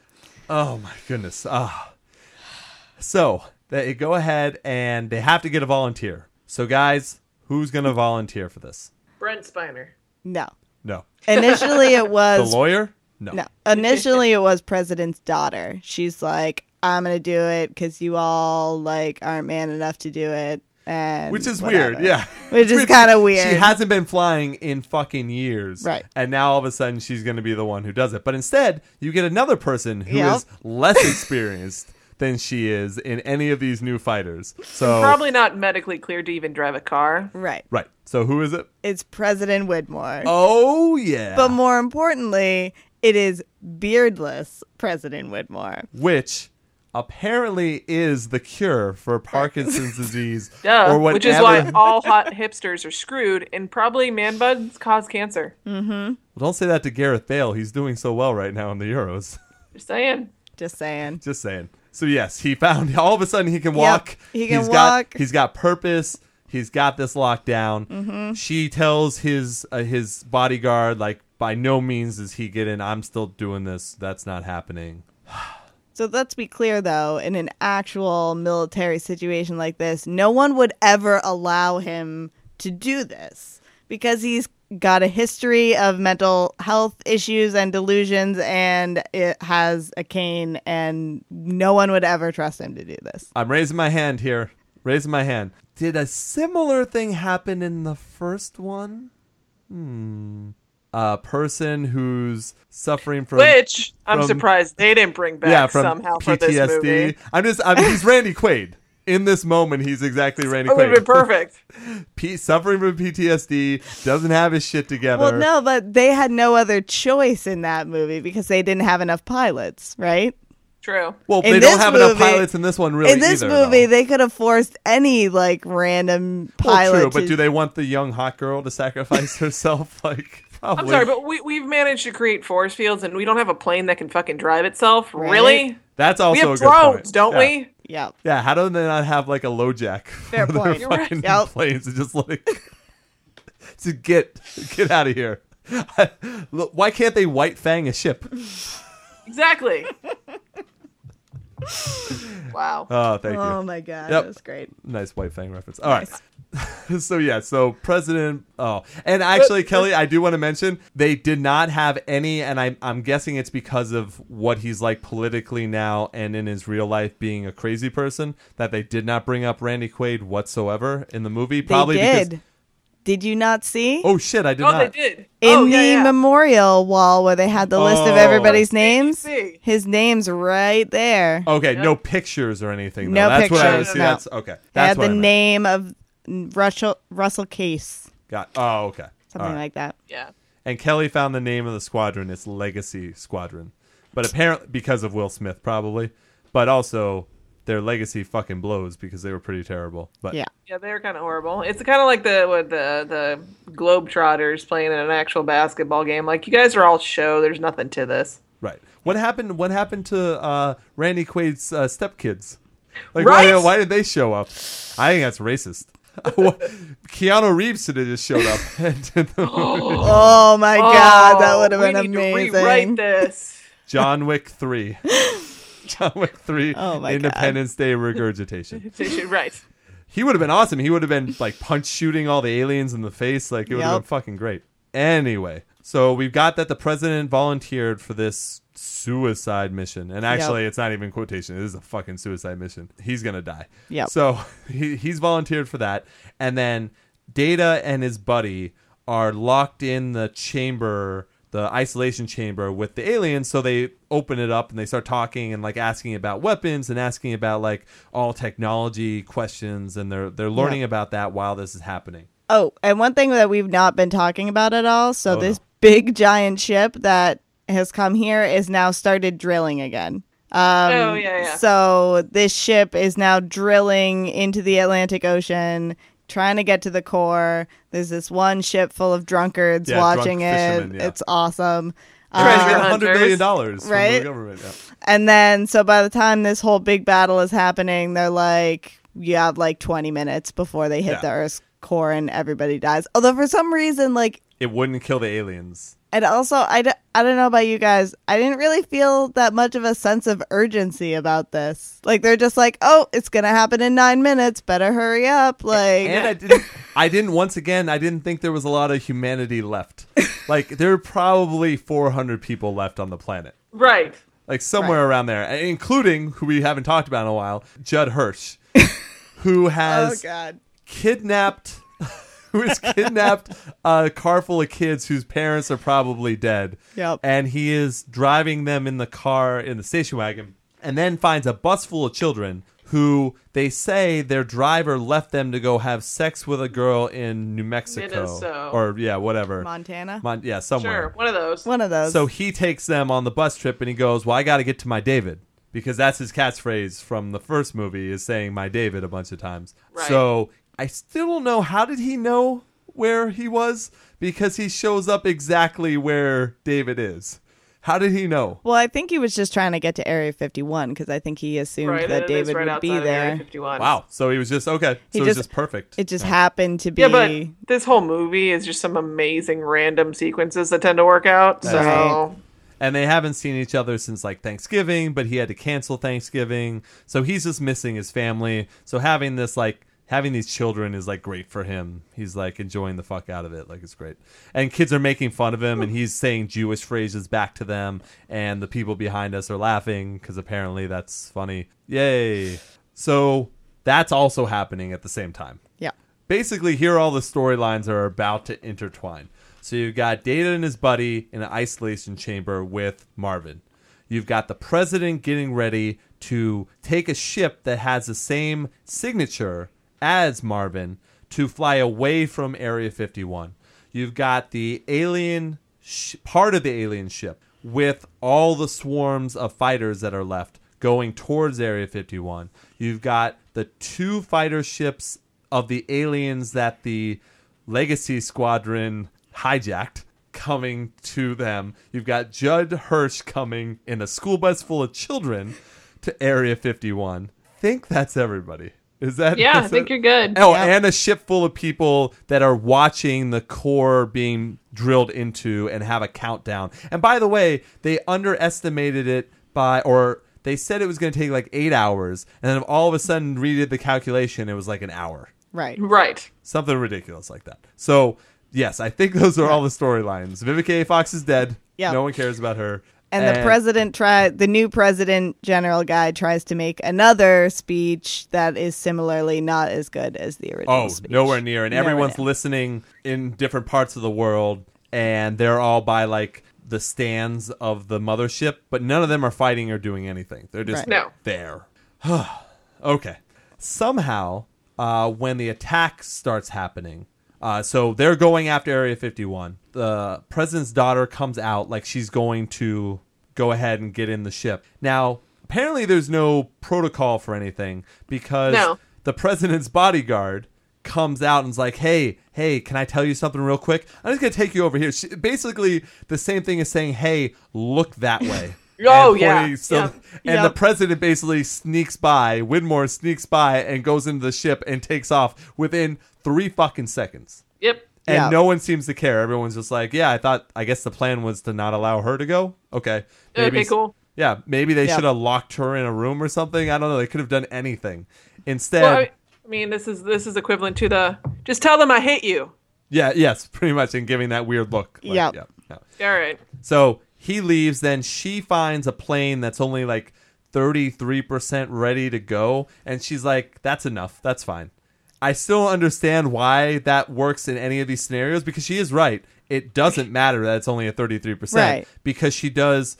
Oh my goodness. Ah. So they go ahead and they have to get a volunteer. So guys, who's gonna volunteer for this? Brent Spiner. No. No. Initially, it was The was lawyer? No. No. Initially, it was president's daughter. She's like, I'm gonna do it because you all like aren't man enough to do it, and Which is whatever. weird, yeah. Which is kinda weird. She hasn't been flying in fucking years. Right. And now all of a sudden she's going to be the one who does it. But instead, you get another person who is Yep. less experienced than she is in any of these new fighters. So Probably not medically cleared to even drive a car. Right. Right. So who is it? It's President Whitmore. Oh yeah. But more importantly, it is beardless President Whitmore. which apparently is the cure for Parkinson's disease Duh. or Which is why all hot hipsters are screwed, and probably man buds cause cancer. Well, don't say that to Gareth Bale. He's doing so well right now in the Euros. Just saying. Just saying. Just saying. So yes, he found all of a sudden he can walk. he can He's walk. Got, he's got purpose. He's got this locked down. Mm-hmm. She tells his uh, his bodyguard like by no means is he getting. I'm still doing this. That's not happening. So let's be clear, though, in an actual military situation like this, no one would ever allow him to do this because he's got a history of mental health issues and delusions and it has a cane, and no one would ever trust him to do this. I'm raising my hand here. Raising my hand. Did a similar thing happen in the first one? Hmm. A person who's suffering from Which I'm from- surprised they didn't bring back yeah from somehow PTSD. for this movie. I'm just I'm, he's Randy Quaid. In this moment, he's exactly Randy oh, It would have Quaid. been perfect. P- suffering from PTSD, doesn't have his shit together. Well, no, but they had no other choice in that movie because they didn't have enough pilots, right? True. Well, In they don't this have enough pilots in this one, really. in this either, movie, though. they could have forced any like random Well, pilot. true, but do they want the young hot girl to sacrifice herself? Like, probably. I'm sorry, but we, we've managed to create force fields and we don't have a plane that can fucking drive itself. Right. Really? that's also We a have good drones, point. don't Yeah. we? Yeah. Yeah, how do they not have like a LoJack Fair for their point. You're right. fucking Yep. planes and just like to get get out of here? Why can't they white fang a ship? Exactly. wow. Oh, thank you. Oh my god, Yep. that's great. Nice white fang reference. All right. so yeah, so President. Oh, and actually, Kelly, I do want to mention they did not have any, and I'm I'm guessing it's because of what he's like politically now and in his real life being a crazy person that they did not bring up Randy Quaid whatsoever in the movie. Probably they did. because. Did you not see? Oh shit! I did Oh, not. they did. in oh, the yeah, yeah. memorial wall where they had the list of Oh. everybody's names, see. his name's right there. Okay, Yeah. no pictures or anything. No though. That's what I was. pictures, See, no. that's okay. They That's had what the I name of Russell Russell Casse, Got. Oh, okay. something All right. like that. Yeah. And Kelly found the name of the squadron. It's Legacy Squadron, but apparently because of Will Smith, probably, but also their legacy fucking blows because they were pretty terrible. But Yeah. Yeah, they were kind of horrible. It's kind of like the what the the Globetrotters playing in an actual basketball game. Like you guys are all show. There's nothing to this. right. What happened? What happened to uh, Randy Quaid's uh, stepkids? Like Right? why, why did they show up? I think that's racist. Keanu Reeves should have just showed up. and did the movie. Oh my oh, god, that Oh, would have we been need To rewrite amazing. this. John Wick three. John Wick three. Oh my God. Independence Day regurgitation. Right. He would have been awesome. He would have been like punch shooting all the aliens in the face. Like it would have been fucking great. Anyway, so we've got that the president volunteered for this suicide mission, and actually, it's not even quotation. It is a fucking suicide mission. He's gonna die. Yeah. So he, he's volunteered for that, and then Data and his buddy are locked in the chamber. The isolation chamber with the aliens, so they open it up and they start talking and like asking about weapons and asking about like all technology questions, and they're they're learning Yeah. about that while this is happening. Oh, and one thing that we've not been talking about at all. So Oh, this no. big giant ship that has come here is now started drilling again. Um, Oh, yeah, yeah. So this ship is now drilling into the Atlantic Ocean, trying to get to the core. There's this one ship full of drunkards Yeah, drunk watching it. yeah. It's awesome. Treasure Uh, hunt. hundred million dollars from the Right? government. Yeah. and then, so by the time this whole big battle is happening, they're like, you have like 20 minutes before they hit Yeah. the Earth's core and everybody dies. Although for some reason, like, It wouldn't kill the aliens. And also, I, d- I don't know about you guys. I didn't really feel that much of a sense of urgency about this. Like, they're just like, oh, it's going to happen in nine minutes. Better hurry up. Like, And I didn't. I didn't. Once again, I didn't think there was a lot of humanity left. like there are probably 400 people left on the planet. Right. Like somewhere around there, including who we haven't talked about in a while, Judd Hirsch, who oh, has God. kidnapped. Who has kidnapped a car full of kids whose parents are probably dead? Yep. And he is driving them in the car in the station wagon, and then finds a bus full of children who they say their driver left them to go have sex with a girl in New Mexico, Minnesota. or yeah, whatever. Montana? Mon- yeah, somewhere. Sure. One of those. One of those. So he takes them on the bus trip and he goes, "Well, I got to get to my David." Because that's his catchphrase from the first movie is saying "my David" a bunch of times. Right. So I still don't know how did he know where he was because he shows up exactly where David is. How did he know? well, I think he was just trying to get to Area 51 because I think he assumed right. that David right would be outside Area there. 51. Wow. So he was just okay. So He it was just- just perfect. It just Yeah. happened to be. Yeah, but this whole movie is just some amazing random sequences that tend to work out. So Right. and they haven't seen each other since like Thanksgiving, but he had to cancel Thanksgiving, so he's just missing his family. So having this like having these children is like great for him. He's like enjoying the fuck out of it, like it's great. And kids are making fun of him, and he's saying Jewish phrases back to them, and the people behind us are laughing because apparently that's funny. Yay! So that's also happening at the same time. yeah. basically here all the storylines are about to intertwine. So you've got Data and his buddy in an isolation chamber with Marvin. You've got the president getting ready to take a ship that has the same signature as Marvin to fly away from Area 51. You've got the alien sh- part of the alien ship with all the swarms of fighters that are left going towards Area 51. You've got the two fighter ships of the aliens that the Legacy Squadron hijacked coming to them. You've got Judd Hirsch coming in a school bus full of children to Area 51. Think that's everybody. Is that Yeah, I think that- you're good. Oh, Yeah. and a ship full of people that are watching the core being drilled into and have a countdown. And by the way, they underestimated it by, or they said it was going to take like eight hours, and then all of a sudden redid the calculation. It was like an hour, Right. Right. something ridiculous like that. So yes, I think those are all the storylines. Vivica A. Fox is dead. Yep. no one cares about her. And the president try the new president general guy tries to make another speech that is similarly not as good as the original Oh, speech. nowhere near. And Nowhere everyone's near. listening in different parts of the world, and they're all by like the stands of the mothership, but none of them are fighting or doing anything. They're just Right. No. there. okay. Somehow, uh, when the attack starts happening, uh, so they're going after Area 51. The president's daughter comes out like she's going to go ahead and get in the ship. Now, apparently, there's no protocol for anything because No. the president's bodyguard comes out and's like, "Hey, hey, can I tell you something real quick? I'm just gonna take you over here." She, basically, the same thing as saying, "Hey, look that way." Oh, And yeah. So, Yeah. and Yep. the president basically sneaks by. Whitmore sneaks by and goes into the ship and takes off within three fucking seconds. Yep. And Yeah. no one seems to care. Everyone's just like, "Yeah, I thought. I guess the plan was to not allow her to go." Okay. Okay, cool. Yeah, maybe they Yeah. should have locked her in a room or something. I don't know. They could have done anything. Instead, Well, I I mean, this is this is equivalent to the just tell them I hate you. Yeah, yes, pretty much, and giving that weird look. Like, Yep. yeah, yeah. All right. So he leaves. Then she finds a plane that's only like thirty three percent ready to go, and she's like, "That's enough. That's fine." I still don't understand why that works in any of these scenarios because she is right. It doesn't matter that it's only a thirty three percent Right. because she does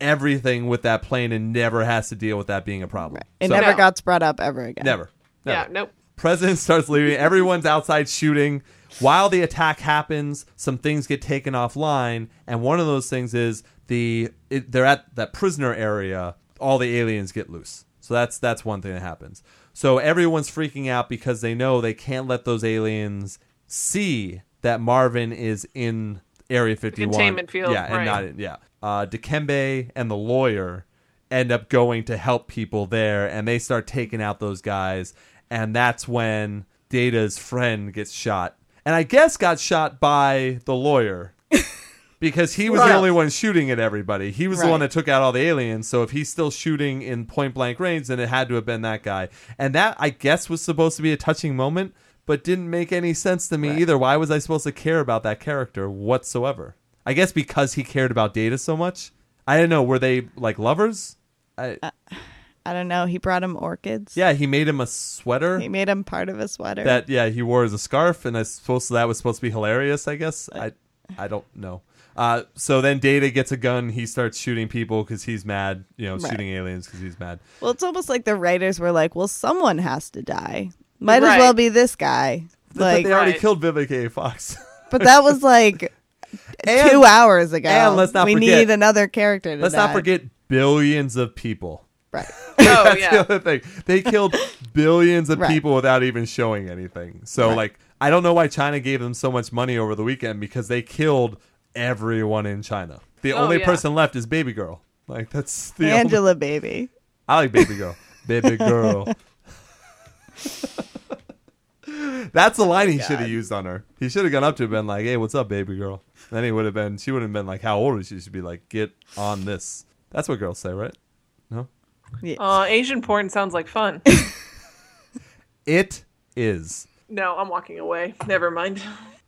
everything with that plane and never has to deal with that being a problem. It So- never No. got brought up ever again. never. never. Yeah. Nope. President starts leaving. Everyone's outside shooting. While the attack happens, some things get taken offline, and one of those things is the it, they're at that prisoner area. All the aliens get loose. So that's that's one thing that happens. So everyone's freaking out because they know they can't let those aliens see that Marvin is in Area 51. containment field, Yeah, and right. not in, yeah. Uh, Dikembe and the lawyer end up going to help people there, and they start taking out those guys, and that's when Data's friend gets shot, and I guess got shot by the lawyer. Because he was the only one shooting at everybody. He was the one that took out all the aliens. So if he's still shooting in point blank range, then it had to have been that guy. And that, I guess, was supposed to be a touching moment, but didn't make any sense to me Right. either. Why was I supposed to care about that character whatsoever? I guess because he cared about Data so much. I don't know. Were they like lovers? I, uh, I don't know. He brought him orchids. yeah, he made him a sweater He made him part of a sweater. that yeah he wore as a scarf, and I suppose that was supposed to be hilarious. I guess uh, I I don't know. Uh, so then Data gets a gun. He starts shooting people because he's mad. You know, Right. shooting aliens because he's mad. well, it's almost like the writers were like, "Well, someone has to die. Might as well be this guy." but Like, they already Right. killed Vivica A. Fox. but that was like And- two hours ago. and let's not we forget- need another character. To Let's die. not forget billions of people. Right. Oh That's the yeah. other thing. They killed billions of Right. people without even showing anything. So Right. like I don't know why China gave them so much money over the weekend because they killed everyone in China. The Oh, only yeah. person left is Baby Girl. Like that's the only- Angela, baby. I like Baby Girl. Baby Girl. That's the line he should have used on her. He should have gone up to her and been like, "Hey, what's up, baby girl?" Then he would have been. She would have been like, "How old is she?" She'd be like, "Get on this." That's what girls say, right? No. Yeah. Uh, Asian porn sounds like fun. It is. no, I'm walking away. Never mind.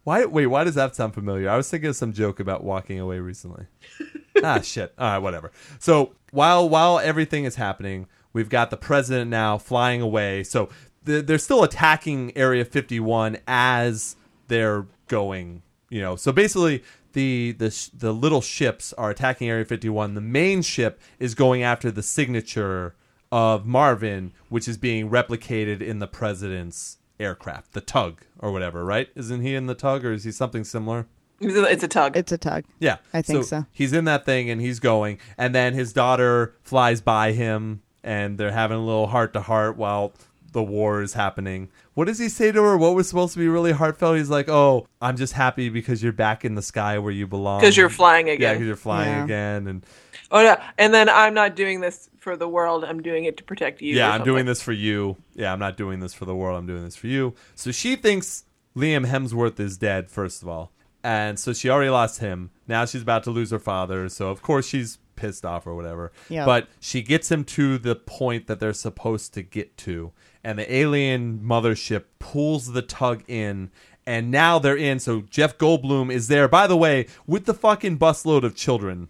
Why? Wait. Why does that sound familiar? I was thinking of some joke about walking away recently. ah, shit. All right, whatever. So while while everything is happening, we've got the president now flying away. So the, they're still attacking Area 51 as they're going. You know, so basically the the sh- the little ships are attacking Area 51. The main ship is going after the signature of Marvin, which is being replicated in the president's aircraft, the tug or whatever. Right? Isn't he in the tug, or is he something similar? It's a, tug. It's a tug. Yeah, I think so. He's in that thing and he's going, and then his daughter flies by him, and they're having a little heart to heart while the war is happening. What does he say to her? What was supposed to be really heartfelt? He's like, "Oh, I'm just happy because you're back in the sky where you belong. Because you're flying again. Yeah, again. because you're flying Yeah. again, and oh yeah, and then I'm not doing this for the world. I'm doing it to protect you. yeah, I'm doing this for you. Yeah, I'm not doing this for the world. I'm doing this for you. So she thinks Liam Hemsworth is dead, first of all. And so she already lost him. Now she's about to lose her father. So, of course, she's pissed off or whatever. Yeah. But she gets him to the point that they're supposed to get to. And the alien mothership pulls the tug in. And now they're in. So Jeff Goldblum is there, by the way, with the fucking busload of children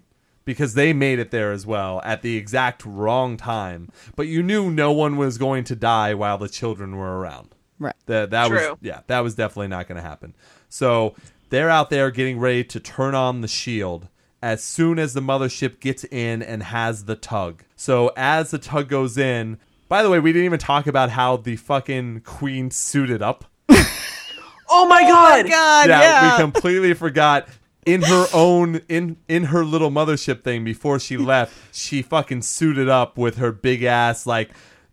because they made it there as well at the exact wrong time. But you knew no one was going to die while the children were around. Right. That that was yeah, that was definitely not going to happen. So they're out there getting ready to turn on the shield as soon as the mothership gets in and has the tug. So as the tug goes in, by the way, we didn't even talk about how the fucking queen suited up. Oh my god! God, yeah, yeah. we completely forgot in her own in in her little mothership thing before she left she fucking suited up with her big ass like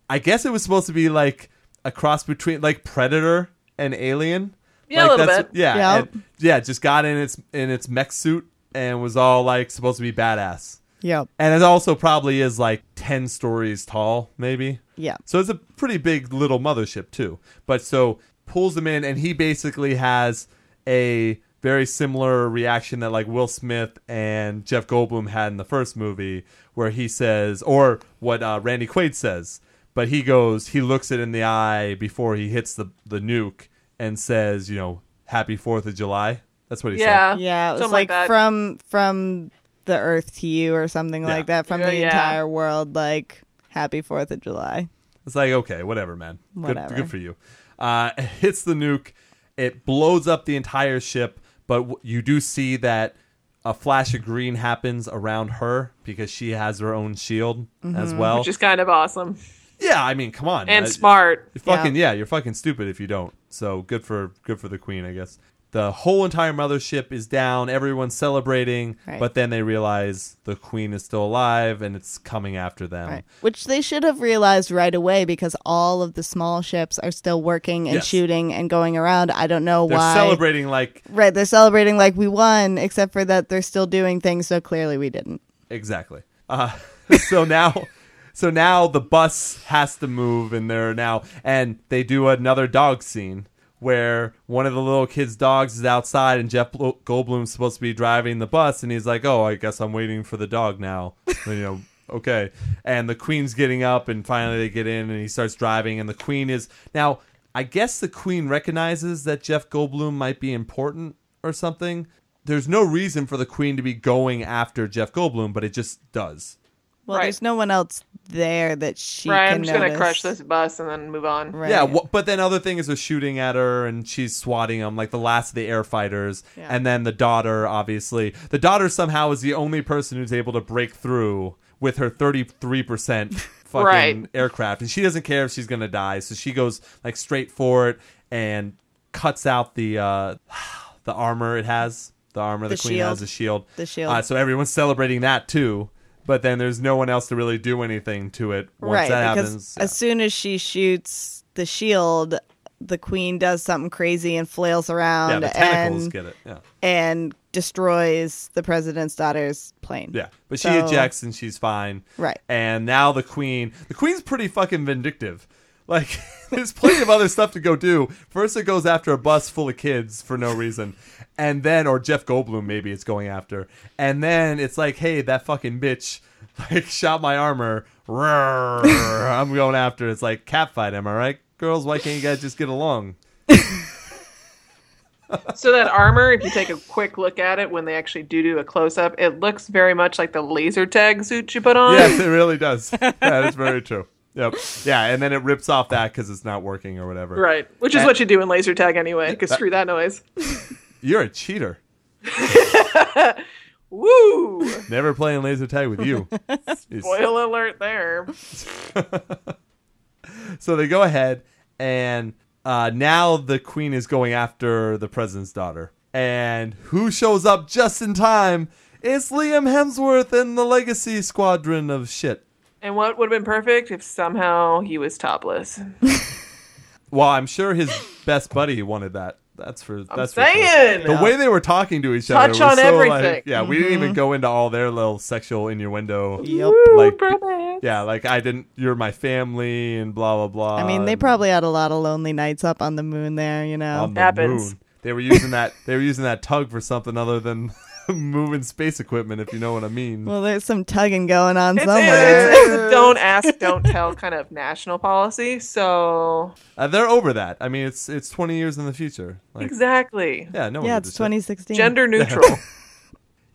i guess it was supposed to be like a cross between like predator and alien Yeah, a little bit. yeah Yep. and- yeah just got in its in its mech suit and was all like supposed to be badass Yep. and it also probably is like 10 stories tall maybe Yeah. so it's a pretty big little mothership too. But so pulls him in, and he basically has a very similar reaction that like Will Smith and Jeff Goldblum had in the first movie, where he says, or what uh, Randy Quaid says, but he goes, he looks it in the eye before he hits the the nuke and says, you know, Happy Fourth of July. That's what he Yeah, said. Yeah, it was something like, that. from from the Earth to you or something Yeah. like that from Yeah, the yeah. entire world. Like Happy Fourth of July. It's like okay, whatever, man. Whatever. Good, good for you. Uh, hits the nuke. It blows up the entire ship, but w- you do see that a flash of green happens around her because she has her own shield as well. Which is kind of awesome yeah, I mean, come on, and Uh, smart. You're fucking yeah. you're fucking stupid if you don't. So good for good for the queen, I guess. The whole entire mothership is down. Everyone's celebrating, Right. but then they realize the queen is still alive and it's coming after them. Right. Which they should have realized right away because all of the small ships are still working and Yes. shooting and going around. I don't know why. They're why. celebrating like Right, they're celebrating like we won, except for that they're still doing things, so clearly we didn't. Exactly. Uh, so now, so now the bus has to move, and they're now, and they do another dog scene where one of the little kids' dogs is outside, and Jeff Goldblum's supposed to be driving the bus, and he's like, "Oh, I guess I'm waiting for the dog now." You know, okay. And the queen's getting up, and finally they get in, and he starts driving, and the queen is now. I guess the queen recognizes that Jeff Goldblum might be important or something. There's no reason for the queen to be going after Jeff Goldblum, but it just does. Well, Right. there's no one else there that she right, can I'm just gonna crush this bus and then move on. Right. Yeah, wh- but then other things are shooting at her and she's swatting them, like the last of the air fighters. Yeah. And then the daughter, obviously. The daughter somehow is the only person who's able to break through with her 33% fucking Right. aircraft. And she doesn't care if she's going to die. So she goes like straight for it and cuts out the uh, the armor it has. The armor the, The queen shield. has, the shield. The shield. Uh, so everyone's celebrating that too. But then there's no one else to really do anything to it once right, that because happens. as soon as she shoots the shield, the queen does something crazy and flails yeah, around the tentacles and get it. Yeah. and destroys the president's daughter's plane. Yeah, but she So- ejects and she's fine. Right. And now the queen, the queen's pretty fucking vindictive. Like, there's plenty of other stuff to go do. First, it goes after a bus full of kids for no reason, and then, or Jeff Goldblum maybe it's going after, and then it's like, hey, that fucking bitch, like, shot my armor. Roar, I'm going after. It's like catfight. Am I right, girls? Why can't you guys just get along? So that armor, if you take a quick look at it when they actually do do a close up, it looks very much like the laser tag suit you put on. Yes, it really does. That is very true. Yep. Yeah, and then it rips off that because it's not working or whatever. Right. Which is And- what you do in laser tag anyway, because screw that noise. You're a cheater. Woo! Never playing laser tag with you. Spoil alert there. So they go ahead, and uh, now the queen is going after the president's daughter. And who shows up just in time? It's Liam Hemsworth and the Legacy Squadron of shit. And what would have been perfect if somehow he was topless? Well, I'm sure his best buddy wanted that. That's for that's for saying! sure. the way they were talking to each Touch other. was on so, like- everything. yeah, we didn't even mm-hmm. go into all their little sexual innuendo. Yep. Like, brother. yeah, like I didn't. You're my family and blah blah blah. I mean, they probably had a lot of lonely nights up on the moon there, you know. on the Happens. moon. They were using that. They were using that tug for something other than moving space equipment, if you know what I mean. well, there's some tugging going on It's, somewhere. it's, it's a don't ask, don't tell kind of national policy. So Uh, they're over that. I mean, it's it's twenty years in the future. Like, exactly, yeah, no. yeah, it's 2016. gender neutral.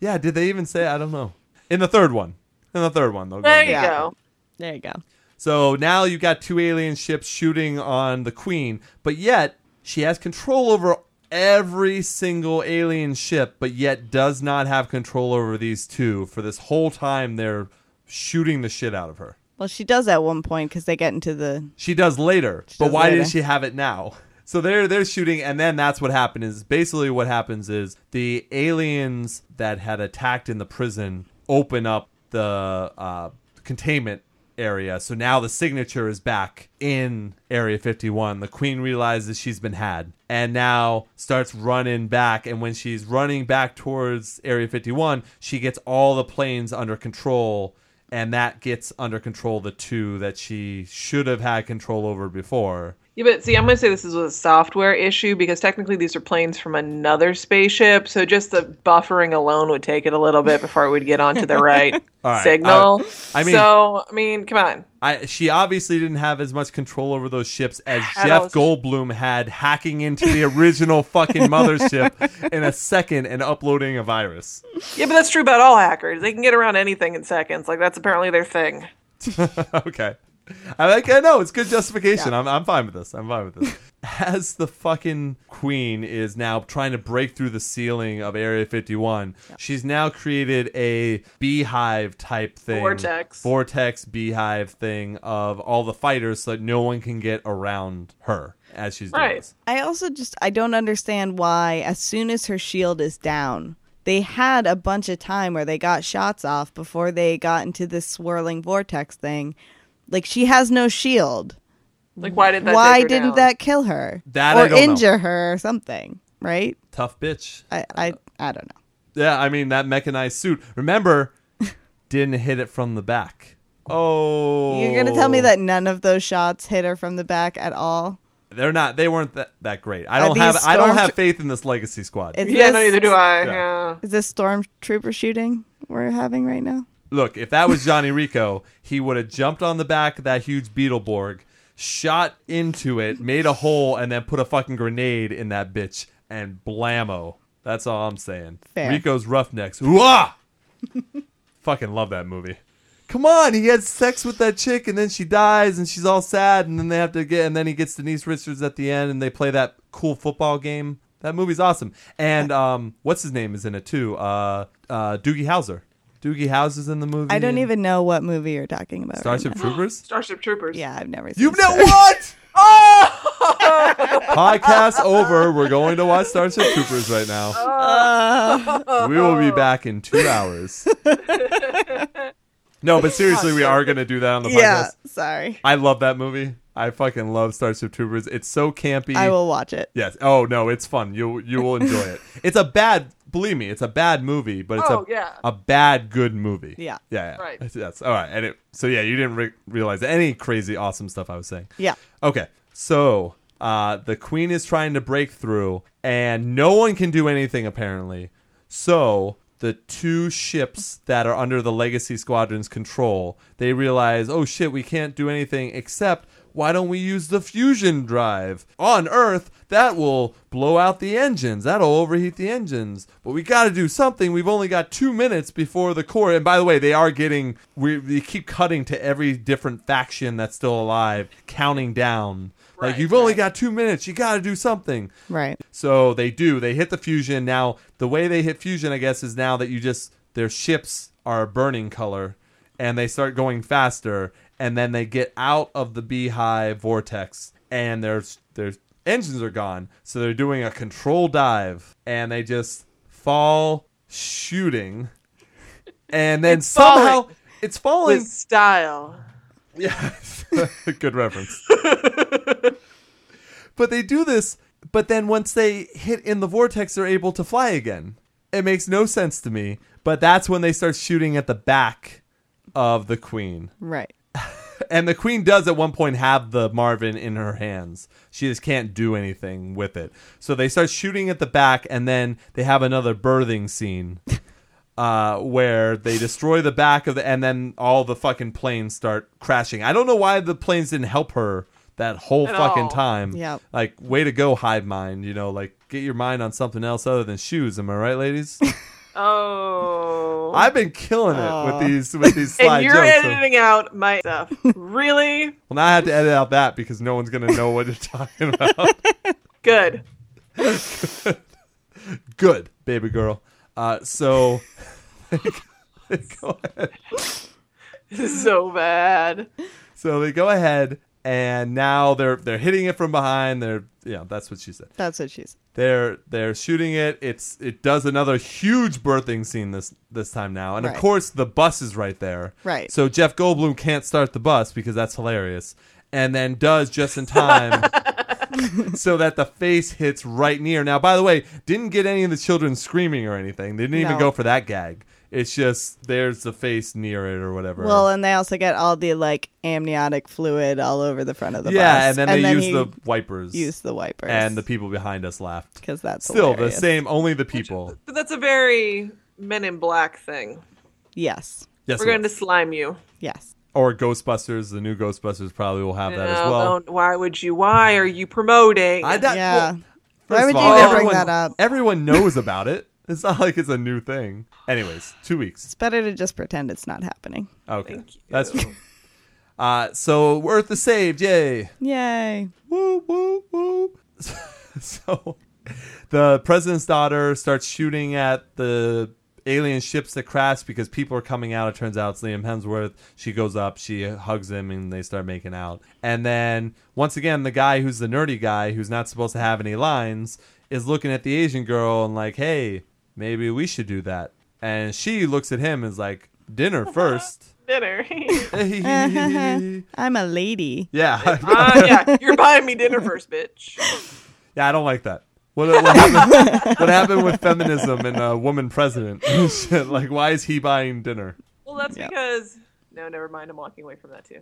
Yeah, did they even say? I don't know. In the third one. In the third one, they'll go There you Yeah. go. There you go. So now you've got two alien ships shooting on the Queen, but yet she has control over every single alien ship, but yet does not have control over these two. For this whole time, they're shooting the shit out of her. Well, she does at one point because they get into the. She does later, but does why later. did she have it now? So they're they're shooting, and then that's what happened. Is basically what happens is the aliens that had attacked in the prison open up the uh, containment area. So now the signature is back in Area 51. The Queen realizes she's been had, and now starts running back. And when she's running back towards Area 51, she gets all the planes under control and that gets under control the two that she should have had control over before. Yeah, but see, I'm going to say this is a software issue because technically these are planes from another spaceship. So just the buffering alone would take it a little bit before it would get onto the right, right, signal. I- I mean- so I mean, come on. I she obviously didn't have as much control over those ships as Jeff was- Goldblum had hacking into the original fucking mothership in a second and uploading a virus. Yeah, but that's true about all hackers. They can get around anything in seconds. Like that's apparently their thing. okay. I like I know it's good justification. I'm I'm fine with this. I'm fine with this. As the fucking queen is now trying to break through the ceiling of Area 51, she's now created a beehive type thing. Vortex. Vortex beehive thing of all the fighters so that no one can get around her as she's doing Right. this. I also just I don't understand why as soon as her shield is down, they had a bunch of time where they got shots off before they got into this swirling vortex thing. Like she has no shield. Like why did that? why take her didn't down? that kill her? That or I don't know. injure her or something, right? Tough bitch. I I, I don't know. Yeah, I mean that mechanized suit. Remember, didn't hit it from the back. Oh, You're gonna tell me oh. that none of those shots hit her from the back at all? they're not? They weren't that, that great. I Are don't have. these I don't have faith in this legacy squad. Is Yeah, this, no, neither do I. Yeah. Yeah. Is this stormtrooper shooting we're having right now? Look, if that was Johnny Rico, he would have jumped on the back of that huge Beetleborg, shot into it, made a hole, and then put a fucking grenade in that bitch and blammo. That's all I'm saying. Fair. Rico's Roughnecks. Ooh-ah! fucking love that movie. Come on, he had sex with that chick and then she dies and she's all sad and then they have to get and then he gets Denise Richards at the end and they play that cool football game. That movie's awesome. And um what's his name is in it too? Uh uh Doogie Howser. Doogie Howser's in the movie. I don't even know what movie you're talking about. Starship now. Troopers? Starship Troopers. Yeah, I've never seen You've know Star- what? Oh! Podcast over. We're going to watch Starship Troopers right now. Uh. we will be back in two hours. no, but seriously, we are going to do that on the podcast. Yeah, sorry. I love that movie. I fucking love Starship Troopers. It's so campy. I will watch it. Yes. Oh no, it's fun. You you will enjoy it. It's a bad. Believe me, it's a bad movie, but it's Oh, a yeah. a bad good movie. Yeah. Yeah. yeah. Right. Yes. All right. And it, so yeah, you didn't re- realize any crazy awesome stuff I was saying. Yeah. Okay, so uh, the queen is trying to break through, and no one can do anything apparently. So the two ships that are under the Legacy Squadron's control, they realize, oh shit, we can't do anything except why don't we use the fusion drive? On Earth, that will blow out the engines. That'll overheat the engines. But we got to do something. We've only got two minutes before the core. And by the way, they are getting, we, we keep cutting to every different faction that's still alive, counting down. like, you've only got two minutes. You got to do something. Right. So they do. They hit the fusion. Now, the way they hit fusion, I guess, is now that you just, their ships are burning color and they start going faster. And then they get out of the beehive vortex and their, their engines are gone. So they're doing a control dive and they just fall shooting. And then It's somehow falling. it's falling. With style. Yeah, good reference. but they do this, but then once they hit in the vortex, they're able to fly again. It makes no sense to me, but that's when they start shooting at the back of the queen. Right. And the queen does at one point have the Marvin in her hands. She just can't do anything with it. So they start shooting at the back, and then they have another birthing scene uh, where they destroy the back of the, and then all the fucking planes start crashing. I don't know why the planes didn't help her that whole At fucking all. time. Yep. Like, way to go, hive mind. You know, like get your mind on something else other than shoes. Am I right, ladies? Oh. I've been killing it Aw. with these with these slide and you're jokes. so- editing out my stuff. really? well, now I have to edit out that because no one's gonna know what you're talking about. Good. Good, baby girl. Uh, so go ahead. This is so bad. So they go ahead, and now they're they're hitting it from behind. They're yeah, that's what she said. That's what she's. They're they're shooting it. It's it does another huge birthing scene this this time now, and of course the bus is right there. Right. So Jeff Goldblum can't start the bus because that's hilarious, and then does just in time. so that the face hits right near. Now, by the way, didn't get any of the children screaming or anything. They didn't even go for that gag. It's just there's the face near it or whatever. Well, and they also get all the like amniotic fluid all over the front of the bus. yeah, bus. and then they use the wipers. Use the wipers and the people behind us laughed. because that's Still hilarious. the same, only the people. But that's a very Men in Black thing. Yes. Yes, We're going to slime you. Yes. or Ghostbusters. The new Ghostbusters probably will have that as well. don't- why would you? Why are you promoting? I that, Yeah. well, Why would of you bring everyone- that up? Everyone knows about it. It's not like it's a new thing. Anyways, two weeks. It's better to just pretend it's not happening. Okay, Thank you. that's true. Uh, so Earth is saved! Yay! Yay. Woo woo woo! so the president's daughter starts shooting at the alien ships that crash because people are coming out. It turns out it's Liam Hemsworth. She goes up, she hugs him, and they start making out. And then once again, the guy who's the nerdy guy who's not supposed to have any lines is looking at the Asian girl and like, hey, maybe we should do that. And she looks at him and is like, dinner first. dinner. I'm a lady. yeah. uh, yeah, you're buying me dinner first, bitch. Yeah, I don't like that. What, what, happened, what happened with feminism and a woman president? Like, why is he buying dinner? Well, that's Yeah. because. No, never mind. I'm walking away from that too.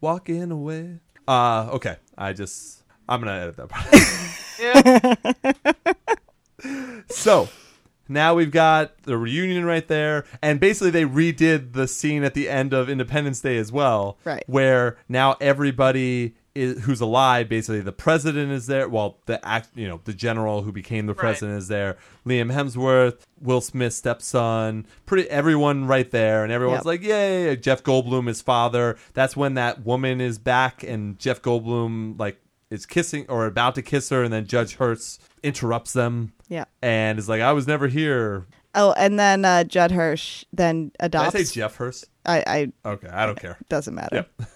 Walking away. Uh, okay. I just, I'm going to edit that part. Yeah. so, now we've got the reunion right there. And basically, they redid the scene at the end of Independence Day as well. Right. Where now everybody. Is, who's alive? Basically, the president is there. Well, the act, you know, the general who became the Right. president is there. Liam Hemsworth, Will Smith's stepson, pretty everyone right there, and everyone's Yep. like, "Yay!" Jeff Goldblum, his father. That's when that woman is back, and Jeff Goldblum like is kissing or about to kiss her, and then Judge Hurst interrupts them Yeah. and is like, "I was never here." Oh, and then uh, Judd Hirsch then adopts. Did I say Jeff Hirsch? I, I Okay, I don't care. doesn't matter. Yep.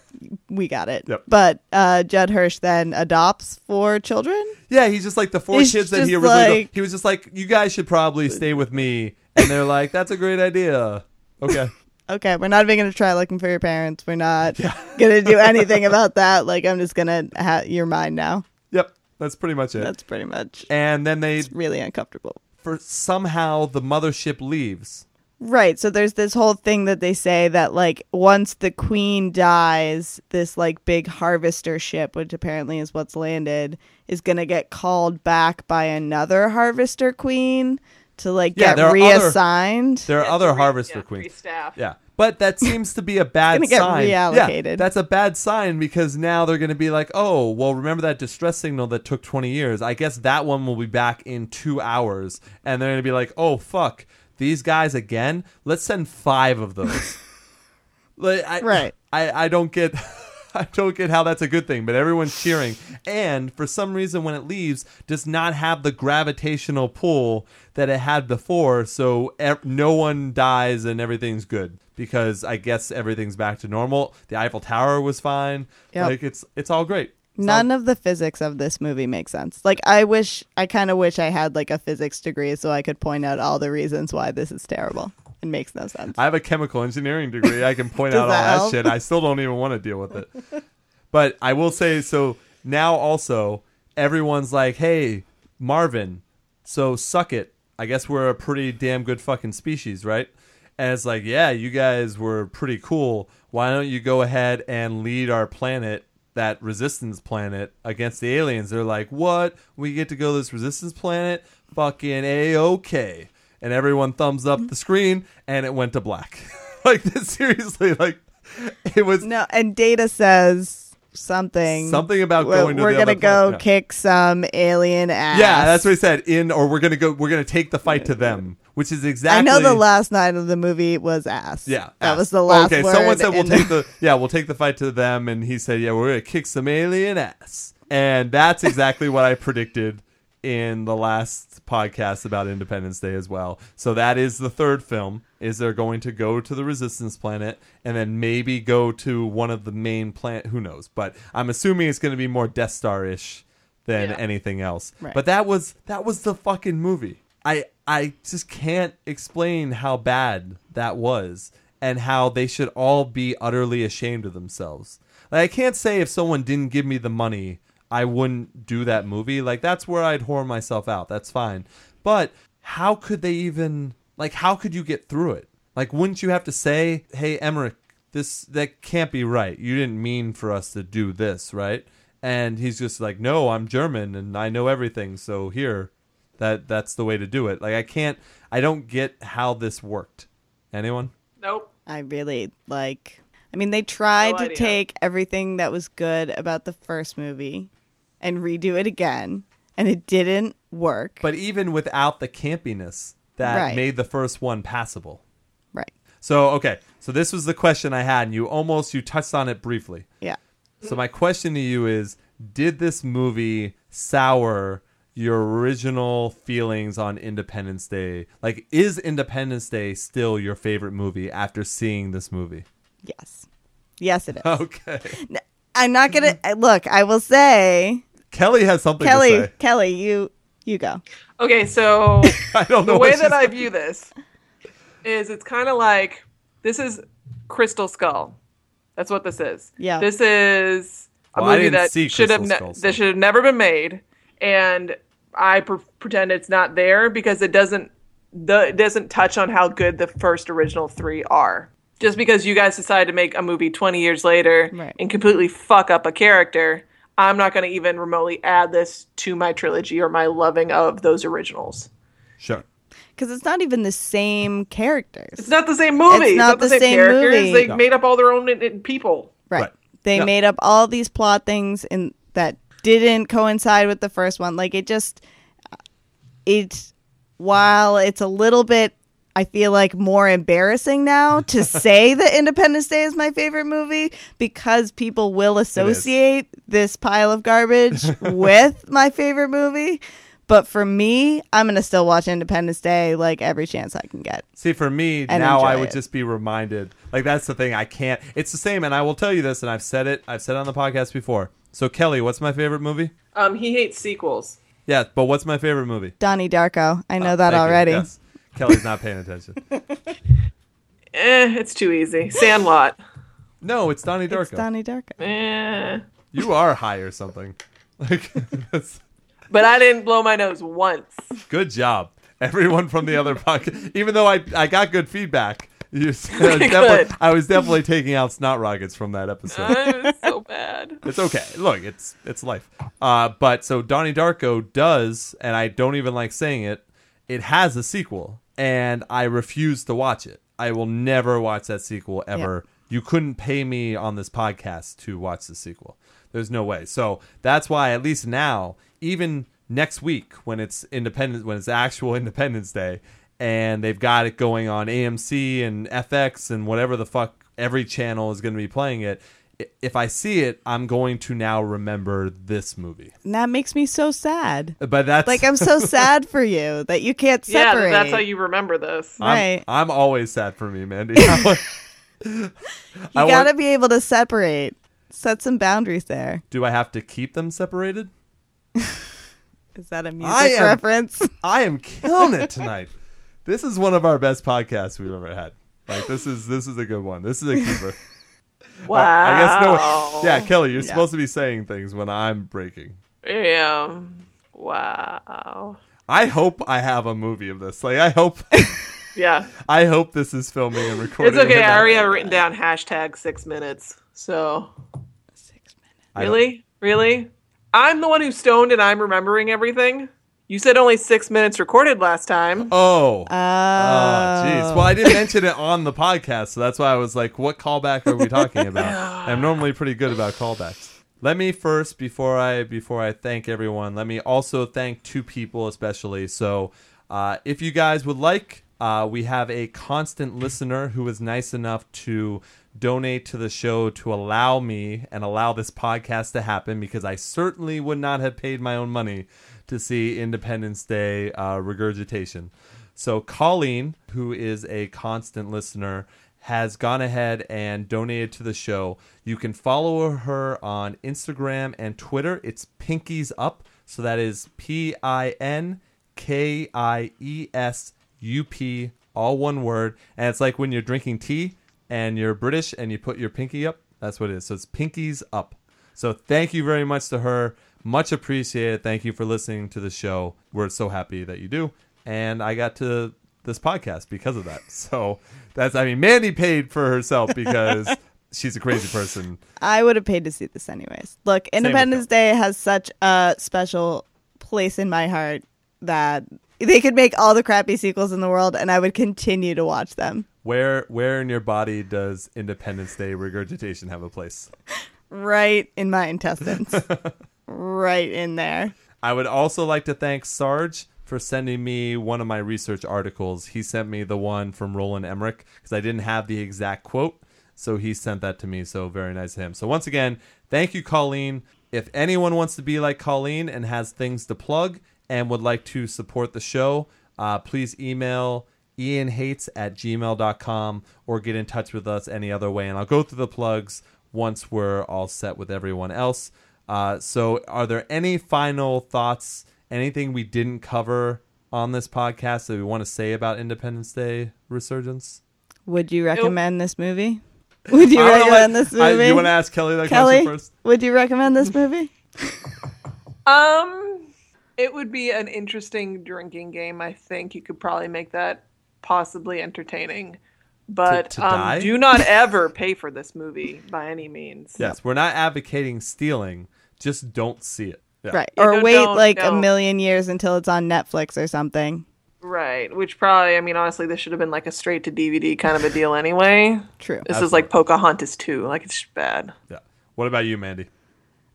We got it. Yep. But uh, Judd Hirsch then adopts four children. Yeah, he's just like the four He's kids that he just originally. like- he was just like, "You guys should probably stay with me," and they're like, "That's a great idea." Okay. Okay, we're not even gonna try looking for your parents. We're not gonna do anything about that. Like, I'm just gonna ha- you're mine now. Yep. That's pretty much it. That's pretty much. and then they, It's really uncomfortable. for somehow, the mothership leaves. Right. So there's this whole thing that they say that like once the queen dies, this like big harvester ship, which apparently is what's landed, is going to get called back by another harvester queen to like Yeah, get there are other- reassigned. There are Yeah, other three- Harvester yeah, Queens. three staff. Yeah. But that seems to be a bad gonna get sign. Yeah, that's a bad sign because now they're going to be like, oh, well, remember that distress signal that took 20 years? I guess that one will be back in two hours. And they're going to be like, oh, fuck, these guys again? Let's send five of those. like, I, Right. I, I don't get. I don't get how that's a good thing, but everyone's cheering. And for some reason, when it leaves, does not have the gravitational pull that it had before. So ev- no one dies and everything's good because I guess everything's back to normal. The Eiffel Tower was fine. Yep. Like it's it's all great. It's None all- of the physics of this movie makes sense. Like I wish I kind of wish I had like a physics degree so I could point out all the reasons why this is terrible. It makes no sense. I have a chemical engineering degree. I can point out all that that shit. I still don't even want to deal with it. But I will say so now also everyone's like, "Hey, Marvin, so suck it. I guess we're a pretty damn good fucking species, right?" And it's like, "Yeah, you guys were pretty cool. Why don't you go ahead and lead our planet that resistance planet against the aliens. They're like, "What? We get to go to this resistance planet? Fucking a okay." And everyone thumbs up mm-hmm. the screen, and it went to black. like this, seriously, like it was No, and Data says something. something about We're, going to we're the gonna other go planet. Yeah. kick some alien ass. Yeah, that's what he said. In or we're gonna go. We're gonna take the fight to them, which is exactly. I know the last line of the movie was ass. Yeah, that ass. was the last. Okay, word someone said we'll in take the yeah we'll take the fight to them, and he said yeah we're gonna kick some alien ass, and that's exactly what I predicted in the last podcast about Independence Day as well. So that is the third film. Is they're going to go to the Resistance planet and then maybe go to one of the main planet? Who knows? But I'm assuming it's going to be more Death Star ish than Yeah. anything else. Right. But that was that was the fucking movie. I I just can't explain how bad that was and how they should all be utterly ashamed of themselves. Like I can't say if someone didn't give me the money, I wouldn't do that movie. Like that's where I'd whore myself out. That's fine. But how could they even like how could you get through it? Like wouldn't you have to say, "Hey Emmerich, this that can't be right. You didn't mean for us to do this, right?" And he's just like, "No, I'm German and I know everything. So here, that that's the way to do it." Like I can't I don't get how this worked. Anyone? Nope. I really like. I mean, they tried No to take everything that was good about the first movie and redo it again, and it didn't work. But even without the campiness that Right. made the first one passable. right? So, okay. So this was the question I had and you almost you touched on it briefly. Yeah. So my question to you is did this movie sour your original feelings on Independence Day? Like is Independence Day still your favorite movie after seeing this movie? Yes. Yes, it is. Okay. I'm not gonna look. I will say, Kelly has something to Kelly. say. Kelly, you you go. Okay, so I don't know the way that she's- I view this is it's kind of like this is Crystal Skull. That's what this is. Yeah. This is a Well, I movie didn't that see should have Crystal Skull, that should have never been made, and I pre- pretend it's not there because it doesn't the it doesn't touch on how good the first original three are. Just because you guys decided to make a movie 20 years later Right. and completely fuck up a character, I'm not going to even remotely add this to my trilogy or my loving of those originals. Sure. Because it's not even the same characters. It's not the same movie. It's not the same, same characters. movie. They No. made up all their own i- i- people. Right. Right. They Yeah. made up all these plot things in that didn't coincide with the first one. Like it just it while it's a little bit I feel like more embarrassing now to say that Independence Day is my favorite movie because people will associate this pile of garbage with my favorite movie. But for me, I'm gonna still watch Independence Day like every chance I can get. See, for me, now I would it. just be reminded. Like, that's the thing. I can't. It's the same, and I will tell you this, and I've said it. I've said it on the podcast before. So, Kelly, what's my favorite movie? Um, he hates sequels. Yeah, but what's my favorite movie? Donnie Darko, I know that Thank you. already. Yes. Kelly's not paying attention. Eh, it's too easy. Sandlot. No, it's Donnie Darko. It's Donnie Darko. eh. you are high or something. Like, that's, But I didn't blow my nose once. good job, everyone from the other podcast. Even though I I got good feedback, you, I, was definitely, I was definitely taking out snot rockets from that episode. it was so bad. It's okay. Look, it's it's life. Uh, but so Donnie Darko does, and I don't even like saying it, it has a sequel, and I refuse to watch it. I will never watch that sequel ever. You couldn't pay me on this podcast to watch the sequel. There's no way. So that's why, at least now, even next week when it's Independence, when it's actual Independence Day, and they've got it going on AMC and FX and whatever the fuck every channel is going to be playing it. I- If I see it, I'm going to now remember this movie. And that makes me so sad. But that's Like I'm so sad for you that you can't Yeah, separate. that's how you remember this. I'm, right. I'm always sad for me, Mandy. I You I gotta be able to separate. Set some boundaries there. do I have to keep them separated? Is that a music I am- reference? I am killing it tonight. this is one of our best podcasts we've ever had. Like this is this is a good one. This is a keeper. Wow. I guess no. Yeah, Kelly, you're Yeah. supposed to be saying things when I'm breaking. Yeah. Wow. I hope I have a movie of this. Like I hope Yeah. I hope this is filming and recording. It's okay. I already have written down hashtag six minutes. So Six minutes. Really, really, I'm the one who's stoned and I'm remembering everything. You said only six minutes recorded last time. Oh. Oh, Oh, jeez. Well, I didn't mention it on the podcast, so that's why I was like, what callback are we talking about? I'm normally pretty good about callbacks. Let me first, before I before I thank everyone, let me also thank two people especially. So, uh, if you guys would like, uh, we have a constant listener who is nice enough to donate to the show to allow me and allow this podcast to happen because I certainly would not have paid my own money to see Independence Day uh, regurgitation. So Colleen, who is a constant listener, has gone ahead and donated to the show. You can follow her on Instagram and Twitter. It's Pinkies Up. So that is P I N K I E S U P, all one word. And it's like when you're drinking tea and you're British and you put your pinky up. That's what it is. So it's Pinkies Up. So thank you very much to her. Much appreciated. Thank you for listening to the show. We're so happy that you do. And I got to this podcast because of that. So that's, I mean, Mandy paid for herself because she's a crazy person. I would have paid to see this anyways. Look, Independence Day has such a special place in my heart that they could make all the crappy sequels in the world and I would continue to watch them. Where, where in your body does Independence Day regurgitation have a place? Right in my intestines. Right in there. I would also like to thank Sarge for sending me one of my research articles. He sent me the one from Roland Emmerich because I didn't have the exact quote. So he sent that to me. So very nice of him. So once again, thank you, Colleen. If anyone wants to be like Colleen and has things to plug and would like to support the show, uh, please email ianhates at gmail.com or get in touch with us any other way. And I'll go through the plugs once we're all set with everyone else. Uh, so, are there any final thoughts, anything we didn't cover on this podcast that we want to say about Independence Day resurgence? Would you recommend this movie? Would you I recommend let- this movie? I- you want to ask Kelly that Kelly, question first? would you recommend this movie? Um, it would be an interesting drinking game. I think you could probably make that possibly entertaining. But To- to um, do not ever pay for this movie by any means. Yes, we're not advocating stealing, just don't see it. Yeah. Right. Yeah, or no, wait don't- like a million years until it's on Netflix or something. Right. Which probably, I mean, honestly, this should have been like a straight to DVD kind of a deal anyway. True. This is like Pocahontas 2. Like, it's bad. Yeah. What about you, Mandy?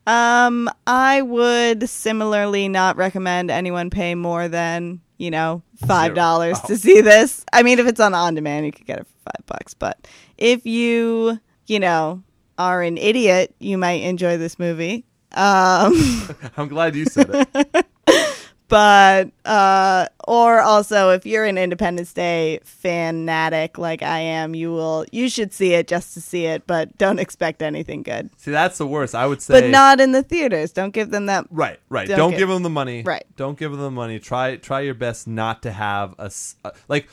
Um, I would similarly not recommend anyone pay more than, you know, five dollars Oh. to see this. I mean, if it's on on demand, you could get it for five bucks. But if you, you know, are an idiot, you might enjoy this movie. Um, I'm glad you said it. but uh, or also if you're an Independence Day fanatic like I am, you will you should see it just to see it, but don't expect anything good. See, that's the worst. I would say. But not in the theaters. Don't give them that. Right, right. Don't Don't, get- give them the money. Right. Don't give them the money. Try try your best not to have a uh, like.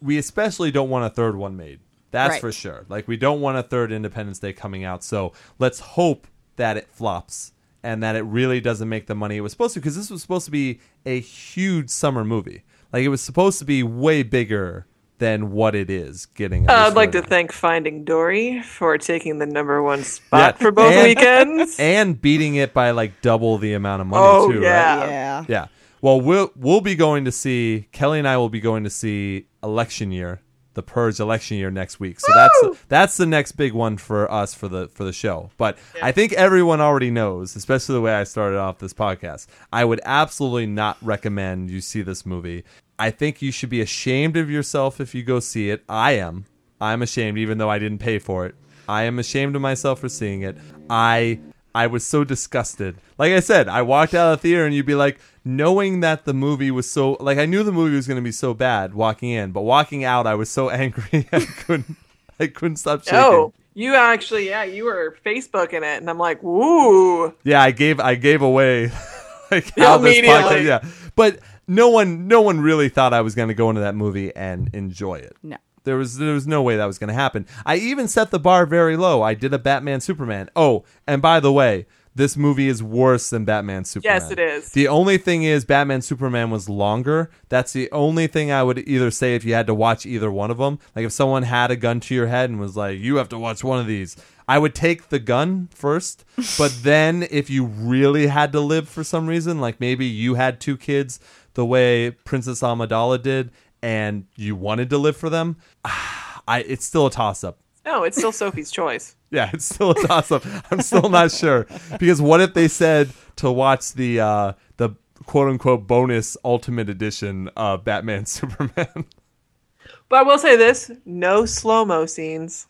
We especially don't want a third one made. That's Right. for sure. Like we don't want a third Independence Day coming out. So let's hope that it flops and that it really doesn't make the money it was supposed to because this was supposed to be a huge summer movie. Like it was supposed to be way bigger than what it is getting. Uh, I'd like to thank Finding Dory for taking the number one spot Yeah. for both And- weekends. and beating it by like double the amount of money Oh, too. yeah. Right? Yeah. Yeah. Well, we'll we'll be going to see Kelly and I will be going to see Election Year, the Purge Election Year next week. So that's that's the next big one for us for the for the show. But I think everyone already knows, especially the way I started off this podcast. I would absolutely not recommend you see this movie. I think you should be ashamed of yourself if you go see it. I am. I'm ashamed even though I didn't pay for it. I am ashamed of myself for seeing it. I I was so disgusted. Like I said, I walked out of the theater and you'd be like, knowing that the movie was so like I knew the movie was going to be so bad walking in, but walking out I was so angry I couldn't I couldn't stop shaking. Oh, you actually, yeah, you were Facebooking it, and I'm like, woo. Yeah, I gave I gave away like how this immediately. podcast. Yeah, but no one no one really thought I was going to go into that movie and enjoy it. No. There was there was no way that was going to happen. I even set the bar very low. I did a Batman Superman. Oh, and by the way, this movie is worse than Batman Superman. Yes, it is. The only thing is Batman Superman was longer. That's the only thing I would either say if you had to watch either one of them. Like if someone had a gun to your head and was like, "You have to watch one of these." I would take the gun first, but then if you really had to live for some reason, like maybe you had two kids the way Princess Amidala did and you wanted to live for them, I it's still a toss up. No, it's still Sophie's choice. Yeah, it's still a toss up. I'm still not sure because what if they said to watch the uh, the quote unquote bonus Ultimate Edition of Batman Superman? But I will say this: no slow mo scenes.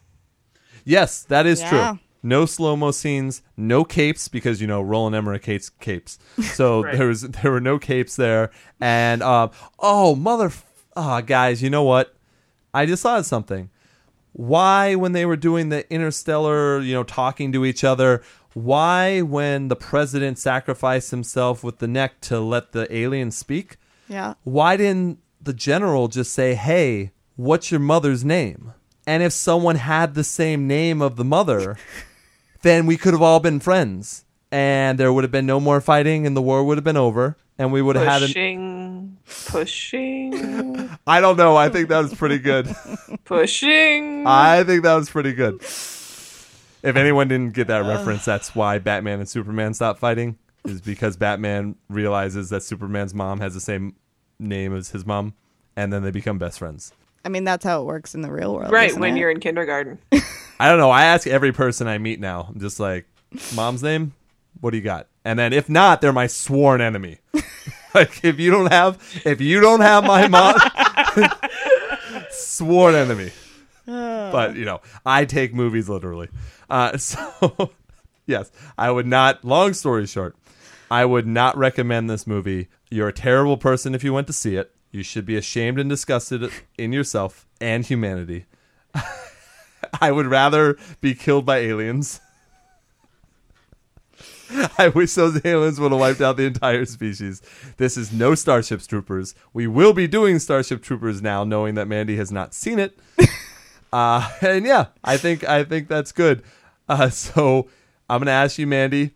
yes, that is Yeah. true. No slow mo scenes, no capes because you know Roland Emmerich hates capes. So Right. there was there were no capes there, and um, oh mother, ah guys, you know what? I just thought of something. Why when they were doing the interstellar you know talking to each other why when the president sacrificed himself with the neck to let the alien speak? Yeah. why didn't the general just say hey what's your mother's name? And if someone had the same name of the mother then we could have all been friends. And there would have been no more fighting and the war would have been over and we would have had a an Pushing, pushing, i don't know i think that was pretty good pushing. I think that was pretty good. If anyone didn't get that reference, that's why Batman and Superman stopped fighting. Is because Batman realizes that Superman's mom has the same name as his mom, and then they become best friends. I mean, that's how it works in the real world. right when it? you're in kindergarten. I don't know. I ask every person I meet now. I'm just like, mom's name? What do you got? And then if not, they're my sworn enemy. like if you don't have, if you don't have my mom, sworn enemy. but you know, I take movies literally. Uh, so yes, I would not. Long story short, I would not recommend this movie. You're a terrible person if you went to see it. You should be ashamed and disgusted in yourself and humanity. I would rather be killed by aliens. I wish those aliens would have wiped out the entire species. This is no Starship Troopers. We will be doing Starship Troopers now, knowing that Mandy has not seen it. uh, and yeah, I think I think that's good. Uh, so I'm gonna ask you, Mandy,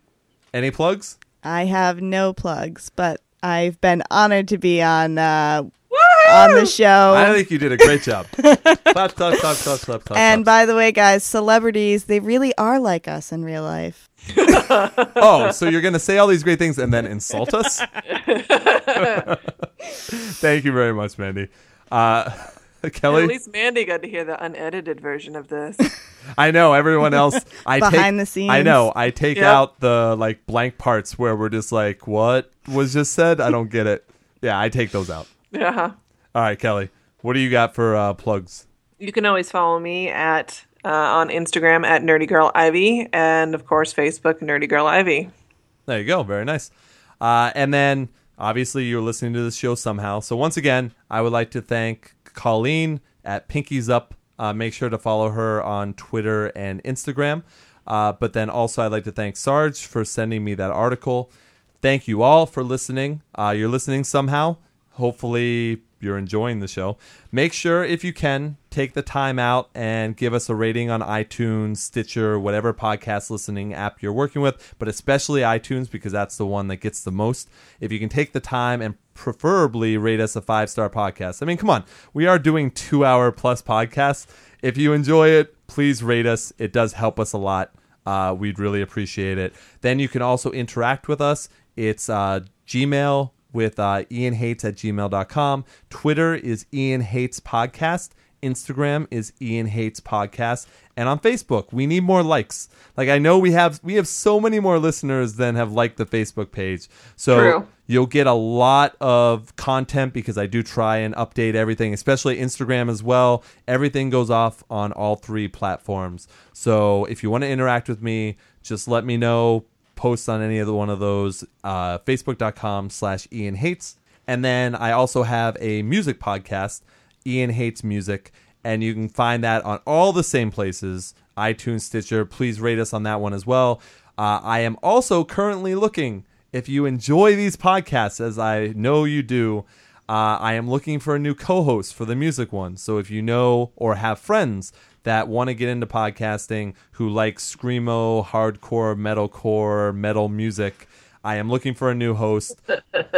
any plugs? I have no plugs, but I've been honored to be on uh, on the show. I think you did a great job. clap, clap, clap, clap, clap, clap, clap. and by the way, guys, celebrities, they really are like us in real life. Oh, so you're gonna say all these great things and then insult us? Thank you very much, Mandy. Uh, Kelly, At least Mandy got to hear the unedited version of this. I know everyone else. I Behind take, the scenes. I know. I take Yep. out the like blank parts where we're just like, "What was just said?" I don't get it. Yeah, I take those out. yeah. All right, Kelly, what do you got for uh, plugs? You can always follow me at uh, on Instagram at Nerdy Girl Ivy, and of course Facebook Nerdy Girl Ivy. There you go. Very nice. Uh, and then obviously you're listening to this show somehow. So once again, I would like to thank Colleen at Pinkies Up. Uh, make sure to follow her on Twitter and Instagram. Uh, but then also I'd like to thank Sarge for sending me that article. Thank you all for listening. Uh, you're listening somehow. Hopefully you're enjoying the show. Make sure, if you can, take the time out and give us a rating on iTunes, Stitcher, whatever podcast listening app you're working with, but especially iTunes because that's the one that gets the most. If you can take the time and preferably rate us a five star podcast. I mean, come on, we are doing two hour plus podcasts. If you enjoy it, please rate us. It does help us a lot. Uh, we'd really appreciate it. Then you can also interact with us. It's uh, Gmail with uh, Ian Hates at gmail.com. Twitter is Ian Hates Podcast. Instagram is Ian Hates Podcast. And on Facebook, we need more likes. Like I know we have we have so many more listeners than have liked the Facebook page. So True. you'll get a lot of content because I do try and update everything, especially Instagram as well. Everything goes off on all three platforms. So if you want to interact with me, just let me know. Post on any of the one of those. Uh, Facebook.com slash Ian Hates. And then I also have a music podcast, Ian Hates Music, and you can find that on all the same places iTunes, Stitcher. Please rate us on that one as well. Uh, I am also currently looking, if you enjoy these podcasts, as I know you do, uh, I am looking for a new co host for the music one. So if you know or have friends that want to get into podcasting who like screamo, hardcore, metalcore, metal music, I am looking for a new host.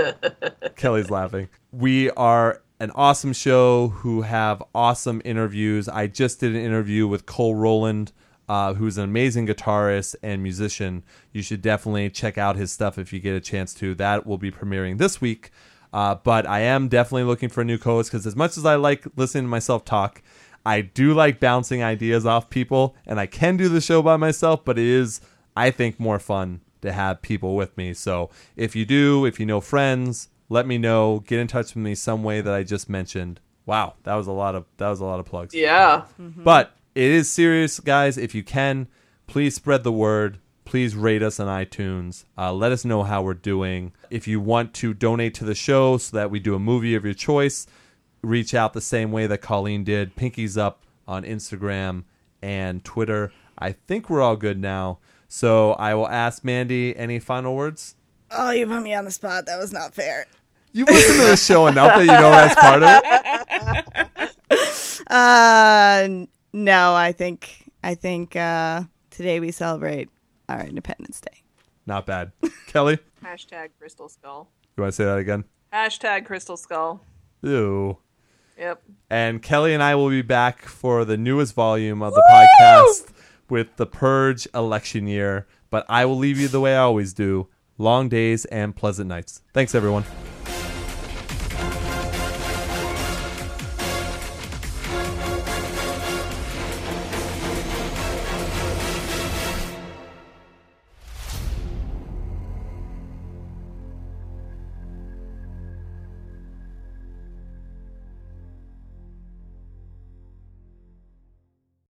Kelly's laughing. We are an awesome show who have awesome interviews. I just did an interview with Cole Rolland, uh, who's an amazing guitarist and musician. You should definitely check out his stuff if you get a chance to. That will be premiering this week. Uh, but I am definitely looking for a new co-host because as much as I like listening to myself talk, I do like bouncing ideas off people, and I can do the show by myself. But it is, I think, more fun to have people with me. So if you do, if you know friends, let me know. Get in touch with me some way that I just mentioned. Wow, that was a lot of that was a lot of plugs. Yeah. But it is serious, guys. If you can, please spread the word. Please rate us on iTunes. Uh, let us know how we're doing. If you want to donate to the show so that we do a movie of your choice, reach out the same way that Colleen did. Pinkies Up on Instagram and Twitter. I think we're all good now. So I will ask Mandy any final words. Oh, you put me on the spot. That was not fair. You listen to the show enough that you know that's part of it. Uh, no, I think I think uh, today we celebrate our Independence Day. Not bad. Kelly, Hashtag Crystal Skull. you want to say that again? Hashtag Crystal Skull. Ew. Yep. And Kelly and I will be back for the newest volume of the podcast with the Purge election year. But I will leave you the way I always do long days and pleasant nights. Thanks, everyone.